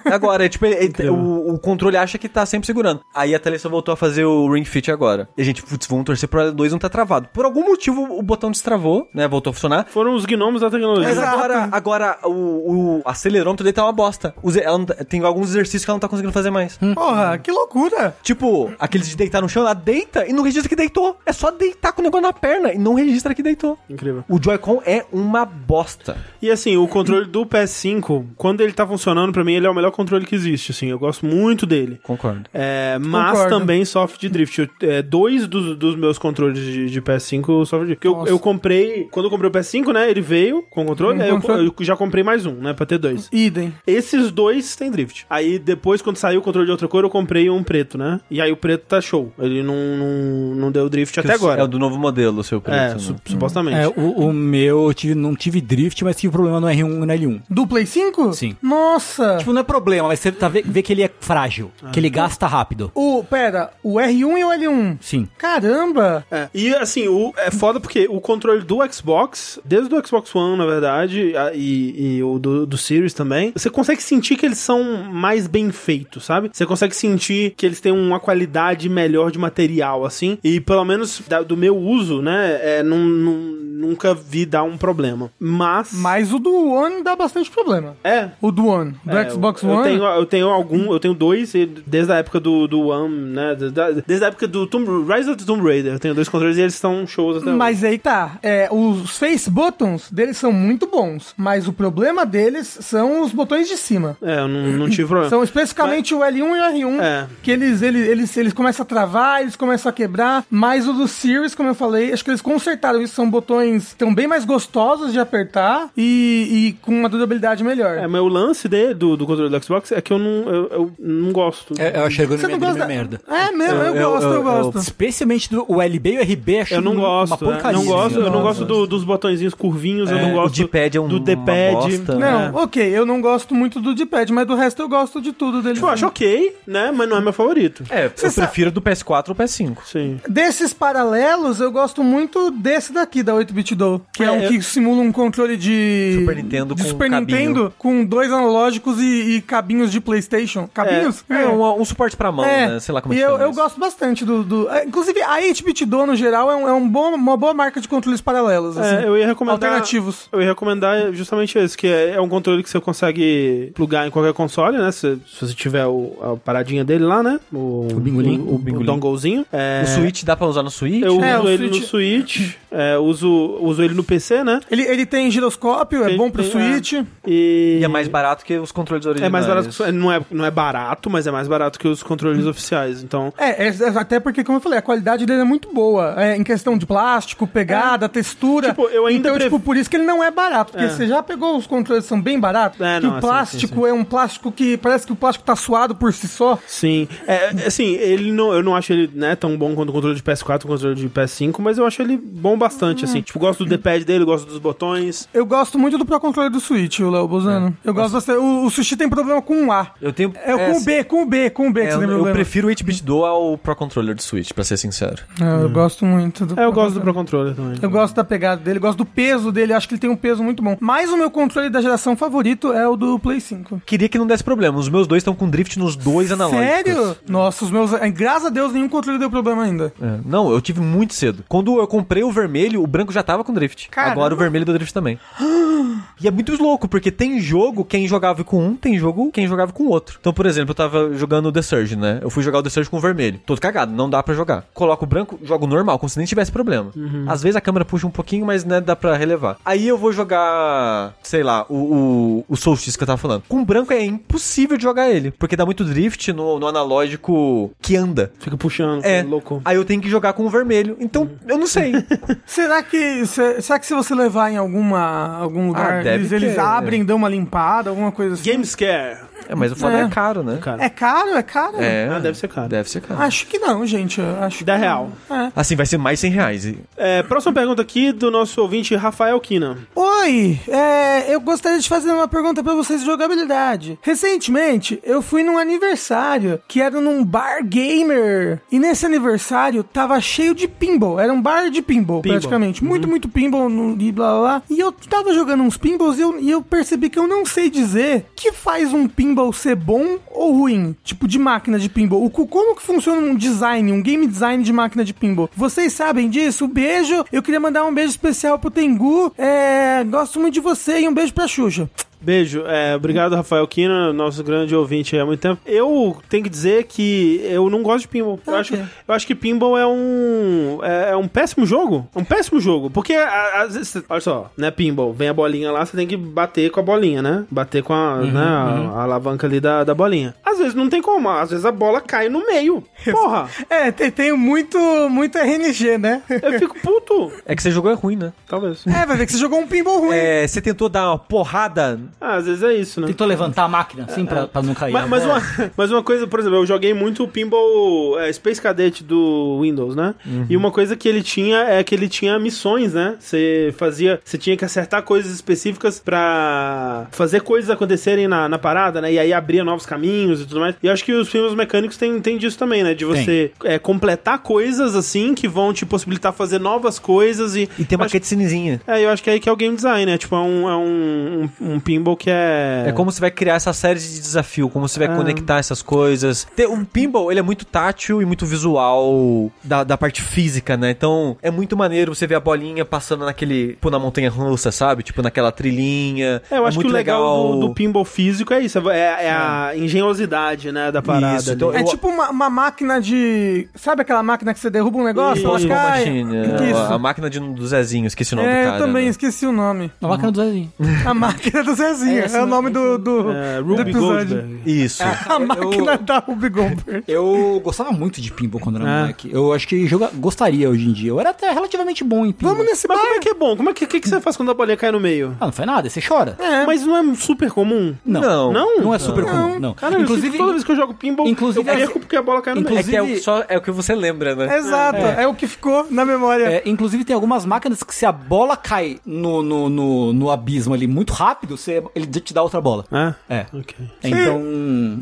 Agora, é tipo, ele- ele- o, o controle acha que tá sempre segurando. Aí a Thalissa voltou a fazer o Ring Fit agora. E a gente, putz, vamos torcer pro L2 não tá travado. Por algum motivo o botão destravou, né? Voltou a funcionar. Foram os gnomos da tecnologia. Mas Exato. agora, agora o, o acelerômetro dele tá uma bosta. Os- ela tá- tem alguns exercícios que ela não tá conseguindo fazer mais. Porra, que loucura. Tipo, aqueles de deitar no chão, ela deita e não registra que deitou. É só deitar com o negócio na perna e não registra que deitou. Incrível. O Joy-Con é uma bosta. E assim, o controle do PS5, quando ele tá funcionando, pra mim, ele é o melhor controle que existe, assim. Eu gosto muito dele. Concordo. É, mas Concordo. também sofre de drift. Eu- é, dois dos, dos meus controles de, de PS5 sofrem de drift. Porque eu, eu comprei. Quando eu comprei o PS5, né? Ele veio com o controle. Com aí eu, controle. eu já comprei mais um, né? Pra ter dois. Idem. Esses dois tem drift. Aí depois, quando saiu o controle de outra cor, eu comprei um preto, né? E aí o preto tá show. Ele não, não, não deu drift até agora. É o do novo modelo, o seu preto. É, né? su- supostamente. É, o, o meu, eu tive, não tive drift, mas tive problema no R1 e no L1. Do Play 5? Sim. Nossa. Tipo, não é problema, mas você tá vê, vê que ele é frágil, que ele gasta rápido. O, pera, o R1 e o L1. Sim. Caramba. É. E assim, o, é foda porque o controle do Xbox, desde o Xbox One, na verdade, a- e, e o do, do Series também, você consegue sentir que eles são mais bem feitos, sabe? Você consegue sentir que eles têm uma qualidade melhor de material, assim. E pelo menos da- do meu uso, né? É, não, não- nunca vi dar um problema. Mas. Mas o do One dá bastante problema. É, O do One. Do é, Xbox eu, One. Eu tenho, eu tenho algum, eu tenho dois, desde a época do, do One, né? Desde, desde a época do Tomb, Rise of the Tomb Raider. Eu tenho dois controles e eles estão shows até hoje. Mas aí tá, é, os face buttons deles são muito bons, mas o problema deles são os botões de cima. É, eu não, não tive problema. [COUGHS] São especificamente o L1 e o R1, É. que eles, eles, eles, eles começam a travar, eles começam a quebrar, mas o do Series, como eu falei, acho que eles consertaram isso, são botões que estão bem mais gostosos de apertar e, e com uma durabilidade melhor. É, mas o lance dele, do, do controle do Xbox é que eu não, eu, eu não gosto. É, eu achei Você não gosta da... merda. É mesmo, eu, Eu- gosto, eu, eu- gosto. Especialmente do o LB e o RB, acho eu não uma gosto, é, porcaria. não gosto, eu não gosto do- dos botõezinhos curvinhos, eu não o gosto D-pad é um, do uma D-pad. bosta. Não, É. ok, eu não gosto muito do D-pad, mas do resto eu gosto de tudo dele. Tipo, eu acho ok, né? Mas não é meu favorito. É, Você eu sabe- prefiro do PS4 ou PS5. Sim. Desses paralelos, eu gosto muito desse daqui, da 8 8-bit do, que é, É, um eu- que simula um controle de Super Nintendo de com Super cabinho. Nintendo com dois analógicos e, e cabinhos de PlayStation. Cabinhos? É, um, um suporte pra mão, É, né? Sei lá como é e que eu, eu gosto bastante do. do- é, inclusive, a 8-bit do, no geral, é, um, é um bom- uma boa marca de controles paralelos. Assim, É, eu ia recomendar. Alternativos. Eu ia recomendar justamente esse, que é, é um controle que você consegue plugar em qualquer console, né? Se, se você tiver o, a paradinha dele lá, né? O, o bingolinho. O, o, donglezinho. É, O Switch dá pra usar no Switch? Eu uso É, o ele Switch- no Switch, é, uso, uso ele no PC, né? Ele, ele tem giroscópio, é Tem- bom pro tem- Switch. E, E é mais barato que os controles originais. É mais barato que, não é não é barato, mas é mais barato que os controles oficiais. Então, É, é, é, até porque, como eu falei, a qualidade dele é muito boa. É, em questão de plástico, pegada, textura. Tipo, eu ainda então, pref- tipo, por isso que ele não é barato. Porque É. você já pegou os controles que são bem baratos? É, que não, o é, plástico sim, sim, é um plástico que parece que o plástico tá suado por si só. sim. É, assim, ele não, eu não acho ele né, tão bom quanto o controle de PS4 o controle de PS5, mas eu acho ele bom bastante, assim. Tipo, gosto do D-pad dele, gosto dos botões. Eu gosto muito do Pro Controller do Switch, o Léo Bozano. Eu gosto bastante. O, o Sushi tem problema com o A. Eu tenho. É, com o B, com o B, com o B que é, você eu, tem eu problema. prefiro o 8-bit do ao Pro Controller do Switch, pra ser sincero. É, eu gosto muito do É, eu gosto do. Pro Controller também. Eu gosto da pegada dele, gosto do peso dele, acho que ele tem um peso muito bom. Mas o meu controle da geração favorito é o do Play 5. Queria que não desse problema. Os meus dois estão com drift nos dois analógicos. Sério? Nossa, os meus. eh, Graças a Deus, nenhum controle deu problema ainda. É. Não, eu tive muito cedo. Quando eu comprei o vermelho, o branco já tava com drift. Caramba. Agora o vermelho deu drift também. [GASPS] e é muito louco, porque tem jogo quem jogava com um, tem jogo quem jogava com o outro. Então, por exemplo, eu tava jogando The Surge, né? Eu fui jogar o The Surge com o vermelho. Todo cagado, não dá pra jogar. Coloco o branco, jogo normal, como se nem tivesse problema. Às vezes a câmera puxa um pouquinho, mas né, dá pra relevar. Aí eu vou jogar, sei lá, o, o, o Solstice que eu tava falando. Com o branco é impossível de jogar ele, porque dá muito drift no, no analógico que anda. Fica puxando, É, louco. aí eu tenho que jogar com o vermelho. Então, eu não sei. [LAUGHS] Será que. se- será que se você levar em alguma, algum lugar, Ah, eles, eles abrem, dão uma limpada, alguma coisa assim? Gamescare. É, mas o foda é, É. caro, né? Cara, É caro? É caro? É. Ah, deve ser caro. Deve ser caro. Acho que não, gente. eu Acho Da que real. não. É. Assim, vai ser mais 100 reais. É, próxima pergunta aqui do nosso ouvinte Rafael Kina. Oi, é, eu gostaria de fazer uma pergunta pra vocês de jogabilidade. Recentemente, eu fui num aniversário que era num bar gamer. E nesse aniversário tava cheio de pinball. Era um bar de pinball, Pinball. praticamente. Muito, muito pinball no, e blá blá blá. E eu tava jogando uns pinballs e eu, e eu percebi que eu não sei dizer que faz um pinball ser bom ou ruim. Tipo, de máquina de pinball. O, como que funciona um design, um game design de máquina de pinball? Vocês sabem disso? Um beijo. Eu queria mandar um beijo especial pro Tengu. É, gosto muito de você e um beijo pra Xuxa. Beijo, é, obrigado Rafael Kina, nosso grande ouvinte aí há muito tempo. Eu tenho que dizer que eu não gosto de pinball. Eu, acho, eu acho que pinball é um é, é um péssimo jogo. É um péssimo jogo, porque às vezes, olha só, né, pinball, vem a bolinha lá, você tem que bater com a bolinha, né? Bater com a, né, a- a alavanca ali da, da bolinha. Às vezes não tem como, às vezes a bola cai no meio. [LAUGHS] Porra, É, tem, tem muito, muito RNG, né? eu fico puto. É que você jogou é ruim, né? Talvez. É, vai ver que você jogou um pinball ruim. É, você tentou dar uma porrada. Ah, às vezes é isso, né? Tentou levantar a máquina, assim, pra, pra não cair. Mas, mas uma, [LAUGHS] mas uma coisa, por exemplo, eu joguei muito o Pinball é, Space Cadet do Windows, né? E uma coisa que ele tinha é que ele tinha missões, né? Você fazia, você tinha que acertar coisas específicas pra fazer coisas acontecerem na, na parada, né? E aí abria novos caminhos e tudo mais. E eu acho que os filmes mecânicos têm, têm disso também, né? De você é, completar coisas assim que vão te possibilitar fazer novas coisas e. E tem uma acho- cutscenezinha. É, eu acho que é aí que é o game design, né? Tipo, é um, é um, um, um pinball que é. É como você vai criar essa série de desafio, como você vai Ah. conectar essas coisas. Tem- Um pinball, ele é muito tátil e muito visual da, da parte física, né? Então, é muito maneiro você ver a bolinha passando naquele, tipo, na montanha russa, sabe? Tipo, naquela trilhinha. É, eu acho que muito o legal, Do, do pinball físico é isso, é, é a engenhosidade, né, da parada. Isso, então É eu- tipo uma, uma máquina de. Sabe aquela máquina que você derruba um negócio? ela Isso. Pinball cai? Machine, Isso. a, a máquina de, do Zezinho, esqueci o nome do É, cara. eu também né? esqueci o nome. Na máquina do Zezinho. A máquina do Zezinho. [LAUGHS] É, É, o nome do, do, É, do Ruby episódio. Goldberg. Isso. A máquina da Ruby Goldberg. Eu gostava muito de pinball quando era É. moleque. Eu acho que joga... gostaria hoje em dia. Eu era até relativamente bom em pinball. Vamos nesse Mas bar. como é que é bom? Como é que, que, que você faz quando a bolinha cai no meio? Ah, não faz nada, você chora. É. Mas não é super comum. Não. Não. Não? Não é super Não. comum, não. Cara, inclusive, toda vez que eu jogo pinball, inclusive, eu perco porque a bola cai no meio. É que é o, inclusive- só, é o que você lembra, né? Exato, é. o que ficou na memória. É, inclusive tem algumas máquinas que se a bola cai no, no, no, no abismo ali muito rápido, você ele, te dá outra bola. Ah, É. ok. Então,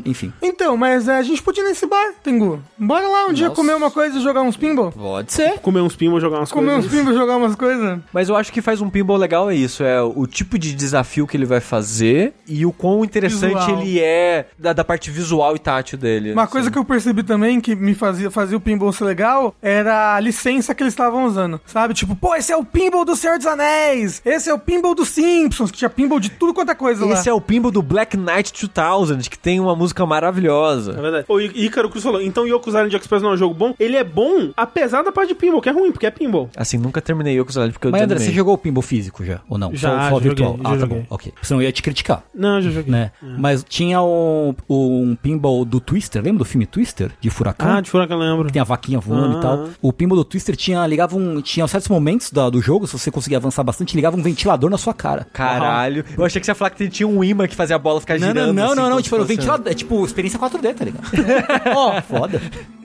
enfim. Então, mas é, a gente podia ir nesse bar, Tengu. Bora lá um dia Nossa. comer uma coisa e jogar uns pinball? Pode ser. Comer uns pinball, jogar umas Comer uns coisas. pinball e jogar umas coisas? Mas eu acho que faz um pinball legal é isso, é o tipo de desafio que ele vai fazer e o quão interessante Visual. ele é da, da parte visual e tátil dele. Uma coisa que eu percebi também que me fazia, fazia o pinball ser legal era a licença que eles estavam usando. Sabe? Tipo, pô, esse é o pinball do Senhor dos Anéis. Esse é o pinball dos Simpsons, que tinha pinball de tudo quanto é coisa lá. Esse é o pinball do Black Knight 2000, que tem uma música É maravilhosa. verdade. O Ícaro Cruz falou, então Yokos Island Express não é um jogo bom? Ele é bom, apesar da parte de pinball, que é ruim, porque é pinball. Assim, nunca terminei Yokos Island porque eu Mas André, você jogou o pinball físico já? Ou não? Já, só, já só virtual? joguei, ah, já tá joguei. bom. Ok. Senão eu ia te criticar. Não, eu já joguei. Né? Mas tinha um, um pinball do Twister, lembra do filme Twister? De furacão? Ah, de eu lembro. que tem a vaquinha voando Ah. e tal. O pinball do Twister tinha, ligava um, tinha certos momentos da- do jogo, se você conseguia avançar bastante, ligava um ventilador na sua cara. Caralho. Eu achei que você ia falar que tinha um imã que fazia a bola ficar Não, girando. não, não, assim, não, não, tipo, fosse- ventilador, é tipo experiência 4D, tá ligado? [LAUGHS] Ó, Foda.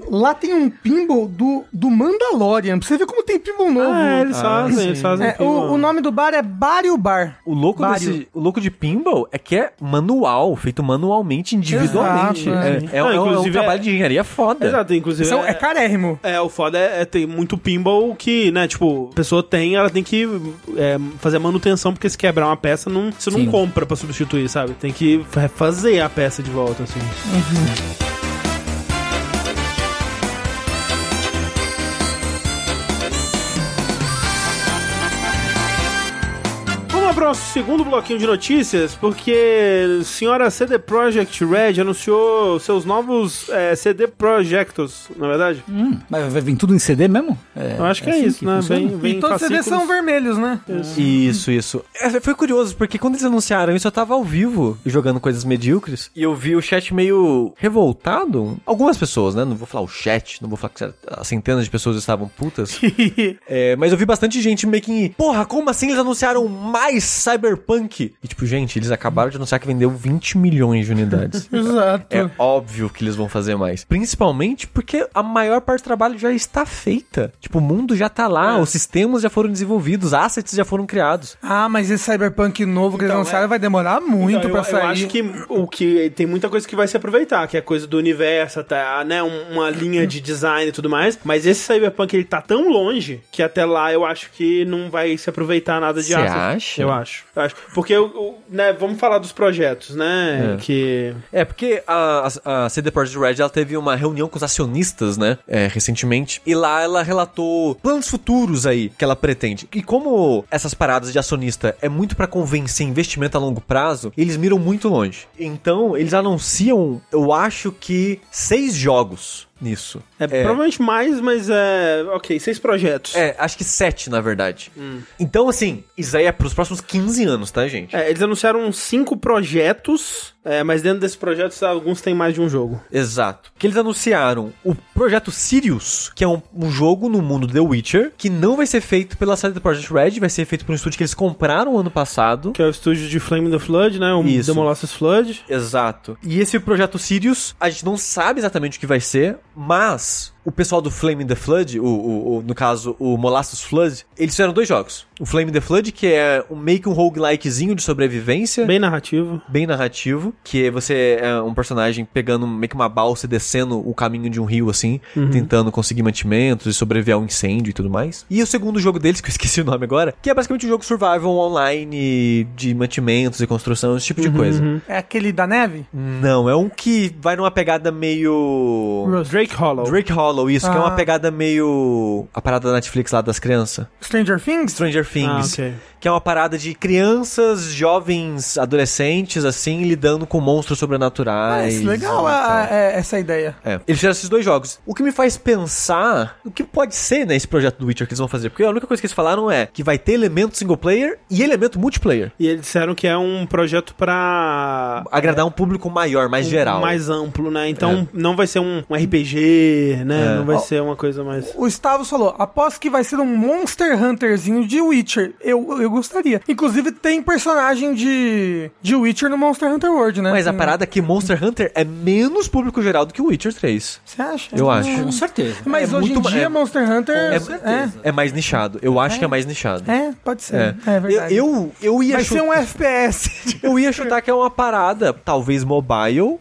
Lá tem um pinball do, do Mandalorian. Pra você ver como tem pinball novo. Ah, eles Ah, fazem, eles fazem É, o, o nome do bar é Bario Bar. O louco, Vários. desse, o louco de pinball é que é manual, feito manualmente, individualmente. Exato, é, é. é, Não, é um- é um inclusive trabalho é- de engenharia foda. Exato, inclusive. São, é carérrimo. É, o foda é, é ter muito pinball que, né, tipo, a pessoa tem, ela tem que é, fazer a manutenção, porque se quebrar uma peça, não, você não Sim. compra pra substituir, sabe? Tem que fa- fazer a peça de volta, assim. Vamos nosso segundo bloquinho de notícias, porque a senhora CD Projekt Red anunciou seus novos é, CD Projectos, na verdade? Hum, mas vai vir tudo em CD mesmo? É, Eu acho que é, assim isso, né? funciona? Vem, vem E todos os CDs são vermelhos, né? Isso, isso. É, foi curioso, porque quando eles anunciaram isso, eu tava ao vivo jogando coisas medíocres e eu vi o chat meio revoltado. Algumas pessoas, né? Não vou falar o chat, não vou falar que as centenas de pessoas estavam putas. [LAUGHS] É, mas eu vi bastante gente meio que. Porra, como assim eles anunciaram mais Cyberpunk? E tipo, gente, eles acabaram de anunciar que vendeu 20 milhões de unidades. [LAUGHS] Exato. É óbvio que eles vão fazer mais. Principalmente porque a maior parte do trabalho já está feita. Tipo, o mundo já tá lá, os sistemas já foram desenvolvidos, assets já foram criados. Ah, mas esse Cyberpunk novo que eles Então, lançaram vai demorar muito Então, pra eu, sair. eu acho que o que tem muita coisa que vai se aproveitar, que é coisa do universo, até, né, um- uma linha de design e tudo mais. Mas esse Cyberpunk ele tá tão longe que até lá eu acho que não vai se aproveitar nada de Cê assets. acha? Eu acho. Eu acho. Porque o- o- né, vamos falar dos projetos, né? É. Que É, porque a, a, a CD Projekt Red ela teve uma reunião com os acionistas, né, é, recentemente, e lá ela relatou planos futuros aí que ela pretende. E como essas paradas de acionista é muito pra convencer investimento a longo prazo, eles miram muito longe. Então, eles anunciam, eu acho que seis jogos nisso. é, provavelmente mais, mas é. Ok, seis projetos. É, acho que sete, na verdade. Então, assim, isso aí é pros próximos 15 anos, tá, gente? É, eles anunciaram cinco projetos, é, mas dentro desses projetos alguns têm mais de um jogo. Exato. Que eles anunciaram o projeto Sirius, que é um, um jogo no mundo The Witcher, que não vai ser feito pela série do Project Red, vai ser feito por um estúdio que eles compraram ano passado. Que é o estúdio de Flame the Flood, né? O Isso. The Molasses Flood. Exato. E esse projeto Sirius, a gente não sabe exatamente o que vai ser, mas o pessoal do Flame in the Flood, o, o- o- no caso o Molasses Flood, eles fizeram dois jogos. O Flame in the Flood, que é um meio que um roguelikezinho de sobrevivência. Bem narrativo. bem narrativo, que você é um personagem pegando meio que uma balsa e descendo o caminho de um rio, assim, tentando conseguir mantimentos e sobreviver a um incêndio e tudo mais. E o segundo jogo deles, [LAUGHS] que eu esqueci o nome agora, que é basicamente um jogo survival online de mantimentos e construção, esse tipo de coisa. É aquele da neve? Não, é um que vai numa pegada meio... Drake Hollow. Drake Hollow, isso, que é Ah. uma pegada meio... A parada da Netflix lá das crianças. Stranger Things? Stranger Ah, Things. Que é uma parada de crianças, jovens, adolescentes, assim, lidando com monstros sobrenaturais. Mas legal a- essa ideia. É. Eles fizeram esses dois jogos. O que me faz pensar o que pode ser, né, esse projeto do Witcher que eles vão fazer. Porque a única coisa que eles falaram é que vai ter elemento single player e elemento multiplayer. E eles disseram que é um projeto pra. Agradar um público maior, mais um- geral. Mais amplo, né? Então não vai ser um, um RPG, né? É. Não vai Ó, ser uma coisa mais. O Stavros falou, após que vai ser um Monster Hunterzinho de Witcher. Eu, eu gostaria. Inclusive, tem personagem de, de Witcher no Monster Hunter World, né? Mas a parada é que Monster Hunter é menos público geral do que o Witcher 3. Você acha? Eu acho. Com certeza. Mas É hoje em muito ma- dia, é- Monster Hunter... É, é, é mais nichado. Eu acho que é mais nichado. é, pode ser. É. É, verdade. Eu, eu, eu ia Vai ser chutar- um FPS. [LAUGHS] Eu ia chutar que é uma parada, talvez mobile,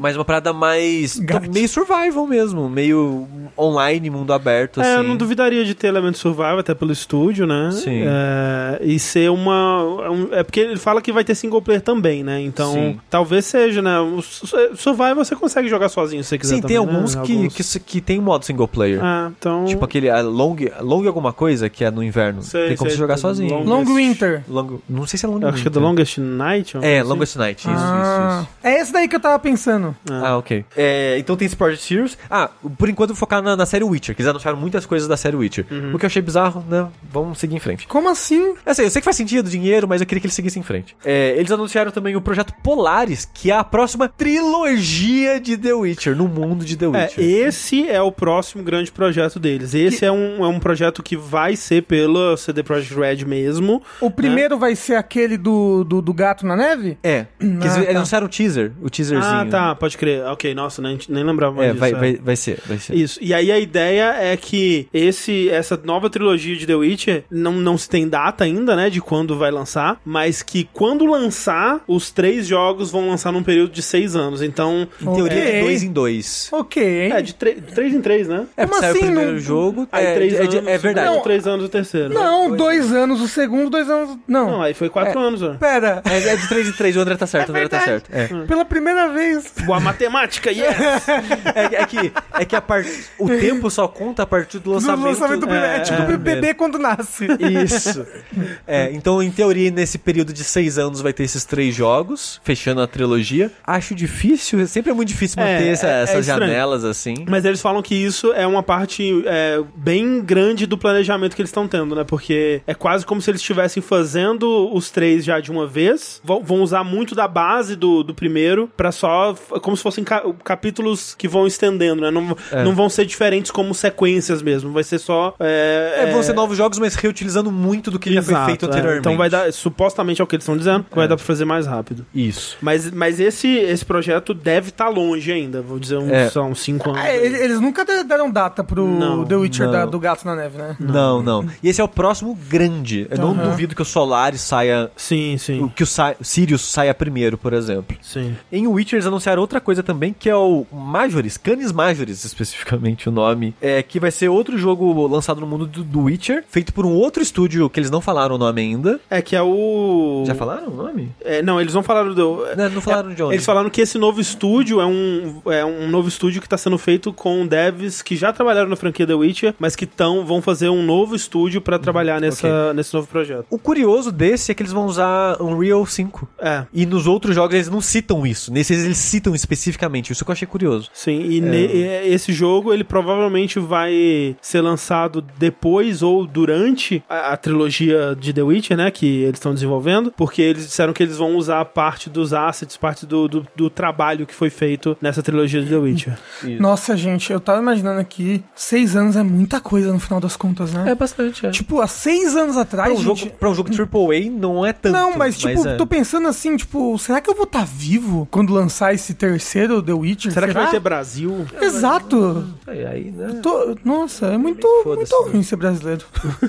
mas uma parada mais. Meio survival mesmo, meio online, mundo aberto, É, eu assim. não duvidaria de ter elemento survival, até pelo estúdio, né? Sim. É, e ser uma. um- é porque ele fala que vai ter single player também, né? Então, Sim. talvez seja, né? O su- survival você consegue jogar sozinho se você quiser. Sim, tem também, né? alguns, que, que, se- que tem modo single player. Ah, então. Tipo aquele a long, long alguma coisa que é no inverno. Sei, tem como sei, você jogar sozinho. long- Long Winter. Long- não sei se é long eu acho que é The Winter. Longest Night. É, assim. Longest Night, isso, Ah, isso, isso. É esse daí que eu tava pensando. Ah, ok. É, então tem esse Project Series. Ah, por enquanto eu vou focar na, na série Witcher, que eles anunciaram muitas coisas da série Witcher. Uhum. O que eu achei bizarro, né? Vamos seguir em frente. Como assim? Assim, eu sei que faz sentido, dinheiro, mas eu queria que eles seguissem em frente. É, eles anunciaram também o projeto Polaris, que é a próxima trilogia de The Witcher, no mundo de The É, Witcher. esse é o próximo grande projeto deles. Esse é, um, é um projeto que vai ser pela CD Projekt Red mesmo. O primeiro vai ser aquele do, do, do gato na neve? É, que eles, Ah, eles tá. anunciaram o teaser, o teaserzinho. Ah, tá, pode crer. Ok, nossa, nem, nem lembrava mais É, disso. vai, é. vai, vai ser, vai ser. Isso. E aí a ideia é que esse, essa nova trilogia de The Witcher não, não se tem data ainda, né, de quando vai lançar, mas que quando lançar, os três jogos vão lançar num período de seis anos. Então, Em teoria, Ok. é dois em dois. Ok. é de, de três em três, né? É, sai assim, o primeiro não- jogo. Aí é, três é, anos. é, é verdade. Não, três anos o terceiro. Não, dois anos o segundo, dois anos... Não. Não, aí foi quatro anos, ó. Pera. É, é de 3 em 3, o André tá certo, o André tá certo. É. Pela primeira vez. Boa matemática, yes! [LAUGHS] É, é que, é que a part... o tempo só conta a partir do lançamento. lançamento do primeiro. É, tipo é, o bebê quando nasce. Isso. [LAUGHS] É, então, em teoria, nesse período de seis anos vai ter esses três jogos, fechando a trilogia. Acho difícil, sempre é muito difícil É, manter essa- é- é essas janelas assim. Mas eles falam que isso é uma parte é, bem grande do planejamento que eles estão tendo, né? Porque é quase como se eles estivessem fazendo os três já de uma vez. Vão, vão usar muito da base do, do primeiro pra só. como se fossem ca- capítulos que vão estendendo, né? Não, É. não vão ser diferentes como sequências mesmo. Vai ser só. É, É, vão ser novos jogos, mas reutilizando muito do que já foi Exato, feito é. anteriormente. Então vai dar. Supostamente é o que eles estão dizendo, que vai dar pra fazer mais rápido. Isso. Mas, mas esse, esse projeto deve estar longe ainda. Vou dizer uns, É. só uns cinco anos. É, ele- eles nunca de- deram data pro Não, The Witcher não. da- do gato na neve, né? Não, não. E esse é o próximo grande. Eu não Aham. duvido que o Solaris saia. Sim, sim. Que o Sa- Sirius saia primeiro, por exemplo. Sim. Em Witcher eles anunciaram outra coisa também, que é o Majoris, Canis Majoris, especificamente o nome. É que vai ser outro jogo lançado no mundo do, do Witcher, feito por um outro estúdio que eles não falaram o nome ainda. É que é o. Já falaram o nome? É, não, eles não falaram do. Não, não falaram de onde. Eles falaram que esse novo estúdio é um, é um novo estúdio que está sendo feito com devs que já trabalharam na franquia The Witcher, mas que tão, vão fazer um novo estúdio para trabalhar nessa, nesse novo projeto. O curioso desse é que eles vão usar Unreal 5. É. E nos outros jogos eles não citam isso. Nesses eles citam especificamente. Isso que eu achei curioso. Sim, e ne- e esse jogo ele provavelmente vai ser lançado depois ou durante a, a trilogia de The Witcher, né? Que eles estão desenvolvendo, porque eles disseram que eles vão usar parte dos assets, parte do, do, do trabalho que foi feito nessa trilogia de The Witcher. Nossa, gente, eu tava imaginando aqui, seis anos é muita coisa no final das contas, né? bastante, é. Tipo, há seis anos atrás, Pra um, gente... jogo, pra um jogo AAA não é tanto. Não, mas tipo, é. tô pensando assim, tipo, será que eu vou estar vivo quando lançar esse terceiro The Witcher? Será que vai ter Brasil? Exato. Aí, aí, né? Tô- Nossa, é muito, muito né? ruim ser brasileiro.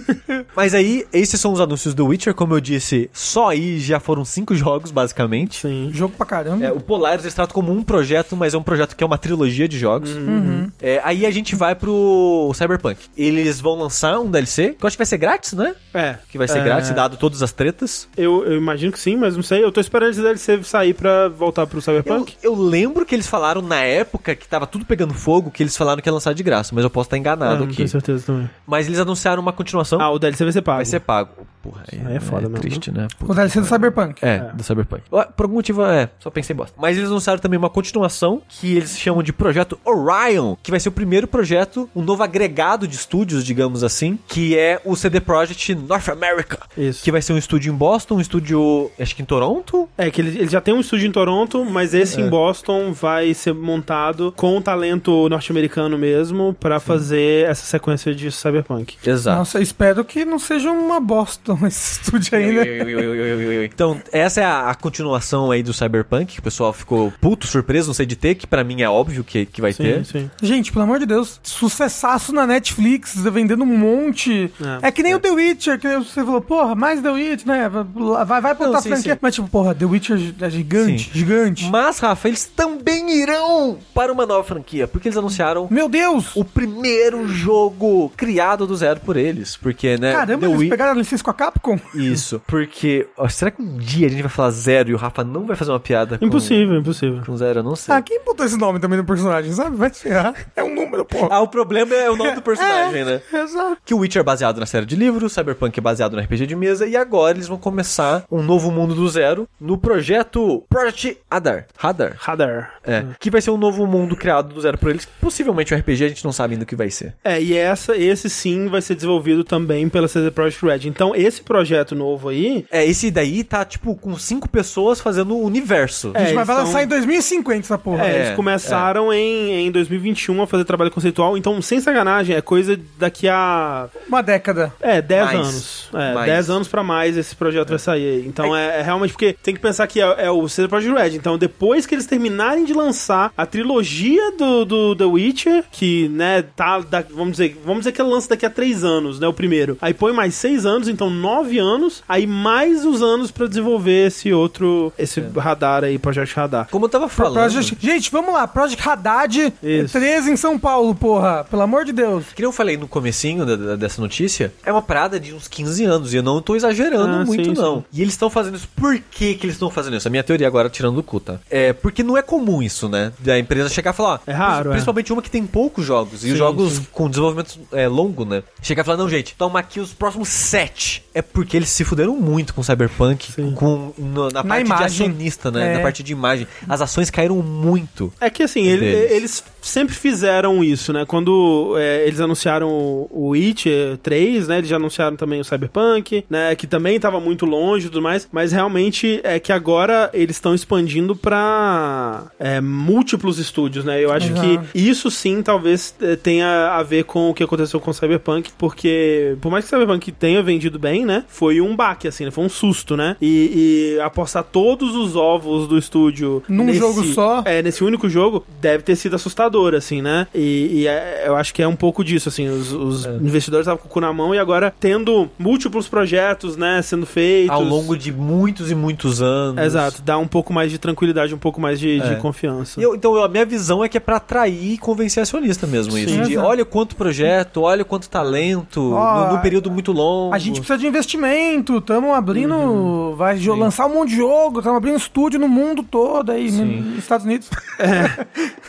[LAUGHS] Mas aí, esses são os anúncios do Witcher, como eu disse, só aí já foram cinco [LAUGHS] jogos, basicamente. Sim. Jogo pra caramba. É, o Polaris eles tratam como um projeto, mas é um projeto que é uma trilogia de jogos. Uhum. É, aí a gente vai pro Cyberpunk. Eles vão lançar um DLC, que eu acho que vai ser grátis, né? É. Que vai ser É, grátis, dado todas as tretas. Eu, eu imagino que sim, mas não sei. Eu tô esperando esse DLC sair pra voltar pro Eu, Cyberpunk. eu lembro que eles falaram na época que tava tudo pegando fogo, que eles falaram que ia lançar de graça, mas eu posso estar enganado não aqui. tenho certeza também. Mas eles anunciaram uma continuação. Ah, o DLC vai ser pago. vai ser pago. Porra, Aí é foda mesmo, triste, né? O DLC do Cyberpunk. É, do Cyberpunk. Por algum motivo, é, só pensei em bosta. Mas eles anunciaram também uma continuação que eles chamam de Projeto Orion, que vai ser o primeiro projeto, um novo agregado de estúdios, digamos assim, que é o CD Projekt North America. Isso. Que vai ser um estúdio em Boston, um estúdio, acho que em Toronto. É que ele, ele já tem um estúdio em Toronto, mas esse em Boston vai ser montado com talento norte-americano mesmo pra fazer essa sequência de Cyberpunk. Exato. Nossa, eu espero que não seja uma bosta lançam [LAUGHS] esse estúdio aí, né? Então, essa é a, a continuação aí do Cyberpunk, que o pessoal ficou puto, surpreso, não sei de ter, que pra mim é óbvio que, que vai Sim, ter. sim. Gente, pelo amor de Deus, sucessaço na Netflix, vendendo um monte. É, É. que nem o The Witcher, que você falou, porra, mais The Witcher, né? Vai, vai pra Não, sim, franquia. sim. Mas, tipo, porra, The Witcher é gigante, Sim. gigante. Mas, Rafa, eles também irão para uma nova franquia, porque eles anunciaram Meu Deus! o primeiro jogo criado do zero por eles. Porque, né? Caramba, The eles Wi- pegaram a licença com a Capcom? Isso, porque. ó, será que um dia a gente vai falar zero e o Rafa não vai fazer uma piada com, Impossível, impossível. com zero? Eu não sei. Ah, quem botou esse nome também no personagem, sabe? Vai se ferrar. É um número, porra. Ah, o problema é o nome do personagem, né? Exato. Que o Witcher é baseado na série de livros, Cyberpunk é baseado no RPG de mesa, e agora eles vão começar um novo mundo do zero no projeto Project Hadar. Hadar. Radar. É, que vai ser um novo mundo criado do zero por eles. Possivelmente um RPG, a gente não sabe ainda o que vai ser. É, e essa, esse sim vai ser desenvolvido também pela CD Projekt Red. Então, esse projeto novo aí. É, esse daí tá, tipo, com cinco pessoas fazendo o universo. É, Gente, mas vai tão- lançar em 2050 essa porra. É, É, eles começaram Em, em 2021 a fazer trabalho conceitual. Então, sem sacanagem, é coisa daqui a. Uma década. É, 10 Mais. anos. É, Mais. 10 anos pra mais esse projeto vai sair aí. Então é, é realmente porque tem que pensar que é, é o CD Projekt Red. Então depois que eles terminarem de lançar a trilogia do, do The Witcher, que, né, tá, da- vamos dizer, vamos dizer que ela lança daqui a 3 anos, né, o primeiro. Aí põe mais 6 anos, então 9 anos, aí mais os anos pra desenvolver esse outro, esse radar aí, Project Radar. Como eu tava falando. Project... Gente, vamos lá. Project Haddad, Isso. 13 em São Paulo, porra. Pelo amor de Deus. Que nem eu falei no comecinho da- da- dessa notícia, é uma parada de uns 15 anos, e eu não tô exagerando Ah, muito, sim, não. sim. E eles estão fazendo isso. Por que que eles estão fazendo isso? A minha teoria agora, tirando do cu, tá? É porque não é comum isso, né? Da empresa chegar e falar... É raro, é. Principalmente uma que tem poucos jogos, e os Sim, jogos sim. com desenvolvimento é, longo, né? Chegar e falar, não, gente, toma aqui os próximos sete. much. É porque eles se fuderam muito com Cyberpunk, Sim. com, no- na, parte de imagem. acionista, né? É. Na parte de imagem. As ações caíram muito. É que assim, ele- eles sempre fizeram isso, né? Quando é, eles anunciaram o o Witcher 3, né? Eles já anunciaram também o Cyberpunk, né? Que também tava muito longe e tudo mais. Mas realmente é que agora eles estão expandindo pra é, múltiplos estúdios, né? Eu acho Exato. que isso sim talvez eh, tenha a ver com o que aconteceu com o Cyberpunk, porque por mais que o Cyberpunk tenha vendido bem, né? Foi um baque, assim, né? Foi um susto, né? E, e apostar todos os ovos do estúdio Num jogo só? É, nesse único jogo, deve ter sido assustador, assim, né? E, e é- eu acho que é um pouco disso, assim, os, os investidores estavam com o cu na mão e agora tendo múltiplos projetos, né, sendo feitos. Ao longo de muitos e muitos anos. Exato, dá um pouco mais de tranquilidade, um pouco mais de, de É. confiança. E eu- então, a minha visão é que é pra atrair e convencer acionista mesmo isso. Sim. De, Exato. olha quanto projeto, olha quanto talento, no, num período muito longo. A gente precisa de investimento, estamos abrindo. Uhum. Vai jo- lançar um monte de jogo, estamos abrindo estúdio no mundo todo aí, nos Estados Unidos. [LAUGHS]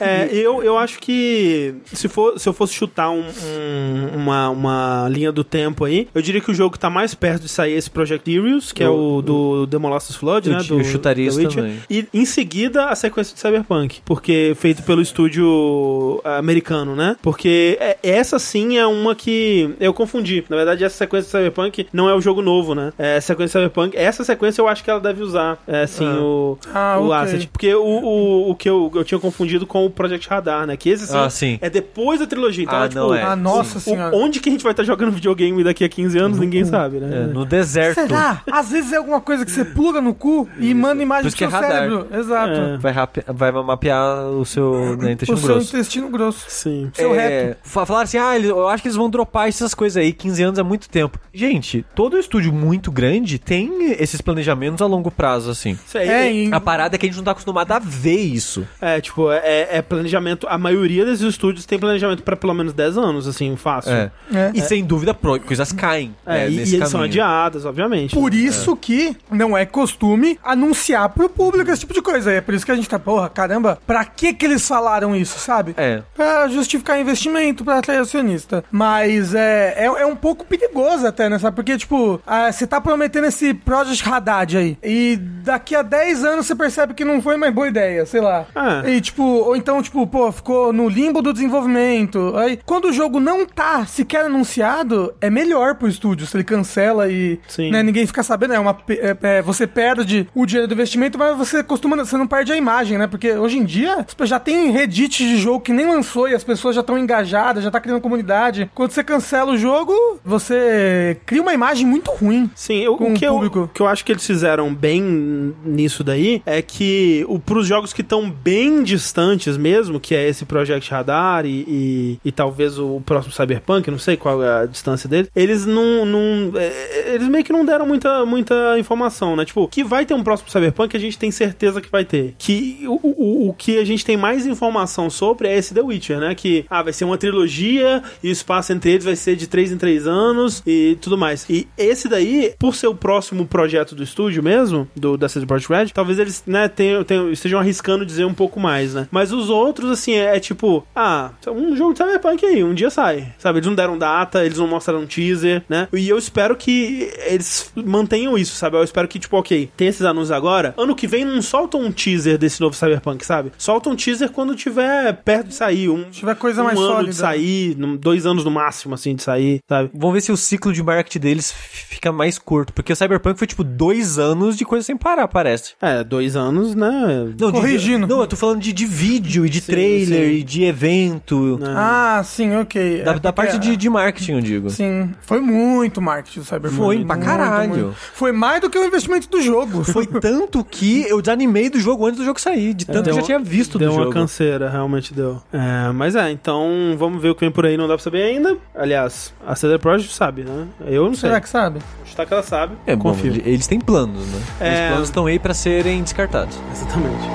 É, eu, eu acho que se, for, se eu fosse chutar um- um- uma, uma linha do tempo aí, eu diria que o jogo que tá mais perto de sair é esse Project Heroes, que é o do The Molossus Flood, eu né? Do, eu chutaria isso também. E em seguida a sequência de Cyberpunk, porque feito pelo estúdio americano, né? Porque é- essa sim é uma que eu confundi. Na verdade, essa sequência de Cyberpunk não é o jogo novo, né? É a sequência de Cyberpunk. Essa sequência eu acho que ela deve usar, é, sim, Ah. o, Ah, o ok. asset. Porque o, o, o que eu, eu tinha confundido com o Project Radar, né? Que esse sim, Ah, sim. é depois da trilogia. Então, Ah, é, tipo, não é. Ah, nossa o- senhora. onde que a gente vai estar jogando videogame daqui a 15 anos, ninguém sabe, É, né? no deserto. Será? Às vezes é alguma coisa que você pluga no cu e manda imagem pro isso que seu é radar. cérebro. Exato. É. Vai, vai mapear o seu né, O intestino seu grosso. intestino grosso. Sim. Seu É, Falaram assim, ah, eu acho que eles vão dropar essas coisas aí, 15 anos é muito tempo. Gente, todo estúdio muito grande tem esses planejamentos a longo prazo, assim. Isso aí, É, é, em- A parada é que a gente não tá acostumado a ver isso. é, tipo, é, é planejamento. A maioria desses estúdios tem planejamento pra pelo menos 10 anos, assim, fácil. É. É. E sem dúvida, coisas caem. É, né, e, nesse e eles são adiadas, obviamente. Por isso que não é costume anunciar pro público esse tipo de coisa. É por isso que a gente tá, porra, caramba, pra que que eles falaram isso, sabe? É. Pra justificar investimento, pra atrair acionista. Mas é, é, é um pouco perigoso até, né? Sabe? Porque, tipo, ah, você tá prometendo esse Project Haddad aí. E daqui a 10 anos você percebe que não foi uma boa ideia, sei lá. É. E, tipo, ou então, tipo, pô, ficou no limbo do desenvolvimento. Aí, quando o jogo não tá sequer anunciado, é melhor pro estúdio. Se ele cancela e né, ninguém fica sabendo, é uma, é- é, você perde o dinheiro do investimento, mas você costuma, você não perde a imagem, né? Porque hoje em dia, já tem reddit de jogo que nem lançou e as pessoas já estão engajadas, já tá criando comunidade. Quando você cancela o jogo, você cria uma imagem muito ruim. Sim, eu, o que eu, que eu acho que eles fizeram bem nisso daí é que o, pros jogos que estão bem distantes mesmo, que é esse Project Radar e, e, e talvez o próximo Cyberpunk, não sei qual é a distância dele, eles não. não é, eles meio que não deram muita, muita informação, né? Tipo, que vai ter um próximo Cyberpunk, a gente tem certeza que vai ter. Que o, o, o que a gente tem mais informação sobre é esse The Witcher, né? Que ah, vai ser uma trilogia e o espaço entre eles vai ser de 3 em 3 anos e tudo mais. E esse daí, por ser o próximo projeto do estúdio mesmo, do da CD Projekt Red, talvez eles, né, tenham, tenham, estejam arriscando dizer um pouco mais, né? Mas os outros, assim, é, é tipo, ah, um jogo de Cyberpunk aí, um dia sai. Sabe? Eles não deram data, eles não mostraram teaser, né? E eu espero que eles mantenham isso, sabe? Eu espero que, tipo, ok, tem esses anúncios agora, ano que vem não soltam um teaser desse novo Cyberpunk, sabe? Solta um teaser quando tiver perto de sair, um, tiver coisa um mais ano sólida. de sair, num- dois anos no máximo, assim, de sair, sabe? Vamos ver se o ciclo de marketing deles fica mais curto. Porque o Cyberpunk foi tipo dois anos de coisa sem parar, parece. É, dois anos, né? Não, de- Corrigindo. não, eu tô falando de, de vídeo e de trailer sim. e de evento. Ah, sim, ok. Da, É da parte de, de marketing, eu digo. Sim, foi muito marketing do Cyberpunk. Foi, pra Muito, caralho. muito. Foi mais do que o investimento do jogo. Foi [LAUGHS] tanto que eu desanimei do jogo antes do jogo sair, de tanto que eu já tinha visto deu do uma jogo. canseira, realmente deu. É, mas é, então vamos ver o que vem por aí, não dá pra saber ainda. Aliás, a CD Projekt sabe, né? Eu não sei. Que sabe? Está que ela sabe. É, bom, confio. eles têm planos, né? É. Os planos estão aí pra serem descartados. Exatamente.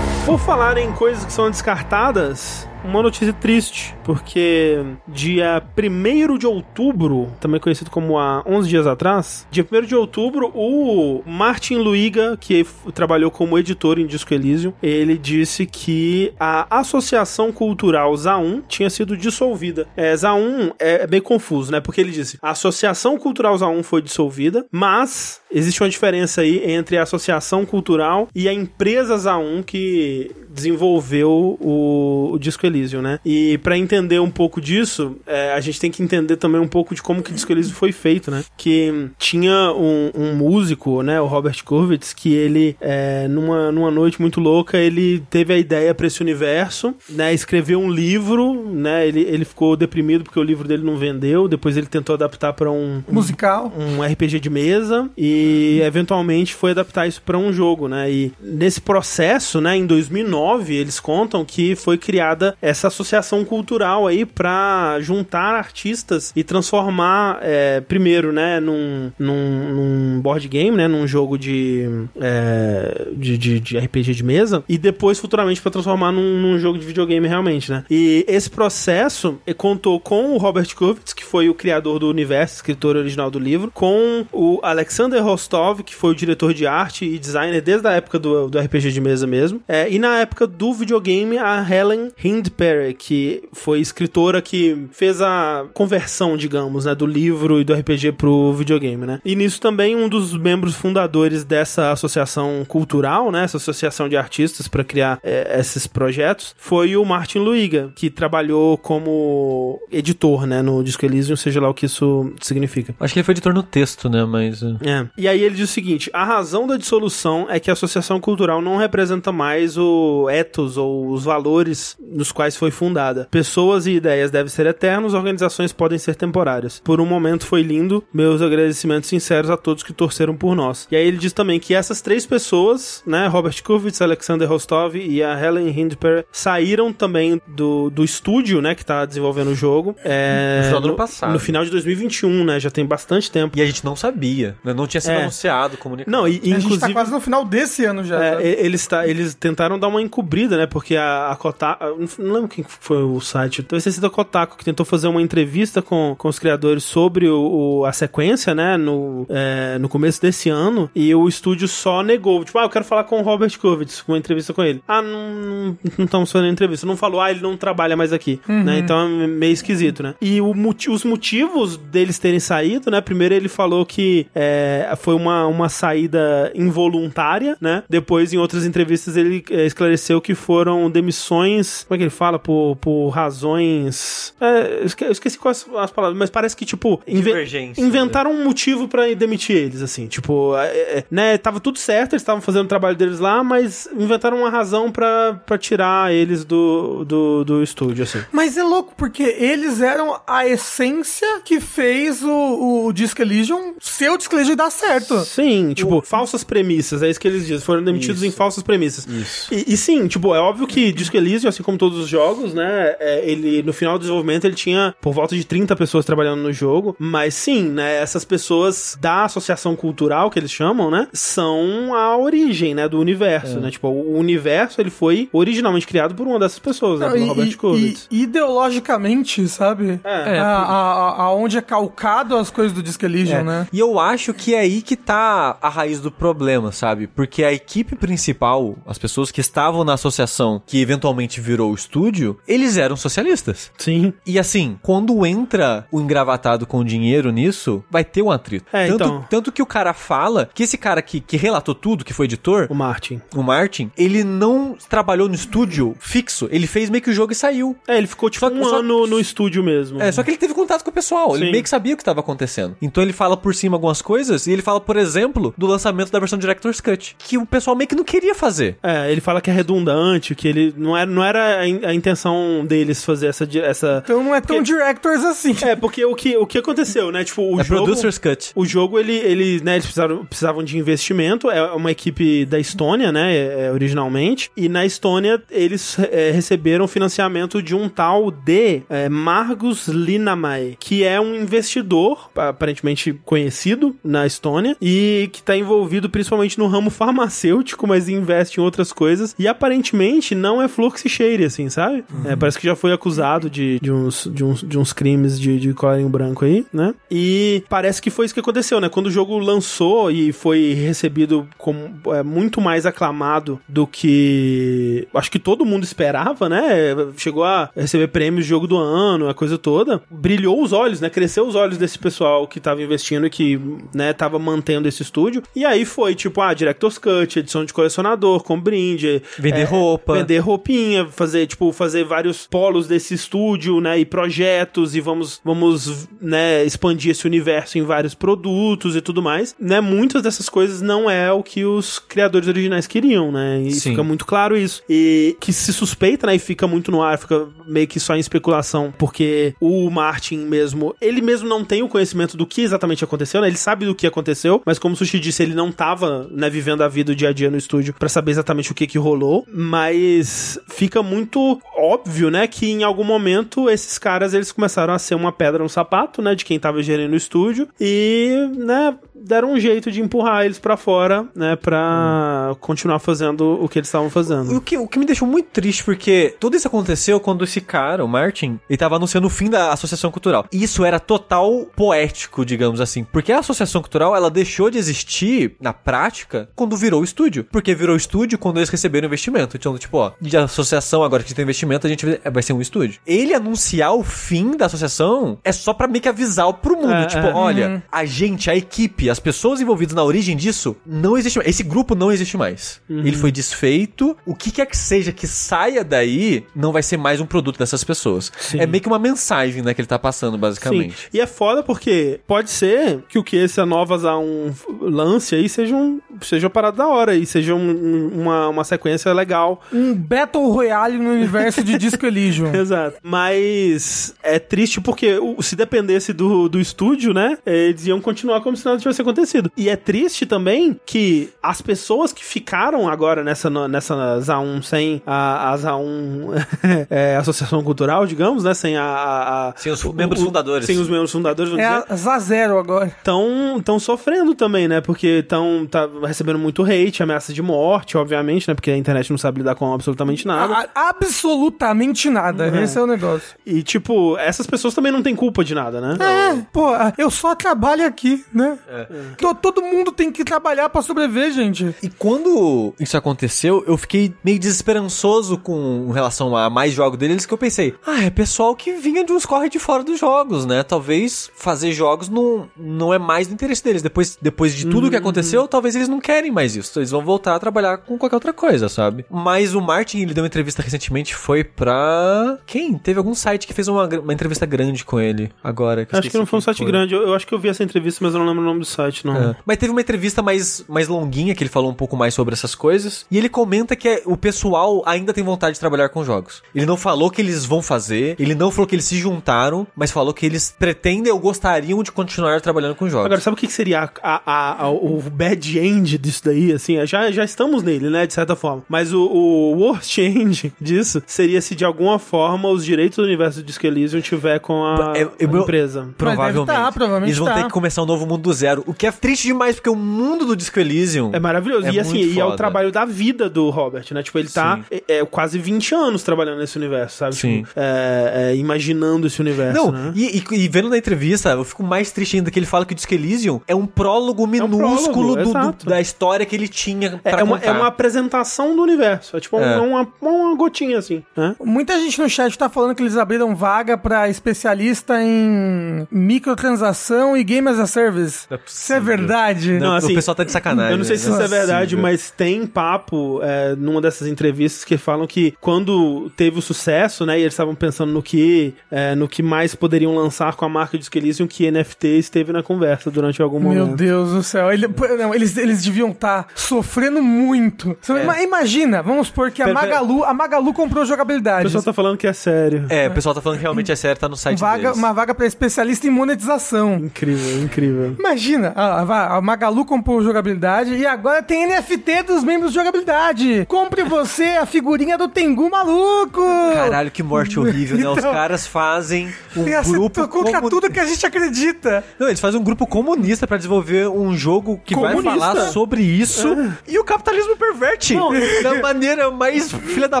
Por falar em coisas que são descartadas, uma notícia triste, porque dia 1 de outubro, também conhecido como há 11 dias atrás, dia 1 de outubro, o Martin Luiga, que trabalhou como editor em Disco Elysium, ele disse que a Associação Cultural ZA1 tinha sido dissolvida. É, ZA1 é, é bem confuso, né? Porque ele disse, a Associação Cultural ZA1 foi dissolvida, mas existe uma diferença aí entre a Associação Cultural e a empresa ZA1 que desenvolveu o, o Disco Elysium, né? E pra entender um pouco disso, é, a gente tem que entender também um pouco de como que o Disco Elysium foi feito, né? Que tinha um, um músico, né, o Robert Kurwitz, que ele, é, numa, numa noite muito louca, ele teve a ideia pra esse universo, né? Escreveu um livro, né? Ele, ele ficou deprimido porque o livro dele não vendeu, depois ele tentou adaptar pra um, um Musical. um RPG de mesa e eventualmente foi adaptar isso para um jogo, né? E nesse processo, né, em 2009, eles contam que foi criada essa associação cultural aí para juntar artistas e transformar é, primeiro, né, num, num, num board game, né, num jogo de, é, de, de, de RPG de mesa e depois futuramente para transformar num, num jogo de videogame realmente, né? E esse processo contou com o Robert Kurwitz, que foi o criador do universo, escritor original do livro, com o Alexander Rostov, que foi o diretor de arte e designer desde a época do, do RPG de mesa mesmo, é, e na época do videogame, a Helen Hindperry, que foi escritora que fez a conversão, digamos, né, do livro e do RPG pro videogame, né? E nisso também um dos membros fundadores dessa associação cultural, né, essa associação de artistas para criar é, esses projetos, foi o Martin Luiga, que trabalhou como editor, né, no Disco Elysium, seja lá o que isso significa. Acho que ele foi editor no texto, né? Mas. uh, É. E aí ele diz o seguinte: a razão da dissolução é que a associação cultural não representa mais o ethos ou os valores nos quais foi fundada. Pessoas e ideias devem ser eternos, organizações podem ser temporárias. Por um momento foi lindo, meus agradecimentos sinceros a todos que torceram por nós. E aí ele diz também que essas três pessoas, né, Robert Kurwitz, Alexander Rostov e a Helen Hindper, saíram também do, do estúdio, né, que tá desenvolvendo o jogo. É, No final do ano no- passado. No final de 2021, né, já tem bastante tempo. E a gente não sabia, né? Não tinha sido É. anunciado, comunicado. Não, e, A gente tá inclusive... quase no final desse ano já. É, e- eles, tá, eles tentaram dar uma encobrida, né? Porque a, a Kotaku. Não, lembro quem foi o site. Talvez tenha sido a Kotaku que tentou fazer uma entrevista com, com os criadores sobre o, o- a sequência, né? No, é, no começo desse ano. E o estúdio só negou. Tipo, ah, eu quero falar com o Robert Kovitz, uma entrevista com ele. Ah, não, não, estamos fazendo entrevista. Não falou, ah, ele não trabalha mais aqui. Né? Então é meio esquisito, né? E o os motivos deles terem saído, né? Primeiro ele falou que é, foi uma, uma saída involuntária, né? Depois, em outras entrevistas, ele é, esclareceu que foram demissões. Como é que ele fala? Por, por razões. É, eu esque- eu esqueci quais as palavras, mas parece que, tipo, inve- Divergência, inventaram um motivo pra demitir eles, assim. Tipo, é, é, né? Tava tudo certo, eles estavam fazendo o trabalho deles lá, mas inventaram uma razão pra, pra tirar eles do, do, do estúdio, assim. Mas é louco, porque eles eram a essência que fez o, o Disco Elysium ser o Disco Elysium e dar certo. Sim, tipo, falsas premissas, é isso que eles dizem. Foram demitidos em falsas premissas. Isso. E, e sim, tipo, é óbvio que Disco Elysium, assim como todos os jogos, né, é, ele, no final do desenvolvimento, ele tinha por volta de 30 pessoas trabalhando no jogo, mas sim, né, essas pessoas da associação cultural, que eles chamam, né, são a origem, né, do universo, né, tipo, o universo, ele foi originalmente criado por uma dessas pessoas, né, Não, pelo e- Robert Kovitz. ideologicamente, sabe? É. A- a- a- Aonde é calcado as coisas do Disco Elysium, É. né? E eu acho que é aí que tá a raiz do problema, sabe? Porque a equipe principal, as pessoas que estavam na associação, que eventualmente virou o estúdio, eles eram socialistas. Sim. E assim, quando entra o engravatado com dinheiro nisso, vai ter um atrito. É, tanto, então. tanto que o cara fala que esse cara que, que relatou tudo, que foi editor, O Martin. o Martin, ele não trabalhou no estúdio fixo. Ele fez meio que o jogo e saiu. É, ele ficou, tipo, Só um só- ano no estúdio mesmo. É, só que ele teve contato com o pessoal, ele Sim. meio que sabia o que estava acontecendo. Então ele fala por cima algumas coisas, e ele fala, por exemplo, do lançamento da versão Director's Cut, que o pessoal meio que não queria fazer. É, ele fala que é redundante, que ele não era, não era a, in- a intenção deles fazer essa. essa... Então não é tão Porque- directors assim. É, porque o que, o que aconteceu, né? Tipo, o é jogo. Producer's Cut. O jogo, ele, ele, né, eles precisaram, precisavam de investimento, é uma equipe da Estônia, né, é, originalmente, e na Estônia eles é, receberam financiamento de um tal de é, Margus Linamai, que é um investidor, aparentemente conhecido na Estônia, e que está envolvido principalmente no ramo farmacêutico, mas investe em outras coisas, e aparentemente não é flor que se cheire, assim, sabe? É, parece que já foi acusado de, de, uns, de, uns, de uns crimes de, de colarinho branco aí, né? E parece que foi isso que aconteceu, né? Quando o jogo lançou e foi recebido como é, muito mais aclamado do que acho que todo mundo esperava, né? Chegou a receber prêmios de jogo do ano, a coisa toda. Brilhou os olhos, né? Cresceu os olhos desse pessoal que tava investindo e que, né, tava mantendo esse estúdio. E aí foi tipo, ah, Director's Cut, edição de colecionador, com brinde, Vender é, roupa. vender roupinha, fazer, tipo, fazer vários polos desse estúdio, né, e projetos, e vamos, vamos, né, expandir esse universo em vários produtos e tudo mais, né, muitas dessas coisas não é o que os criadores originais queriam, né, e Sim. fica muito claro isso, e que se suspeita, né, e fica muito no ar, fica meio que só em especulação, porque o Martin mesmo, ele mesmo não tem o conhecimento do que exatamente aconteceu, né, ele sabe do que aconteceu, mas como o Sushi disse, ele não tava, né, vivendo a vida o dia a dia no estúdio pra saber exatamente o que que rolou, mas fica muito óbvio, né, que em algum momento esses caras eles começaram a ser uma pedra no sapato, né, de quem tava gerindo o estúdio e, né, deram um jeito de empurrar eles pra fora, né, pra continuar fazendo o que eles estavam fazendo. O que, o que me deixou muito triste, porque tudo isso aconteceu quando esse cara, o Martin, ele tava anunciando o fim da Associação Cultural. E isso era total poético, digamos assim. Porque a Associação Cultural, ela deixou de existir, na prática, quando virou o estúdio. Porque virou estúdio quando eles receberam investimento. Então, tipo, ó, de associação, agora que tem investimento, a gente vai- ser um estúdio. Ele anunciar o fim da associação é só pra meio que avisar pro mundo. É, tipo, é. olha, a gente, a equipe, as pessoas envolvidas na origem disso, não existe mais. Esse grupo não existe mais. Uhum. Ele foi desfeito. O que quer que seja que saia daí, não vai ser mais um produto dessas pessoas. Sim. É meio que uma mensagem, né, que ele tá passando, Sim, basicamente. e é foda porque pode ser que o que esse Novas a um lance aí seja um, seja uma parada da hora e seja um- um- uma, uma sequência legal. Um Battle Royale no universo de [LAUGHS] Disco Elysium. Exato. Mas é triste porque se dependesse do, do estúdio, né? Eles iam continuar como se nada tivesse acontecido. E é triste também que as pessoas que ficaram agora nessa, nessa ZA1 sem a, a ZA1 [LAUGHS] é, Associação Cultural, digamos, né? Sem a. a- a- Sem os membros fundadores. Sem os membros fundadores, vamos É dizer. a Zazero agora. Estão tão sofrendo também, né? Porque estão tá recebendo muito hate, ameaças de morte, obviamente, né? Porque a internet não sabe lidar com absolutamente nada. A- absolutamente nada. É. Esse é o negócio. E, tipo, essas pessoas também não têm culpa de nada, né? É, pô, eu só trabalho aqui, né? É. To- Todo mundo tem que trabalhar pra sobreviver, gente. E quando isso aconteceu, eu fiquei meio desesperançoso com relação a mais jogos deles, que eu pensei, ah, é pessoal que vinha de uns corre de fora dos jogos, né? Talvez fazer jogos não, não é mais do interesse deles. Depois, depois de tudo que aconteceu, talvez eles não querem mais isso. Eles vão voltar a trabalhar com qualquer outra coisa, sabe? Mas o Martin, ele deu uma entrevista recentemente, foi pra... Quem? Teve algum site que fez uma, uma entrevista grande com ele agora. eu Acho que não foi um site grande. Eu, eu acho que eu vi essa entrevista, mas eu não lembro o nome do site, não. é. Mas teve uma entrevista mais, mais longuinha que ele falou um pouco mais sobre essas coisas. E ele comenta que é- o pessoal ainda tem vontade de trabalhar com jogos. Ele não falou que eles vão fazer, ele não falou que eles se juntaram, mas falou que eles pretendem ou gostariam de continuar trabalhando com jogos. Agora, sabe o que seria a- a- a- o bad end disso daí? Assim, já, já estamos nele, né? De certa forma. Mas o, o worst [LAUGHS] end disso seria se de alguma forma os direitos do universo de Disco Elysium tiver com a, É, a eu- empresa. Provavelmente. Mas deve tá, provavelmente Eles vão tá. ter que começar um novo mundo do zero. O que é triste demais, porque o mundo do Disco Elysium... É maravilhoso. É e assim, e é o trabalho da vida do Robert, né? Tipo, ele tá é, é, quase 20 anos trabalhando nesse universo, sabe? Sim. Tipo, é, é, imaginando esse universo, Não, né? e, e- e vendo na entrevista, eu fico mais triste ainda que ele fala que o Disco Elysium é um prólogo um minúsculo prólogo, do- do- da história que ele tinha É, pra é uma, contar. é uma apresentação do universo. É tipo É. Uma, uma gotinha, assim, né? Muita gente no chat tá falando que eles abriram vaga pra especialista em microtransação e game as a service. É Isso é verdade? Não, Não, assim, o pessoal tá de sacanagem. Eu não sei se né? isso é verdade, possível. mas tem papo é, numa dessas entrevistas que falam que quando teve o sucesso, né, e eles estavam pensando no que, é, no que mais poderiam lançar com a marca de Elysium, que NFT esteve na conversa durante algum momento. Meu Deus do céu. Ele- não, eles, eles deviam estar sofrendo muito. Você ima- Imagina, vamos supor que a. Magalu, a Magalu comprou O jogabilidade. pessoal tá falando que é sério. É, o pessoal tá falando que realmente é sério, tá no site vaga, deles. uma vaga pra especialista em monetização. Incrível, incrível. Imagina, a, a- a Magalu comprou jogabilidade e agora tem NFT dos membros de jogabilidade. Compre você a figurinha do Tengu maluco. Caralho, que morte [LAUGHS] horrível, né? Os Então- caras fazem um grupo contra comu- tudo que a gente acredita. Não, eles fazem um grupo comunista pra desenvolver um jogo que vai Comunista? falar sobre isso e o capitalismo perverte Não, da maneira mais filha da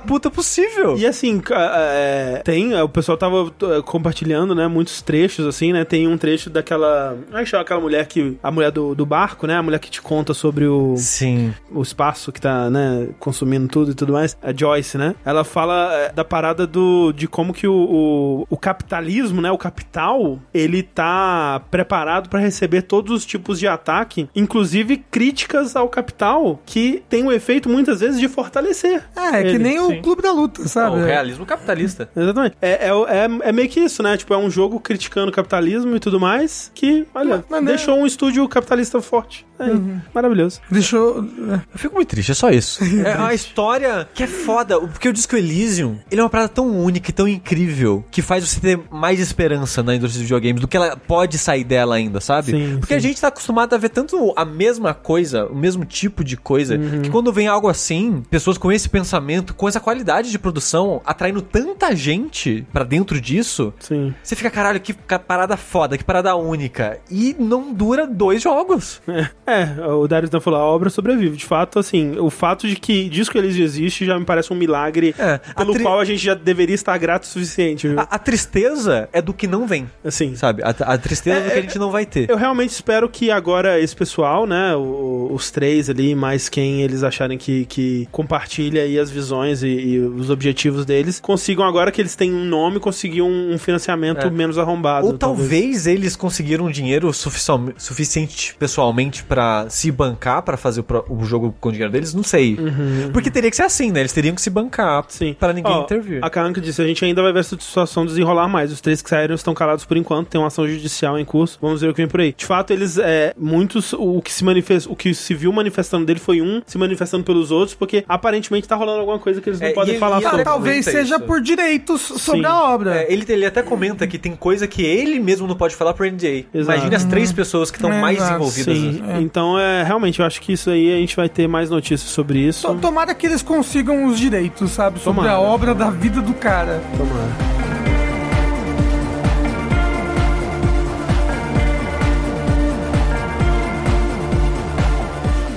puta possível. E assim, é, tem, o pessoal tava é, compartilhando, né, muitos trechos, assim, né, tem um trecho daquela, como é que chama aquela mulher que, a mulher do, do barco, né, a mulher que te conta sobre o, Sim. o espaço que tá, né, consumindo tudo e tudo mais, a Joyce, né? Ela fala é, da parada do, de como que o, o, o capitalismo, né, o capital, ele tá preparado pra receber todos os tipos de ataque, inclusive críticas ao capital, que tem o efeito muitas vezes de fortalecer. É, é que ele. nem o sim. clube da luta, sabe? o realismo capitalista. [LAUGHS] Exatamente. É, é, é, é meio que isso, né? Tipo, é um jogo criticando o capitalismo e tudo mais, que, olha, Mas, né? deixou um estúdio capitalista forte. É, maravilhoso. Deixou. Eu fico muito triste, é só isso. é uma história que é foda, porque o Disco Elysium, ele é uma parada tão única e tão incrível, que faz você ter mais esperança na indústria de videogames do que ela pode sair dela ainda, sabe? Sim, porque a gente tá acostumado a ver tanto a mesma coisa, o mesmo tipo de coisa, que quando vem algo assim, pessoas com esse pensamento, com essa qualidade de produção, atraindo tanta gente pra dentro disso, Sim. você fica, caralho, que parada foda, que parada única. E não dura dois jogos. É, o Darius Dan falou, a obra sobrevive. De fato, assim, o fato de que Disco Elysium existe já me parece um milagre É, a pelo tri- qual a gente já deveria estar grato o suficiente? A, a tristeza é do que não vem, Assim, sabe? A, a tristeza é, do que a gente não vai ter. Eu realmente espero que agora esse pessoal, né, o- os três ali, mais quem eles acharem que, que compartilha aí as visões e, e os objetivos deles, consigam agora que eles têm um nome, conseguir um, um financiamento É. menos arrombado. Ou talvez eles conseguiram dinheiro suficial- suficiente pessoalmente pra se bancar pra fazer o, pro- o jogo com o dinheiro deles, não sei. Porque teria que ser assim, né? Eles teriam que se bancar Uhum. Pra ninguém Ó, intervir. A Karanka disse, a gente ainda vai ver essa situação desenrolar mais. Os três que saíram estão calados por enquanto, tem uma ação judicial em curso. Vamos ver o que vem por aí. De fato, eles, é, muitos, o que se manifesta, o que se viu manifestando dele foi um se manifestando pelos outros, porque aparentemente tá rolando alguma coisa que eles não É, podem e- falar e sobre. talvez seja isso. por direitos sobre Sim. a obra. É, ele, ele até comenta que tem coisa que ele mesmo não pode falar pro NDA. Exato. Imagine as três pessoas que estão É, mais exato. envolvidas. Sim, nisso. então é realmente eu acho que isso aí a gente vai ter mais notícias sobre isso. To- Tomara que eles consigam os direitos, sabe? Sobre Tomara. a obra da vida do cara. Tomara.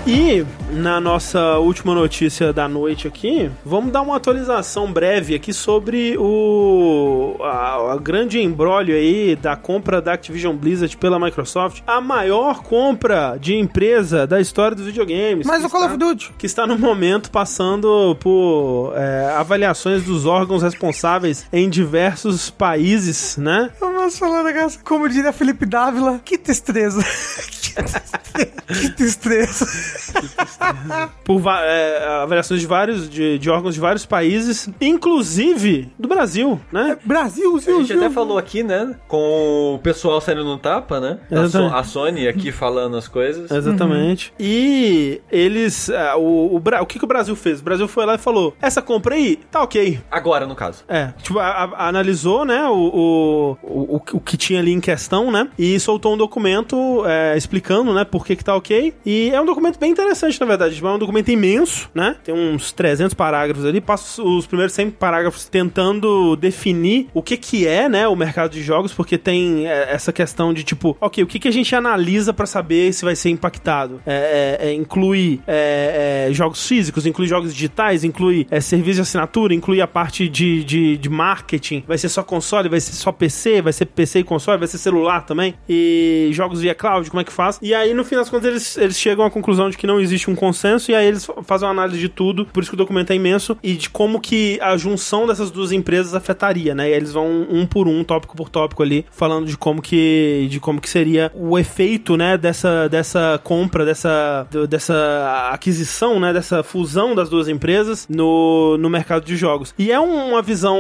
E na nossa última notícia da noite aqui, vamos dar uma atualização breve aqui sobre o a, a grande embrólio aí da compra da Activision Blizzard pela Microsoft, a maior compra de empresa da história dos videogames. Mas que o Call está- of Duty. que está no momento passando por é, avaliações dos órgãos responsáveis em diversos países, né? Vamos falar negócio. Como diria Felipe Dávila, que destreza. [LAUGHS] que destreza. [LAUGHS] [LAUGHS] Por é, avaliações de vários de, de órgãos de vários países, inclusive do Brasil, né? Brasil, A Zil, gente Zil. até falou aqui, né? Com o pessoal saindo no tapa, né? A, So- a Sony aqui falando as coisas. Exatamente. E eles. é, o, o, o que, que o Brasil fez? O Brasil foi lá e falou: essa compra aí, tá ok. Agora, no caso. É, tipo, a- a- analisou, né, o, o, o, o que tinha ali em questão, né, e soltou um documento é, explicando, né, por que que tá ok. E é um documento bem interessante, na verdade. Tipo, É um documento imenso, né, tem uns 300 parágrafos ali, passa os primeiros 100 parágrafos tentando definir o que que é, né, o mercado de jogos, porque tem é, essa questão de, tipo, ok, o que que a gente analisa pra saber se vai ser impactado? É, é, é, inclui é, é, jogos físicos, inclui jogos digitais, inclui serviço de assinatura, inclui a parte de, de, de marketing. Vai ser só console, vai ser só PC, vai ser PC e console, vai ser celular também. E jogos via cloud, como é que faz? E aí, no fim das contas, eles, eles chegam à conclusão de que não existe um consenso, e aí eles fazem uma análise de tudo, por isso que o documento é imenso, e de como que a junção dessas duas empresas afetaria, né? E eles vão um por um, tópico por tópico ali, falando de como que, de como que seria o efeito, né, dessa, dessa compra, dessa, dessa aquisição, né, dessa fusão das duas empresas no, no mercado de jogos. E é um- uma visão,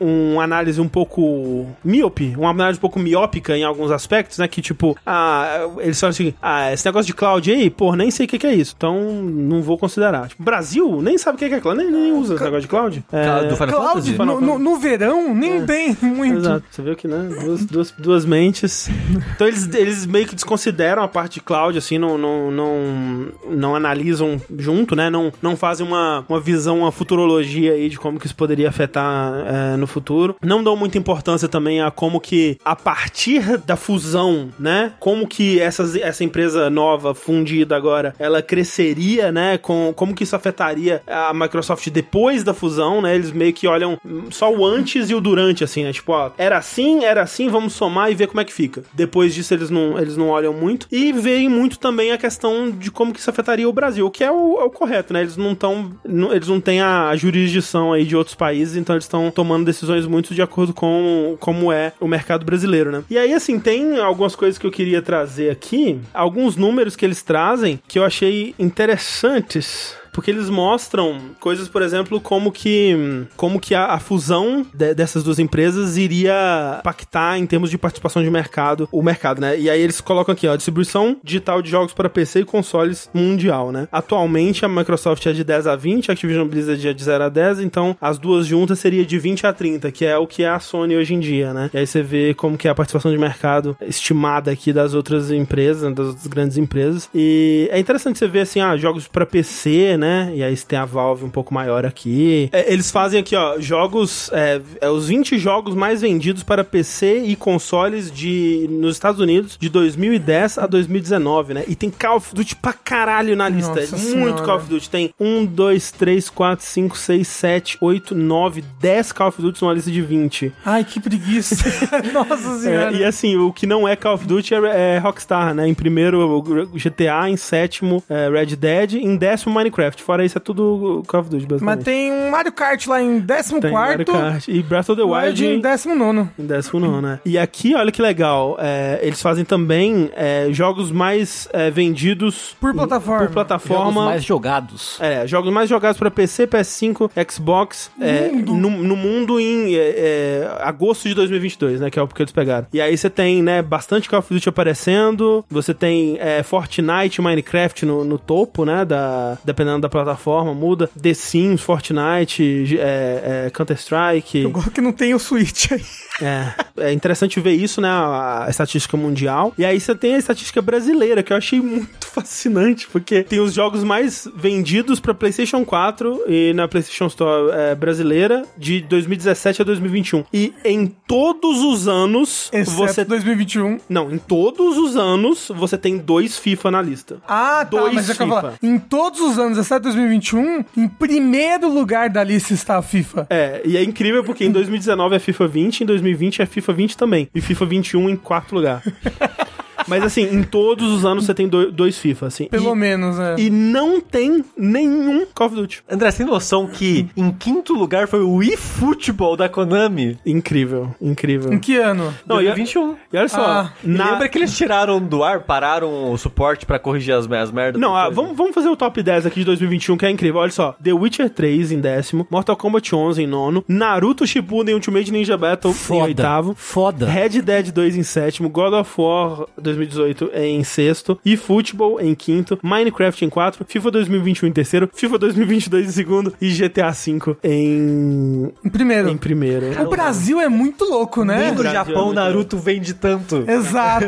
uma análise um pouco míope, uma análise um pouco miópica em alguns aspectos, né, que tipo, ah, eles falam assim, ah, esse negócio de cloud aí, pô, nem sei o que que é isso, então não vou considerar. Tipo, Brasil nem sabe o que que é cloud, nem, nem usa esse negócio de cloud. É, Do Final Cloud, Fantasy? no, no- no verão, nem tem muito. Exato. Você viu que, né? Duas, duas, duas mentes. Então eles, eles meio que desconsideram a parte de cloud, assim, não, não, não, não analisam junto, né? Não, não fazem uma, uma visão, uma futurologia aí de como que isso poderia afetar é, no futuro. Não dão muita importância também a como que, a partir da fusão, né? Como que essas, essa empresa nova, fundida agora, ela cresceria, né? Com, como que isso afetaria a Microsoft depois da fusão, né? Eles meio que olham só o antes e o durante, assim, né? Tipo, ó, era assim, era assim, vamos somar e ver como é que fica. Depois disso, eles não, eles não olham muito. E veem muito também a questão de como que isso afetaria o Brasil, o que é o, é o correto, né? Eles não estão. Eles não têm a jurisdição aí de outros países, então eles estão tomando decisões muito de acordo com como é o mercado brasileiro, né? E aí, assim, tem algumas coisas que eu queria trazer aqui, alguns números que eles trazem que eu achei interessantes porque eles mostram coisas, por exemplo, como que como que a, a fusão de- dessas duas empresas iria impactar em termos de participação de mercado, o mercado, né? E aí eles colocam aqui, ó, distribuição digital de jogos para PC e consoles mundial, né? Atualmente a Microsoft é de 10 a 20, a Activision Blizzard é de 0 a 10, então as duas juntas seria de 20 a 30, que é o que é a Sony hoje em dia, né? E aí você vê como que é a participação de mercado estimada aqui das outras empresas, das outras grandes empresas. E é interessante você ver assim, ah, jogos para PC, né? E aí você tem a Valve um pouco maior aqui. É, eles fazem aqui, ó, jogos, é, é, os 20 jogos mais vendidos para PC e consoles de nos Estados Unidos de 2010 a 2019, né? E tem Call of Duty pra caralho na lista. Nossa Muito Senhora. Call of Duty. Tem 1, 2, 3, 4, 5, 6, 7, 8, 9, 10 Call of Duty numa lista de 20. Ai, que preguiça. [LAUGHS] [LAUGHS] Nossa senhora. É, e assim, o que não é Call of Duty é, é Rockstar, né? Em primeiro, GTA, em sétimo, é, Red Dead, em décimo, Minecraft. Minecraft. Fora isso, é tudo Call of Duty, Mas basicamente. tem um Mario Kart lá em 14 Tem Mario Kart. E Breath of the Wild em em 19 em 19, né? E aqui, olha que legal, é, eles fazem também é, jogos mais é, vendidos Por plataforma. por plataforma. Jogos mais jogados. É, jogos mais jogados pra PC, PS5, Xbox, é, no, no mundo em é, é, agosto de 2022, né? Que é o que eles pegaram. E aí você tem, né, bastante Call of Duty aparecendo, você tem é, Fortnite, Minecraft no, no topo, né? Da, dependendo da plataforma, muda. The Sims, Fortnite, é, é, Counter-Strike. Agora que não tem o Switch aí. É, é interessante ver isso, né? A, estatística mundial. E aí você tem a estatística brasileira, que eu achei muito [LAUGHS] fascinante, porque tem os jogos mais vendidos pra PlayStation 4 e na PlayStation Store é, brasileira de 2017 a 2021. E em todos os anos Exceto você 2021. não, em todos os anos você tem dois FIFA na lista. Ah, tá, Dois mas é FIFA. falar. Em todos os anos, exceto 2021, em primeiro lugar da lista está a FIFA. É, e é incrível porque em 2019 é FIFA 20, em 2020 é FIFA 20 também. E FIFA 21 em quarto lugar. [LAUGHS] Mas assim, em todos os anos você tem do- dois FIFA, assim. Pelo e, menos, é. e não tem nenhum Call of Duty. André, você tem noção que em quinto lugar foi o eFootball da Konami? Incrível, incrível. Em que ano? Não, e, 2021. e olha só, Ah, na... Lembra que eles tiraram do ar, pararam o suporte pra corrigir as, as merdas? Não, ah, vamos, vamos fazer o top 10 aqui de 2021, que é incrível. Olha só, The Witcher 3 em décimo, Mortal Kombat 11 em nono, Naruto Shippuden Ultimate Ninja Battle em Foda. oitavo, Foda. Red Dead 2 em sétimo, God of War 2018 em sexto, e Football em quinto, Minecraft em quatro, FIFA 2021 em terceiro, FIFA 2022 em segundo e GTA V em, Em primeiro. em primeiro. O Brasil é muito louco, né? Nem Brasil é Japão, muito Naruto vende tanto. Exato.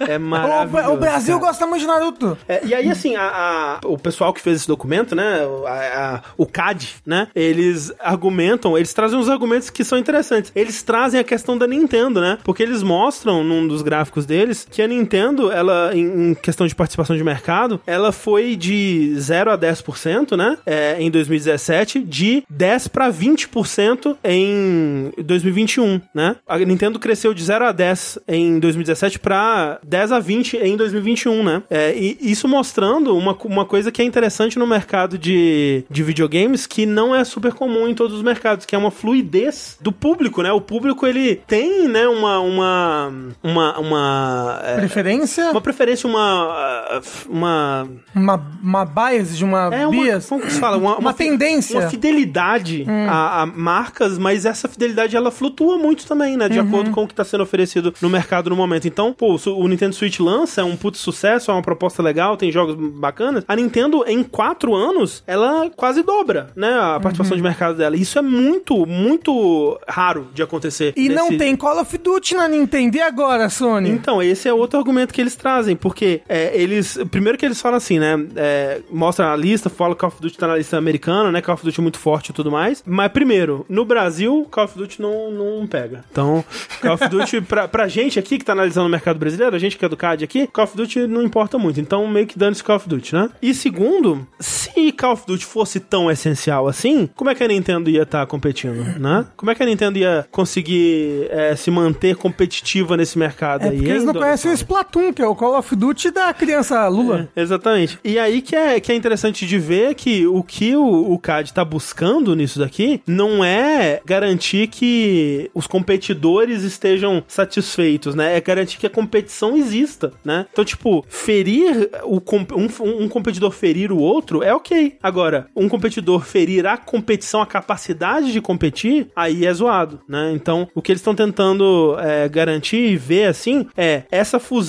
É [LAUGHS] maravilhoso. o Brasil cara. gosta muito de Naruto. É, e aí, assim, a- a- o pessoal que fez esse documento, né, a- o CAD, né, eles argumentam, eles trazem uns argumentos que são interessantes. Eles trazem a questão da Nintendo, né, porque eles mostram num dos gráficos deles que a Nintendo, ela, em, em questão de participação de mercado, ela foi de 0 a 10%, né, é, em 2017, de 10 para 20% em 2021, né. A Nintendo cresceu de 0 a 10 em 2017 para 10 a 20 em 2021, né? É, e isso mostrando uma, uma coisa que é interessante no mercado de, de videogames que não é super comum em todos os mercados, que é uma fluidez do público, né? O público ele tem, né, uma uma uma uma, é, Preferência? uma preferência, uma uma Uma, uma bias de uma, é uma, bias? como que se fala? Uma, Uma fi- tendência. Uma fidelidade a, a marcas, mas essa fidelidade ela flutua muito também, né? De acordo com o que está sendo oferecido no mercado no momento. Então, pô, o, Nintendo Switch lança, é um puto sucesso, é uma proposta legal, tem jogos bacanas. A Nintendo, em quatro anos, ela quase dobra, né? A participação de mercado dela. Isso é muito, muito raro de acontecer. E não nesse- tem Call of Duty na Nintendo. E agora, Sony? então, esse é outro argumento que eles trazem, porque é, eles. Primeiro que eles falam assim, né? É, mostra a lista, fala que Call of Duty tá na lista americana, né? Call of Duty é muito forte e tudo mais. Mas, primeiro, no Brasil, Call of Duty não, não pega. Então, Call of Duty, [LAUGHS] pra, pra gente aqui que tá analisando o mercado brasileiro, a gente que é do CAD aqui, Call of Duty não importa muito. Então, meio que dando esse Call of Duty, né? E segundo, se Call of Duty fosse tão essencial assim, como é que a Nintendo ia estar competindo, né? Como é que a Nintendo ia conseguir é, se manter competitiva nesse mercado É aí? porque eles não conhecem o? Splatoon, que é o Call of Duty da criança Lula. É, exatamente. E aí que é, que é interessante de ver que o que o, o CAD tá buscando nisso daqui não é garantir que os competidores estejam satisfeitos, né? É garantir que a competição exista, né? Então, tipo, ferir o um, um competidor ferir o outro é ok. Agora, um competidor ferir a competição, a capacidade de competir, aí é zoado, né? Então, o que eles estão tentando é, garantir e ver assim é essa fusão,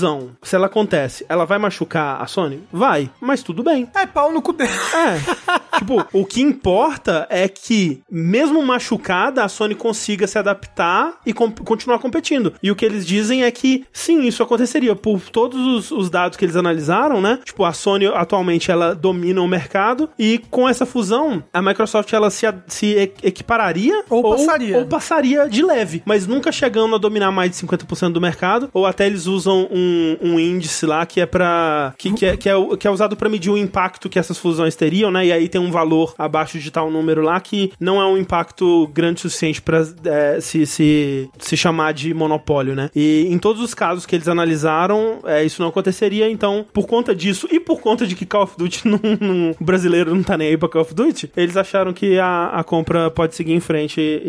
se ela acontece, ela vai machucar a Sony? Vai, mas tudo bem. É pau no cu dele. É. [LAUGHS] tipo, o que importa é que, mesmo machucada, a Sony consiga se adaptar e com- continuar competindo. E o que eles dizem é que, sim, isso aconteceria. Por todos os, os dados que eles analisaram, né? Tipo, a Sony atualmente ela domina o mercado e com essa fusão, a Microsoft ela se, se equipararia Ou passaria. ou passaria de leve, mas nunca chegando a dominar mais de 50% do mercado, ou até eles usam um, um, um índice lá que é para que, que, é, que, é, que é usado para medir o impacto que essas fusões teriam, né? E aí tem um valor abaixo de tal número lá que não é um impacto grande o suficiente para é, se, se, se chamar de monopólio, né? E em todos os casos que eles analisaram, é, isso não aconteceria. Então, por conta disso e por conta de que Call of Duty [LAUGHS] não, não, o brasileiro não tá nem aí pra Call of Duty, eles acharam que a, a compra pode seguir em frente e,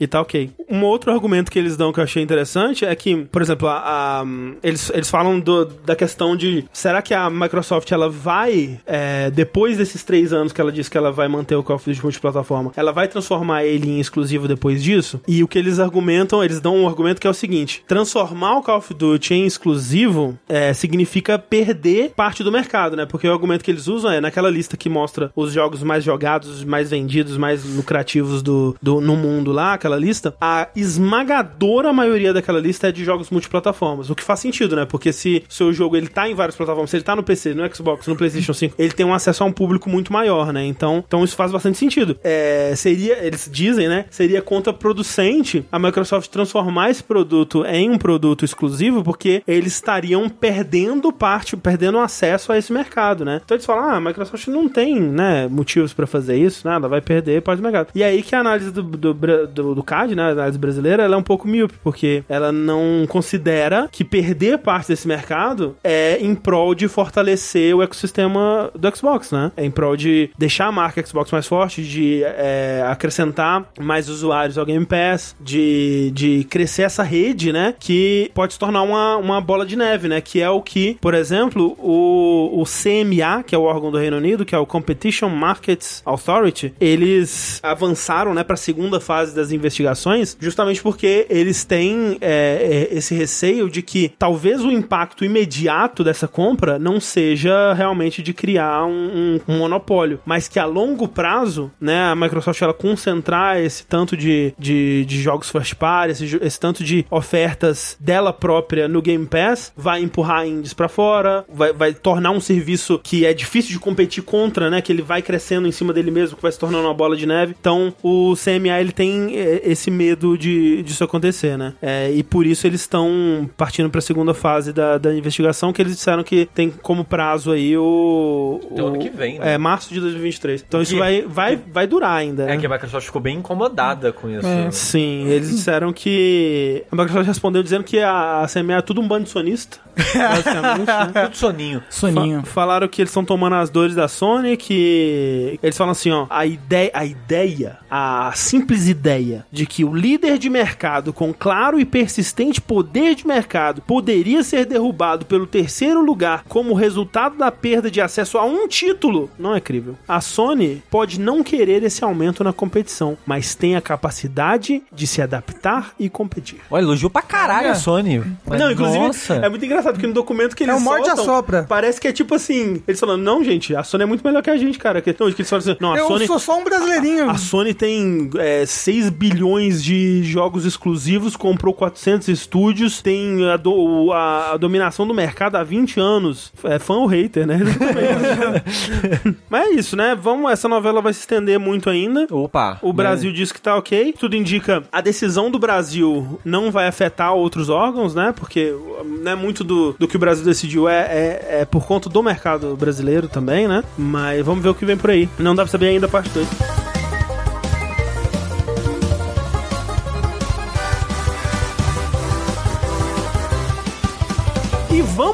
e, e tá ok. Um outro argumento que eles dão que eu achei interessante é que, por exemplo, a, a, eles, eles falam do, da questão de será que a Microsoft ela vai, é, depois desses três anos que ela disse que ela vai manter o Call of Duty multiplataforma, ela vai transformar ele em exclusivo depois disso? E o que eles argumentam, eles dão um argumento que é o seguinte: transformar o Call of Duty em exclusivo é, significa perder parte do mercado, né? Porque o argumento que eles usam é naquela lista que mostra os jogos mais jogados, mais vendidos, mais lucrativos do, do no mundo lá, aquela lista, a esmagadora maioria daquela lista é de jogos multiplataformas, o que faz sentido, né? Porque se o seu jogo ele tá em várias plataformas, se ele tá no PC, no Xbox, no PlayStation 5, ele tem um acesso a um público muito maior, né? Então, então isso faz bastante sentido. É, seria, eles dizem, né? Seria contraproducente a Microsoft transformar esse produto em um produto exclusivo, porque eles estariam perdendo parte, perdendo acesso a esse mercado, né? Então eles falam, ah, a Microsoft não tem, né, motivos para fazer isso? Ela vai perder parte do mercado. E aí que a análise do, do, do, do CAD, né, a análise brasileira, ela é um pouco míope, porque ela não considera que perder parte desse mercado é em prol de fortalecer o ecossistema do Xbox, né? É em prol de deixar a marca Xbox mais forte, de é, acrescentar mais usuários ao Game Pass, de, de crescer essa rede, né? Que pode se tornar uma, uma bola de neve, né? Que é o que, por exemplo, o, o CMA, que é o órgão do Reino Unido, que é o Competition Markets Authority, eles avançaram, né, para a segunda fase das investigações, justamente porque eles têm é, é, esse receio de que talvez impacto imediato dessa compra não seja realmente de criar um, um, um monopólio, mas que a longo prazo, né, a Microsoft ela concentrar esse tanto de, de, de jogos first party, esse, esse tanto de ofertas dela própria no Game Pass, vai empurrar indies para fora, vai, vai tornar um serviço que é difícil de competir contra, né, que ele vai crescendo em cima dele mesmo, que vai se tornando uma bola de neve. Então, o CMA ele tem é, esse medo de disso acontecer, né? É, e por isso eles estão partindo para a segunda fase da, da investigação, que eles disseram que tem como prazo aí o, o ano que vem, né? É, março de 2023. Então isso Que- vai, vai, vai durar ainda. É né? que a Microsoft ficou bem incomodada com isso. É. Sim, eles disseram que. A Microsoft respondeu dizendo que a, a CMA é tudo um bando de sonista. [LAUGHS] Basicamente, né? Tudo soninho. Soninho. Fa- falaram que eles estão tomando as dores da Sony, que eles falam assim, ó, a ideia, a ideia, a simples ideia de que o líder de mercado com claro e persistente poder de mercado poderia ser derrubado pelo terceiro lugar como resultado da perda de acesso a um título, não é crível. A Sony pode não querer esse aumento na competição, mas tem a capacidade de se adaptar e competir. Olha, elogiou pra caralho É. a Sony. Mas, Não, inclusive, Nossa. é muito engraçado porque no documento que eles um morde a soltam, sopra. parece que é tipo assim, eles falando, não, gente, a Sony é muito melhor que a gente, cara. Que, não, que eles falam assim, não, a Eu Sony... sou só um brasileirinho. A Sony tem é, 6 bilhões de jogos exclusivos, comprou 400 estúdios, tem a, do- a- a dominação do mercado há 20 anos. É fã ou hater, né? [LAUGHS] Mas é isso, né? Vamos, essa novela vai se estender muito ainda. Opa. O Brasil diz que tá ok. Tudo indica a decisão do Brasil não vai afetar outros órgãos, né? Porque né, muito do, do que o Brasil decidiu é, é, é por conta do mercado brasileiro também, né? Mas vamos ver o que vem por aí. Não dá pra saber ainda a parte 2.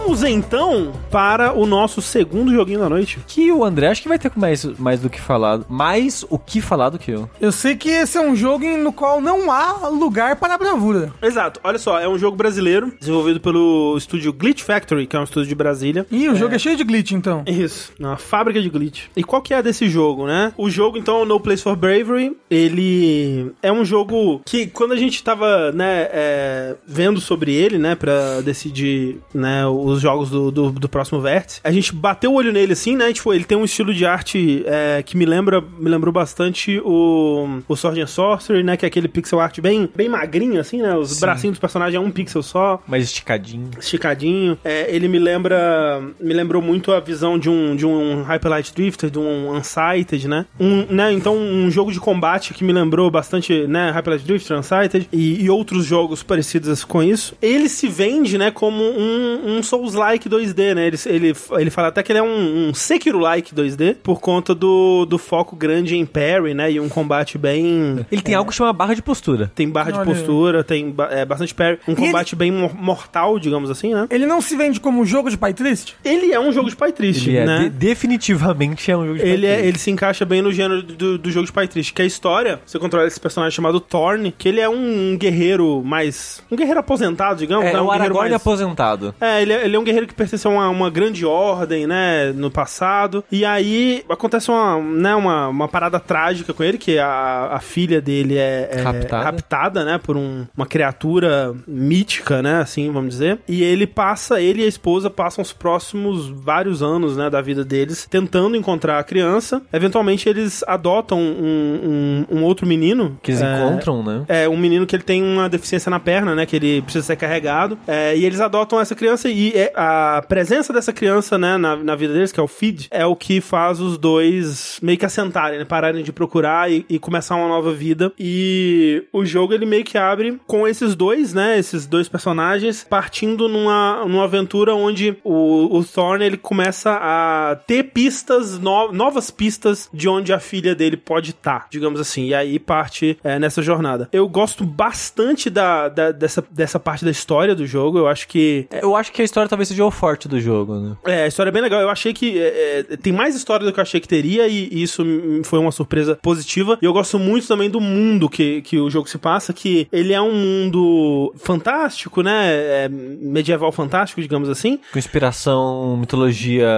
Vamos então para o nosso segundo joguinho da noite. Que o André acho que vai ter mais, mais do que falado. Mais o que falar do que eu. Eu sei que esse é um jogo no qual não há lugar para a bravura. Exato, olha só, é um jogo brasileiro, desenvolvido pelo estúdio Glitch Factory, que é um estúdio de Brasília. Ih, o jogo é cheio de glitch, então. Isso, uma fábrica de glitch. E qual que é desse jogo, né? O jogo, então, é o No Place for Bravery, ele é um jogo que, quando a gente tava, né, é, vendo sobre ele, né, pra decidir, né, os jogos do, do, do próximo vértice, a gente bateu o olho nele, assim, né, tipo, ele tem um estilo de arte é, que me lembra, me lembrou bastante o, o Sword and Sorcery, né, que é aquele pixel art bem, bem magrinho, assim, né, os bracinhos dos personagens é um pixel só, Mais esticadinho. esticadinho. É, ele me lembra. Me lembrou muito a visão de um, de um Hyper Light Drifter, de um Unsighted, né? Um, né? Então, um jogo de combate que me lembrou bastante, né? Hyper Light Drifter, Unsighted e, e outros jogos parecidos com isso. Ele se vende, né, como um, um Souls-like 2D, né? Ele, ele, ele fala até que ele é um, um Sekiro-like 2D, por conta do, do foco grande em parry, né? E um combate bem... Ele tem algo que chama barra de postura. Tem barra de Olha. postura, tem é, bastante parry. Um combate bem mor- mortal, digamos assim, né? Ele não se vende como um jogo de pai triste? Ele é um jogo de pai triste, Ele é, né? de- definitivamente é um jogo de Ele, é, partida. ele se encaixa bem no gênero do, do jogo de pai triste, que é a história, você controla esse personagem chamado Thorn, que ele é um guerreiro mais... Um guerreiro aposentado, digamos. É, né? um o guerreiro Aragorn mais- aposentado. É, ele é, ele é um guerreiro que pertence a uma, uma grande ordem, né, no passado. E aí acontece uma, né, uma, uma parada trágica com ele, que a, a filha dele é, é Raptada. raptada, né, por um- uma criatura mítica, né, assim, vamos dizer. E ele passa, ele e a esposa passam os próximos vários anos, né, da vida deles tentando encontrar a criança. Eventualmente eles adotam um, um, um outro menino. Que eles é, encontram, né? é, um menino que ele tem uma deficiência na perna, né? Que ele precisa ser carregado. É, e eles adotam essa criança e a presença dessa criança, né, na, na vida deles, que é o Feed, é o que faz os dois meio que assentarem, né? Pararem de procurar e, e começar uma nova vida. E o jogo, ele meio que abre com esses dois, né? Esses dois personagens partindo numa, numa aventura onde o, o ele começa a ter pistas, no- novas pistas de onde a filha dele pode estar, digamos assim. E aí parte é, nessa jornada. Eu gosto bastante da, da- dessa, dessa parte da história do jogo. Eu acho que Eu acho que a história talvez seja o forte do jogo, né? é, a história é bem legal. Eu achei que é, é, tem mais história do que eu achei que teria, e, e isso foi uma surpresa positiva. E eu gosto muito também do mundo que, que o jogo se passa, que ele é um mundo fantástico, né? É, medieval fantástico, digamos assim. Com inspiração, mitologia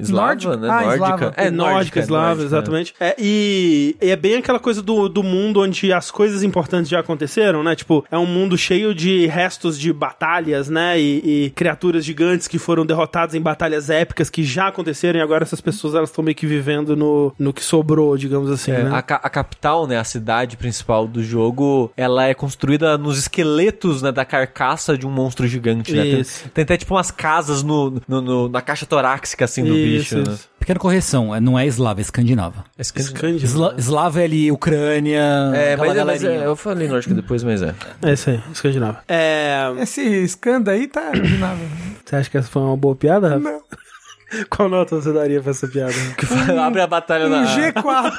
eslava, Nórdica? né? Ah, nórdica. eslava. É, nórdica, eslava, nórdica, exatamente. É, e, e é bem aquela coisa do, do mundo onde as coisas importantes já aconteceram, né? Tipo, é um mundo cheio de restos de batalhas, né? E, e criaturas gigantes que foram derrotadas em batalhas épicas que já aconteceram e agora essas pessoas elas estão meio que vivendo no, no que sobrou, digamos assim, É, né? a, ca- a capital, né, a cidade principal do jogo, ela é construída nos esqueletos, né, da carcaça de um monstro gigante, né? Tem, Isso. tem até tipo umas casas no, no- no- na caixa torácica, assim, do Isso, bicho, né? isso. Pequena correção, é- não é eslava, é escandinava. É. Esla, eslava é ali, Ucrânia. É, mas, é- mas é- eu falei nórdico depois, mas é. É isso aí, escandinavo. É, Esse escândalo aí tá [CLEARS THROAT] imaginável. Você acha que essa foi uma boa piada? Não. Qual nota você daria pra essa piada? [LAUGHS] Abre a batalha Um na... G4.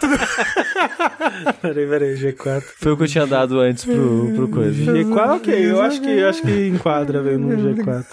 [LAUGHS] peraí, peraí, G4. Foi o que eu tinha dado antes pro, pro coisa. G4, ok, eu acho que, eu acho que enquadra, velho, no G4.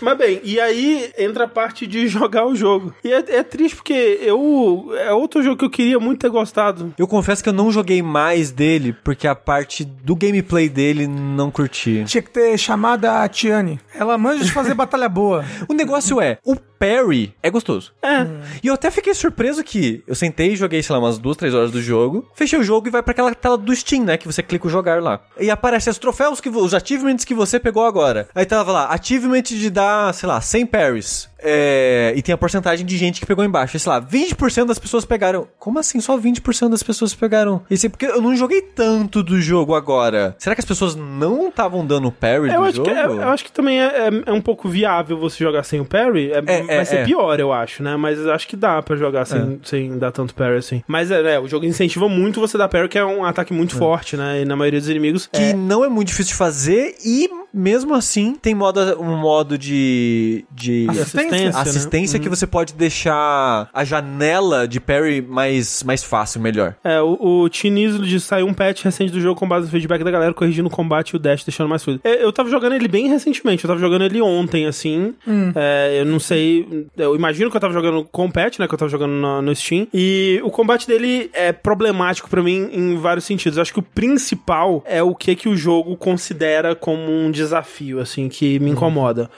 Mas bem, e aí entra a parte de jogar o jogo. E é, é triste porque eu. É outro jogo que eu queria muito ter gostado. Eu confesso que eu não joguei mais dele, porque a parte do gameplay dele não curti. Tinha que ter chamado a Tiane. Ela manja de fazer batalha boa. [LAUGHS] O negócio é, o parry é gostoso. É. E eu até fiquei surpreso que eu sentei e joguei, sei lá, umas duas, três horas do jogo. Fechei o jogo e vai pra aquela tela do Steam, né? Que você clica o jogar lá. E aparece os troféus, que os achievements que você pegou agora. Aí tava lá, achievement de dar, sei lá, 100 parries. É, e tem a porcentagem de gente que pegou embaixo. Sei lá, 20% das pessoas pegaram. Como assim? Só 20% das pessoas pegaram. Isso é porque eu não joguei tanto do jogo agora. Será que as pessoas não estavam dando parry Eu do acho, jogo? que, é, eu acho que também é, é- é um pouco viável você jogar sem o parry. É- É, vai é, ser é. pior, eu acho, né? Mas eu acho que dá pra jogar sem, sem dar tanto parry assim. Mas é, né, o jogo incentiva muito você dar parry, que é um ataque muito forte, né? E na maioria dos inimigos. que não é muito difícil de fazer e mesmo assim tem modo, um modo de, de Assistência? né? assistência que você pode deixar a janela de parry mais, mais fácil, melhor. É, o, o diz saiu um patch recente do jogo com base no feedback da galera, corrigindo o combate e o dash, deixando mais fluido. É, eu tava jogando ele bem recentemente, eu tava jogando ele ontem, assim. É, eu não sei. Eu imagino que eu tava jogando com o patch, né? Que eu tava jogando no, no Steam. E o combate dele é problemático pra mim em vários sentidos. Eu acho que o principal é o que que o jogo considera como um desafio, assim, que me incomoda.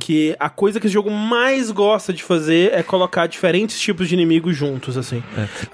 Que a coisa que esse jogo mais gosta de fazer é colocar diferentes tipos de inimigos juntos, assim.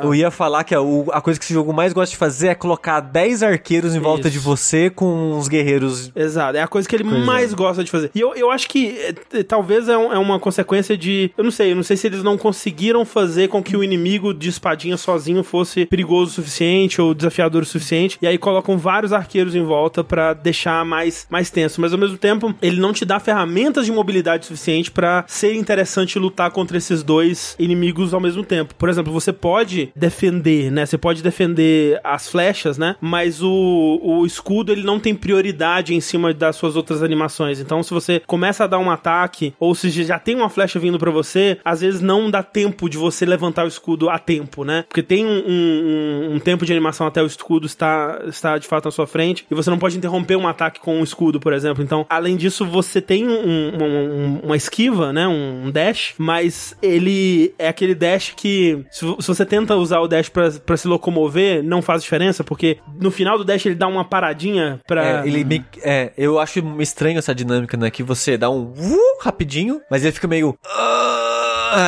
Eu ia falar que a, o- a coisa que esse jogo mais gosta de fazer é colocar 10 arqueiros em volta Isso. de você com uns guerreiros. Exato, é a coisa que ele mais gosta de fazer. E eu, eu acho que é, é, talvez é, um- é uma consequência de. Eu não sei, eu não sei se eles não conseguiram fazer com que o inimigo de espadinha sozinho fosse perigoso o suficiente ou desafiador o suficiente. E aí colocam vários arqueiros em volta pra deixar mais, mais tenso. Mas ao mesmo tempo ele não te dá ferramentas de mobilidade suficiente pra ser interessante lutar contra esses dois inimigos ao mesmo tempo. Por exemplo, você pode defender, né? Você pode defender as flechas, né? Mas o, o escudo ele não tem prioridade em cima das suas outras animações. Então, se você começa a dar um ataque ou se já tem uma flecha vindo pra você, às vezes não dá tempo de você levantar o escudo a tempo, né? Porque tem um, um- um tempo de animação até o escudo estar, estar de fato na sua frente e você não pode interromper um ataque com um escudo, por exemplo. Então, além disso, você tem um- um- um- uma esquiva, né? Um, dash, mas ele é aquele dash que se, vo- se você tenta usar o dash pra se locomover, não faz diferença, porque no final do dash ele dá uma paradinha pra... É, ele meio, é, eu acho estranho essa dinâmica, né? Que você dá um uh, rapidinho, mas ele fica meio. Ah,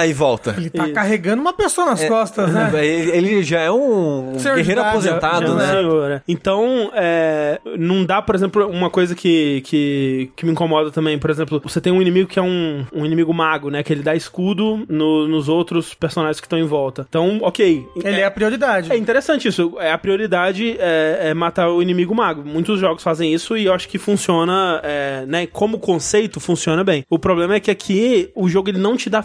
e volta. Ele tá Isso. carregando uma pessoa nas costas, né? [LAUGHS] Ele, já é um Senhor guerreiro aposentado, Já né? não sei, né? Então, é, não dá, por exemplo, uma coisa que, que, que me incomoda também. Por exemplo, você tem um inimigo que é um, um inimigo mago, né? Que ele dá escudo no- nos outros personagens que estão em volta. Então, ok. Ele é a prioridade. É interessante isso. É a prioridade é, é matar o inimigo mago. Muitos jogos fazem isso e eu acho que funciona, é, né? Como conceito, funciona bem. O problema é que aqui o jogo ele não te dá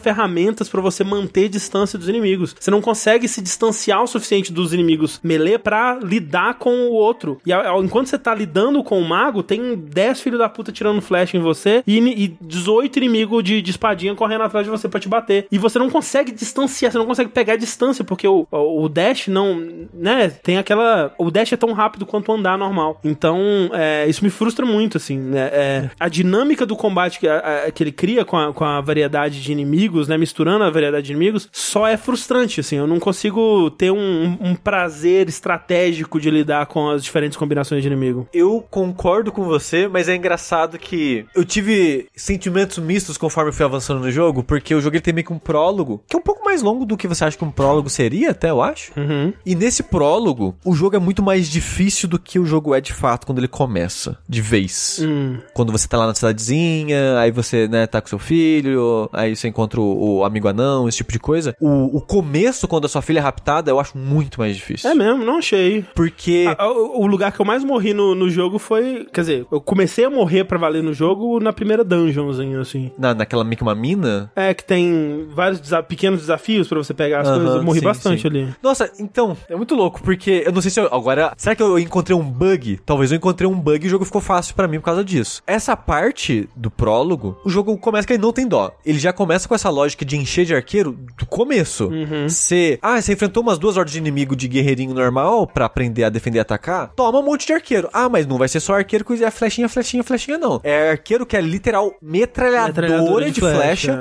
ferramentas pra você manter distância dos inimigos. Você não consegue se distanciar o suficiente dos inimigos melee pra lidar com o outro. E enquanto você tá lidando com o mago, tem 10 filhos da puta tirando flecha em você e, e 18 inimigos de, de espadinha correndo atrás de você pra te bater. E você não consegue distanciar, você não consegue pegar distância, porque o, o, o dash não. né? Tem aquela. O dash é tão rápido quanto andar normal. Então, é, isso me frustra muito, assim. né? É, a dinâmica do combate que, a- a- que ele cria com a, com a variedade de inimigos, né? Misturando a variedade de inimigos, só é frustrante, assim. Eu não consigo ter um, um prazer estratégico de lidar com as diferentes combinações de inimigo. Eu concordo com você, mas é engraçado que eu tive sentimentos mistos conforme eu fui avançando no jogo, porque o jogo ele tem meio que um prólogo, que é um pouco mais longo do que você acha que um prólogo seria, até eu acho. Uhum. E nesse prólogo, o jogo é muito mais difícil do que o jogo é de fato quando ele começa, de vez. Hum. Quando você tá lá na cidadezinha, aí você, né, tá com seu filho, aí você encontra o, o amigo anão, esse tipo de coisa. O, o começo, quando a sua filha é raptada, eu acho muito mais difícil. É mesmo, não achei. Porque. A- O, o lugar que eu mais morri no, no jogo foi. Quer dizer, eu comecei a morrer pra valer no jogo na primeira dungeonzinha, assim. Na, naquela meio que uma mina, É, que tem vários desa- pequenos desafios pra você pegar as coisas. Eu morri sim, bastante sim. ali. Nossa, então, é muito louco, porque eu não sei se eu. Agora, será que eu encontrei um bug? Talvez eu encontrei um bug e o jogo ficou fácil pra mim por causa disso. Essa parte do prólogo, o jogo começa que ele não tem dó. Ele já começa com essa lógica de encher de arqueiro do começo. Você. Ah, você enfrentou umas duas hordas de inimigo de guerreirinho normal pra aprender a defender e atacar? Toma um monte de arqueiro. Ah, mas não vai ser só arqueiro que é flechinha, flechinha, flechinha, não. É arqueiro que é literal metralhadora, Metralhadora de, de flecha.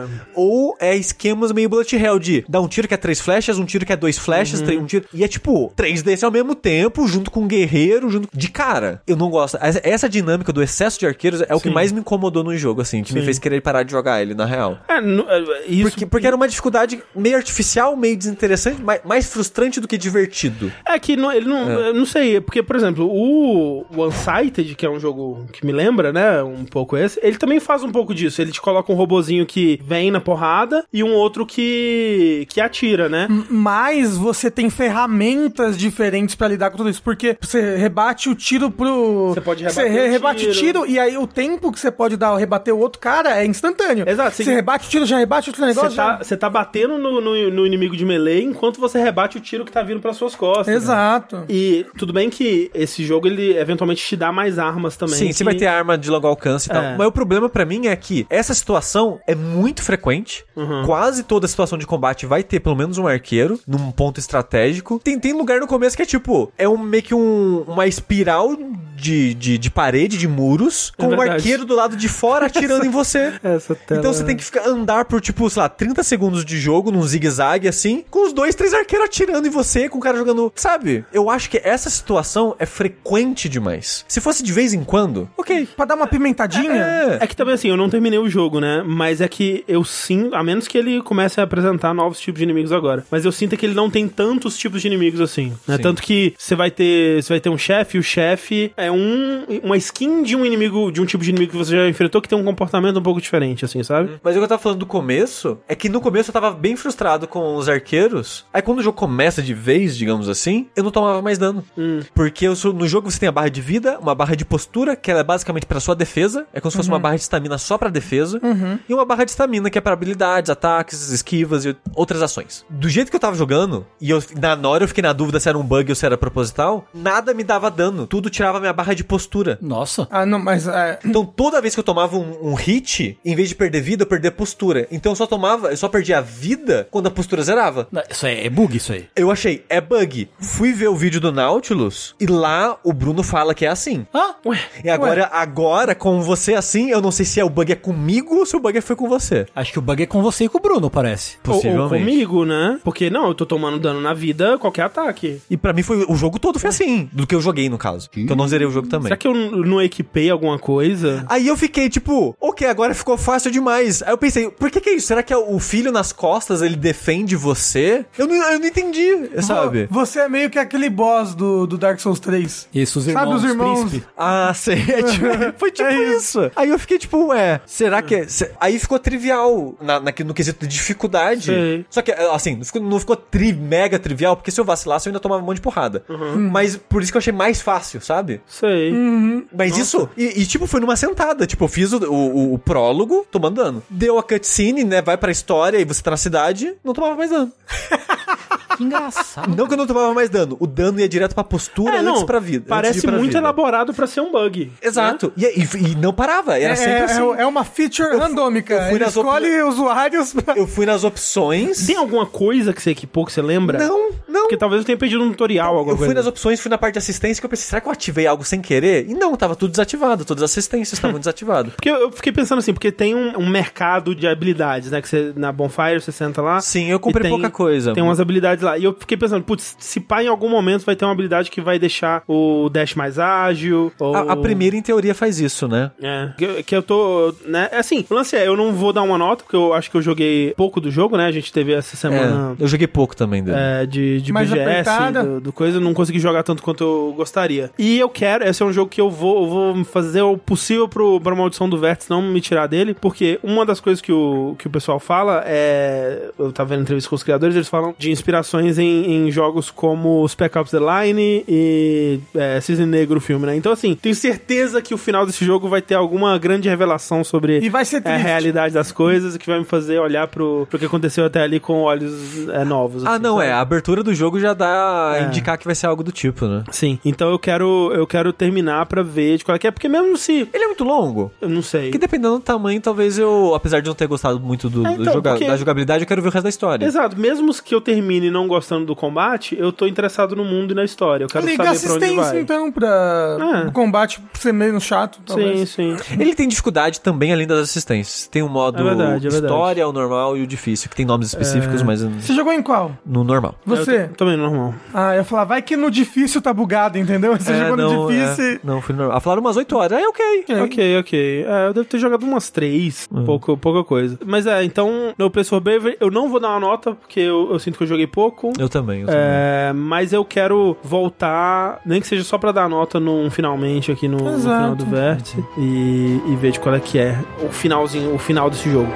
flecha. Ou é esquemas meio bullet hell de dar um tiro que é três flechas, um tiro que é dois flechas, três- um tiro. E é tipo, três desses ao mesmo tempo, junto com um guerreiro, junto. De cara, eu não gosto. Essa- dinâmica do excesso de arqueiros é o que Sim. mais me incomodou no jogo, assim, que me Sim. fez querer parar de jogar ele, na real. É, no- é, isso. Porque, porque era uma dificuldade meio artificial, meio desinteressante, mais, mais frustrante do que divertido. É que não, ele não. eu Não sei, porque, por exemplo, o One-Sighted, que é um jogo que me lembra, né? Um pouco esse, ele também faz um pouco disso. Ele te coloca um robozinho que vem na porrada e um outro que. que atira, né? Mas você tem ferramentas diferentes pra lidar com tudo isso. Porque você rebate o tiro pro. Você pode Você rebater re- o rebate o tiro. tiro e aí o tempo que você pode dar ao rebater o outro cara é instantâneo. Exato, Você você- rebate o tiro, já rebate outro negócio. Você tá, já- você tá batendo no, no- no inimigo de melee enquanto você rebate o tiro que tá vindo pras suas costas. Exato. E tudo bem que esse jogo, ele eventualmente te dá mais armas também. Sim, que- você vai ter arma de longo alcance e tal. É. Mas o problema pra mim é que essa situação é muito frequente. Uhum. Quase toda situação de combate vai ter pelo menos um arqueiro num ponto estratégico. Tem, tem lugar no começo que é tipo, é um meio que um, uma espiral de, de, de parede, de muros, É com um verdade. arqueiro do lado de fora atirando em você. [LAUGHS] Essa tela... Então você tem que ficar, andar por, tipo, sei lá, 30 segundos de jogo, num zigue-zague assim, com os dois, três arqueiros atirando em você, com o cara jogando. Sabe? Eu acho que essa situação é frequente demais. Se fosse de vez em quando, ok. Pra dar uma pimentadinha. É. É que também assim, eu não terminei o jogo, né? Mas é que eu sinto, a menos que ele comece a apresentar novos tipos de inimigos agora. Mas eu sinto que ele não tem tantos tipos de inimigos assim, né? Tanto que você vai ter, você vai ter um chefe, e o chefe é é um, uma skin de um inimigo, de um tipo de inimigo que você já enfrentou que tem um comportamento um pouco diferente, assim, sabe? Mas o que eu tava falando do começo é que no começo eu tava bem frustrado com os arqueiros. Aí quando o jogo começa de vez, digamos assim, eu não tomava mais dano. Porque eu sou- no jogo você tem a barra de vida, uma barra de postura, que ela é basicamente pra sua defesa. É como se fosse uma barra de estamina só pra defesa. E uma barra de estamina que é pra habilidades, ataques, esquivas e outras ações. Do jeito que eu tava jogando, e eu, na na hora eu fiquei na dúvida se era um bug ou se era proposital, nada me dava dano. Tudo tirava minha barra de postura. Nossa. Ah, não, mas é, Então toda vez que eu tomava um, um hit, em vez de perder vida, eu perdia postura. Então eu só tomava, eu só perdia a vida quando a postura zerava. Não, Isso é, é bug, isso aí. Eu achei, é bug. Fui ver o vídeo do Nautilus e lá o Bruno fala que é assim. Ah, Ué, E agora, agora, com você assim, eu não sei se é o bug é comigo ou se o bug foi com você. acho que o bug é com você e com o Bruno, parece. ou, ou comigo, né? Porque, não, eu tô tomando dano na vida, qualquer ataque. E pra mim foi o jogo todo foi assim, do que eu joguei no caso. Que eu não zerei o jogo também. Será que eu não equipei alguma coisa? Aí eu fiquei tipo, ok, agora ficou fácil demais. Aí eu pensei, por que que é isso? Será que é o filho nas costas, ele defende você? Eu não, eu não entendi, sabe? Você é meio que aquele boss do, do Dark Souls 3. Isso, os irmãos, Sabe os irmãos? príncipe. Ah, sei. É tipo- [LAUGHS] foi tipo É isso. Aí eu fiquei tipo, ué, será que. é- se- Aí ficou trivial na, na- no quesito de dificuldade. Sei. Só que, assim, não ficou, não ficou tri, mega trivial, porque se eu vacilasse eu ainda tomava um monte de porrada. Mas por isso que eu achei mais fácil, sabe? Sei. Mas isso. E, e, tipo, foi numa sentada. Tipo, eu fiz o, o, o prólogo tomando dano. Deu a cutscene, né? Vai pra história e você tá na cidade, não tomava mais dano. [LAUGHS] Que engraçado. Não que eu não tomava mais dano. O dano ia direto pra postura É, antes não, pra vida. antes parece pra muito vida. elaborado pra ser um bug. Exato. E, e- e não parava. Era É, sempre é, assim. é uma feature randômica. eu fui Ele nas op- escolhe usuários pra... Eu fui nas opções. Tem alguma coisa que você equipou que você lembra? Não, não. Porque talvez eu tenha pedido um tutorial, alguma Eu fui coisa. nas opções, fui na parte de assistência que eu pensei, será que eu ativei algo sem querer? E não, tava tudo desativado, todas as assistências estavam [LAUGHS] desativadas. Porque eu eu fiquei pensando assim, porque tem um, um mercado de habilidades, né? Que você, na Bonfire, você senta lá. Sim, eu comprei tem- pouca coisa. Tem umas habilidades lá. E eu fiquei pensando, putz, se pá, em algum momento vai ter uma habilidade que vai deixar o dash mais ágil. Ou... A, a primeira, em teoria, faz isso, né? É, que, que eu tô, né, assim, o lance é, eu não vou dar uma nota, porque eu acho que eu joguei pouco do jogo, né, a gente teve essa semana É, eu joguei pouco também dele. é, de, de Mais BGS, apertada. do, do coisa, eu não consegui jogar tanto quanto eu gostaria. E eu quero, esse é um jogo que eu vou, eu vou fazer o possível pro, pra Maldição do Vértice não me tirar dele, porque uma das coisas que o, que o pessoal fala é, eu tava vendo entrevista com os criadores, eles falam de em, em jogos como Spec Ops The Line e é, Cisne Negro, o filme, né? Então, assim, tenho certeza que o final desse jogo vai ter alguma grande revelação sobre E vai ser a realidade das coisas que vai me fazer olhar pro, pro que aconteceu até ali com olhos é, novos. Ah, assim, não, sabe? é. A abertura do jogo já dá a É. indicar que vai ser algo do tipo, né? Sim, então eu quero eu quero terminar pra ver de qual é que é, porque mesmo se. Ele é muito longo. Eu não sei. Que dependendo do tamanho, talvez eu, apesar de não ter gostado muito do, É, do então, joga- porque- da jogabilidade, eu quero ver o resto da história. Exato, mesmo que eu termine não gostando do combate, eu tô interessado no mundo e na história. Eu quero Liga saber pra onde assistência, vai. então, pra É. o combate ser menos chato, Sim, talvez. sim. Ele tem dificuldade também além das assistências. Tem um modo É verdade, é verdade. história, o normal e o difícil, que tem nomes específicos, mas Você jogou em qual? no normal. Você? Também normal. Ah, eu ia falar, vai que no difícil tá bugado, entendeu? Você jogou no difícil é, não, fui no normal. Ah, falaram umas 8 horas. É ok. É. Ok, ok. É, eu devo ter jogado umas três, pouco, pouca coisa. Mas é, então, no Place for Bravery, eu não vou dar uma nota, porque eu, eu sinto que eu joguei pouco. Eu também, eu também. É, mas eu quero voltar, nem que seja só pra dar nota num finalmente aqui no, no final do vértice e, e ver de qual é que é o finalzinho, o final desse jogo.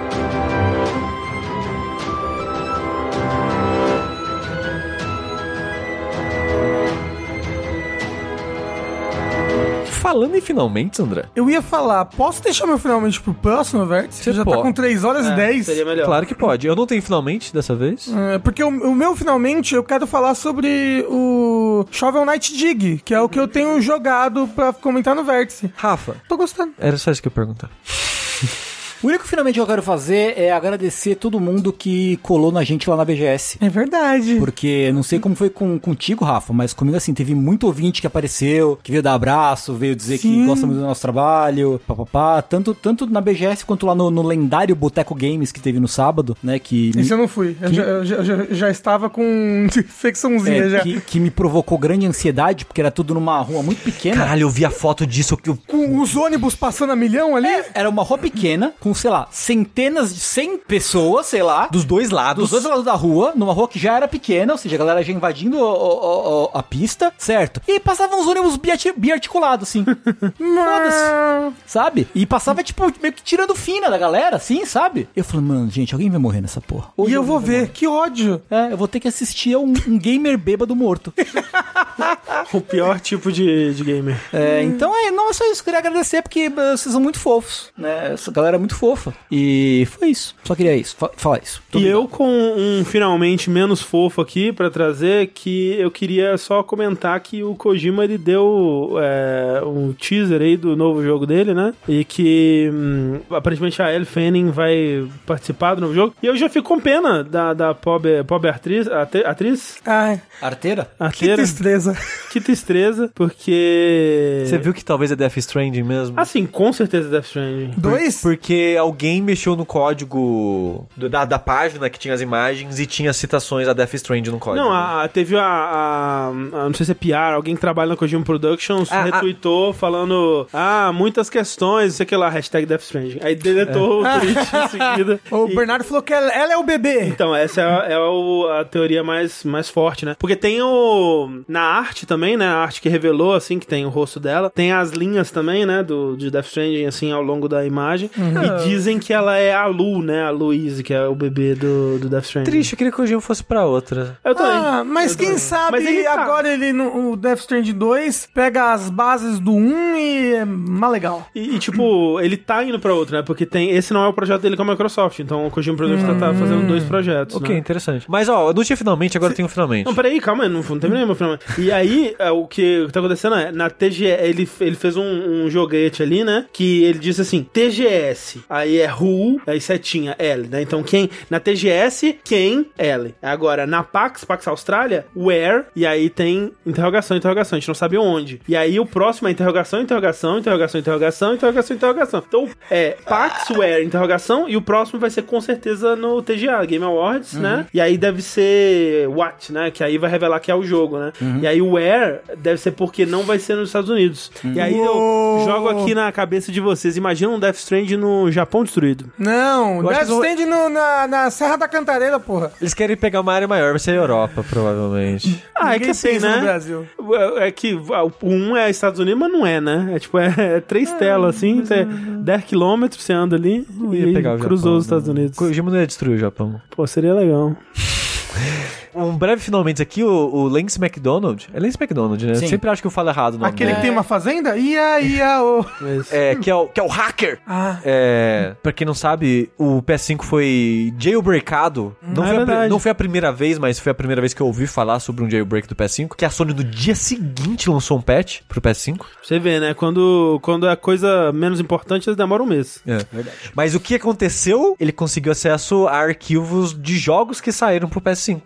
Falando em finalmente, André. Eu ia falar, posso deixar meu finalmente pro próximo vértice? Você Já pode. tá com 3 horas e 10. É, Seria melhor. Claro que pode. Eu não tenho finalmente dessa vez. É, porque o, o meu, finalmente, eu quero falar sobre o Shovel Knight Dig, que é o que eu tenho jogado pra comentar no vértice. Rafa, Tô gostando. era só isso que eu ia perguntar. [LAUGHS] O único que finalmente eu quero fazer é agradecer todo mundo que colou na gente lá na BGS. É verdade. Porque não sei como foi com, contigo, Rafa, mas comigo assim, teve muito ouvinte que apareceu, que veio dar abraço, veio dizer que Sim. gosta muito do nosso trabalho, papapá. Tanto, tanto na BGS quanto lá no, no lendário Boteco Games que teve no sábado, né? Que, me- Esse eu não fui. Eu, já, eu já- já- já estava com [LAUGHS] infecçãozinha é, já. que, que me provocou grande ansiedade, porque era tudo numa rua muito pequena. Caralho, eu vi a foto disso que eu... Com os ônibus passando a milhão ali. Era uma rua pequena, com sei lá, centenas de 100 pessoas, sei lá, Dos dois lados. dos dois lados da rua, numa rua que já era pequena, ou seja, a galera já invadindo o- o- o- a pista, certo? E passavam uns ônibus biarti- biarticulados, assim. [LAUGHS] Foda-se. Sabe? E passava, tipo, meio que tirando fina da galera, assim, sabe? Eu falei, mano, gente, alguém vai morrer nessa porra. Hoje E eu vou ver, morrer. que ódio. É, eu vou ter que assistir a um, um gamer bêbado morto. [LAUGHS] O pior tipo de, de gamer. É, então é, não é só isso. Queria agradecer porque eh, vocês são muito fofos, né? Essa galera é muito fofa. E foi isso. Só queria isso. Fa falar isso. Muito E obrigado. eu com um finalmente menos fofo aqui pra trazer, que eu queria só comentar que o Kojima ele deu é, um teaser aí do novo jogo dele, né? E que hum, aparentemente a Elle Fanning vai participar do novo jogo. E eu já fico com pena da, da pobre, pobre atriz, atriz, Ai, Arteira? que arteira. tristeza. Que tristeza, porque. Você viu que talvez é Death Stranding mesmo? Assim, com certeza Death Stranding. Dois? Porque alguém mexeu no código do- da, da página que tinha as imagens e tinha citações a Death Stranding no código. Não, a, a- teve a, a- a- Não sei se é PR, alguém que trabalha na Kojima Productions Ah, retweetou falando. Ah, muitas questões, não sei o que lá, hashtag Death Stranding. Aí deletou o tweet em [LAUGHS] seguida. O E- Bernardo falou que ela, ela é o bebê. Então, essa é, a, é o- a teoria mais, mais forte, né? Porque tem o. Na arte também, né? A arte que revelou, assim, que tem o rosto dela. Tem as linhas também, né? Do, de Death Stranding, assim, ao longo da imagem. E dizem que ela é a Lu, né? A Louise, que é o bebê do, do Death Stranding. Triste, eu queria que o Kojima fosse pra outra. Eu também. Ah, mas Eu quem também. sabe Mas ele tá. agora ele no o Death Stranding 2 pega as bases do 1 e é mais legal. E, e, tipo, ele tá indo pra outro, né? Porque tem. Esse não é o projeto dele com a Microsoft. Então o Kojima Productions tá, tá fazendo dois projetos. Ok, né? interessante. Mas ó, eu não tinha finalmente, agora tem um finalmente. Não, peraí, calma, não, não terminei meu final. E aí, é, o que o que tá acontecendo é, na TGE, ele, ele fez um, um joguete ali, né? Que ele disse assim, TGS, aí é who, aí setinha, L, né? Então quem, na TGS, quem, L. Agora, na PAX, PAX Austrália, where, e aí tem interrogação, interrogação, a gente não sabe onde. E aí o próximo é interrogação, interrogação, interrogação, interrogação, interrogação, interrogação. Então, é PAX, where, interrogação, e o próximo vai ser com certeza no TGA, Game Awards, né? E aí deve ser what, né? Que aí vai revelar que é o jogo, né? E aí o where deve ser porque não vai ser nos Estados Unidos. E aí eu jogo aqui na cabeça de vocês, imagina um Death Strand no Japão destruído. Não, Eu acho Death Stranding no- na, na Serra da Cantareira, porra. Eles querem pegar uma área maior, vai ser a Europa, provavelmente. [LAUGHS] Ah, é Ninguém que assim, pensa no né? Brasil. É que o um é Estados Unidos, mas não é, né? É tipo, é, é três telas assim, é 10 quilômetros você anda ali Não e ia aí pegar o cruzou Japão, os Estados não. Unidos. Kojima não ia destruir o Japão. Pô, seria legal. [LAUGHS] Um breve finalmente aqui, o, o Lance McDonald. É Lance McDonald, né? Sim. Sempre acho que eu falo errado o nome Aquele dele. que tem uma fazenda? Ia, ia, ô. Mas... É, que é o, que é o hacker. Ah. É, pra quem não sabe, o PS5 foi jailbreakado. Não, é foi a, verdade. não foi a primeira vez, mas foi a primeira vez que eu ouvi falar sobre um jailbreak do PS5. Que a Sony no dia seguinte lançou um patch pro PS5. Você vê, né? Quando, quando é coisa menos importante, eles demoram um mês. É. Mas o que aconteceu? Ele conseguiu acesso a arquivos de jogos que saíram pro PS5.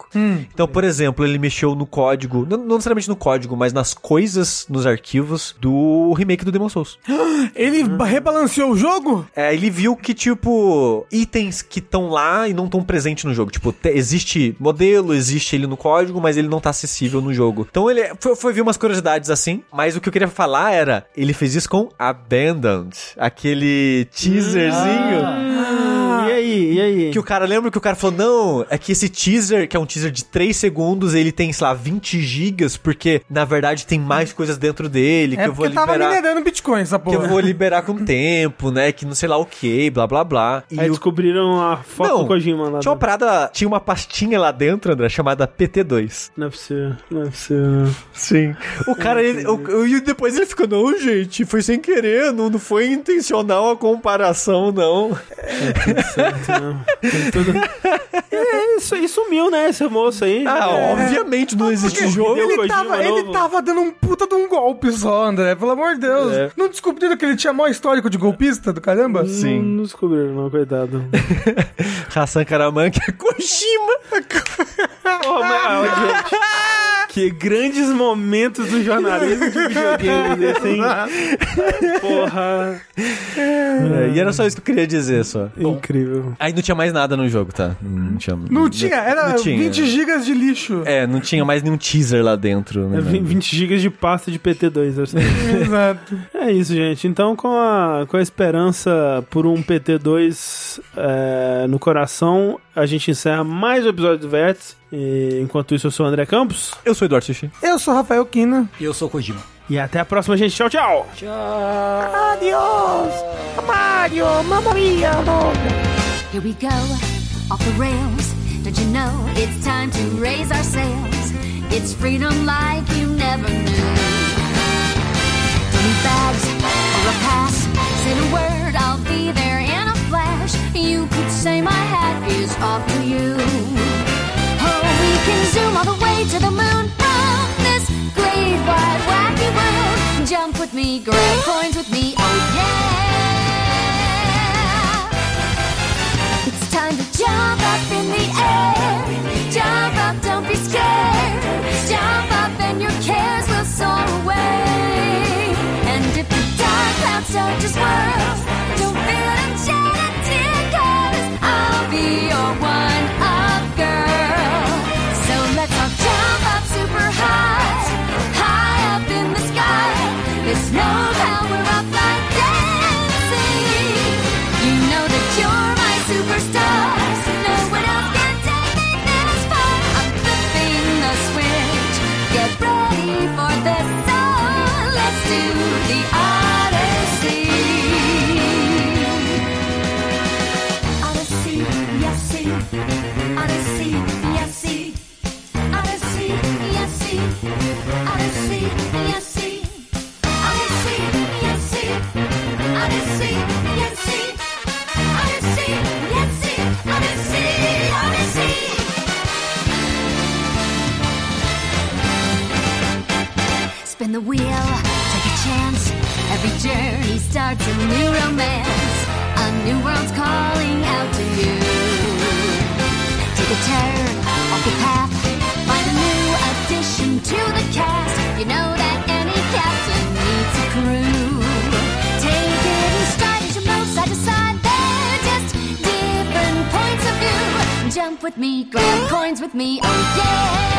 Então, por exemplo, ele mexeu no código, não, não necessariamente no código, mas nas coisas, nos arquivos do remake do Demon Souls. [GASPS] Ele rebalanceou o jogo? É, ele viu que, tipo, itens que estão lá e não estão presentes no jogo. Tipo, te- existe modelo, existe ele no código, mas ele não tá acessível no jogo. Então ele foi, foi ver umas curiosidades assim, mas o que eu queria falar era, ele fez isso com Abandoned, aquele teaserzinho. Hum, e aí? E aí? Que o cara, lembra que o cara falou, não, é que esse teaser, que é um teaser de 3 segundos, ele tem, sei lá, 20 gigas, porque, na verdade, tem mais coisas dentro dele, que É eu vou porque tava liberar... minerando Bitcoin, essa Que porra. eu vou [LAUGHS] liberar com o tempo, né? Que não sei lá o que, blá blá blá. E Aí o descobriram a foto Não, do Kojima lá. tinha uma parada, tinha uma pastinha lá dentro, André, chamada PT2. Não é possível, não é possível. Sim. O cara, ele, o- e depois ele ficou, não, gente, foi sem querer, não, não foi intencional a comparação, não. Certo. Tem tudo... É, isso, isso sumiu, né, esse moço aí. Ah, É. obviamente não existe porque jogo. Ele tava, ele novo. tava dando um puta de um golpe só, André. Pelo amor de Deus. É. Não descobriram que ele tinha maior histórico de golpista do caramba? Não, não descobriram, não, coitado. [LAUGHS] Hassan Karaman, que é Kojima. Porra, mas, ah, gente, Que grandes momentos do jornalismo de videogame desse, hein? Porra. É, e era só isso que eu queria dizer, só. Incrível. Aí não tinha mais nada no jogo, tá? Não tinha. Não tinha, era não tinha. 20 gigas de lixo. É, não tinha mais nenhum teaser lá dentro, né? É 20 GB de pasta de PT2. assim. [LAUGHS] Exato. É isso, gente. Então, com a, com a esperança por um PT2 é, no coração, a gente encerra mais um episódio do Vértice. E, enquanto isso, eu sou o André Campos. Eu sou o Eduardo Sushi. Eu sou Rafael Kina. E eu sou o Kojima. E até a próxima, gente. Tchau, tchau. Tchau. Adiós. Mario, mamma mia, amor. Here we go, off the rails. Don't you know it's time to raise our sails? It's freedom like you never knew. Don't need bags or a pass. Say the word, I'll be there in a flash. You could say my hat is off to you. Zoom all the way to the moon from this great wide wacky world. Jump with me, grab coins with me, oh yeah. It's time to jump up in the air. Jump up, don't be scared. Jump up and your cares will soar away. And if the dark clouds start to swirl, Spin the wheel, take a chance. Every journey starts a new romance. A new world's calling out to you. Take a turn off the path. Find a new addition to the cast. You know that any captain needs a crew. Take it in stride as you move side to side. They're just different points of view. Jump with me, grab coins with me, oh yeah.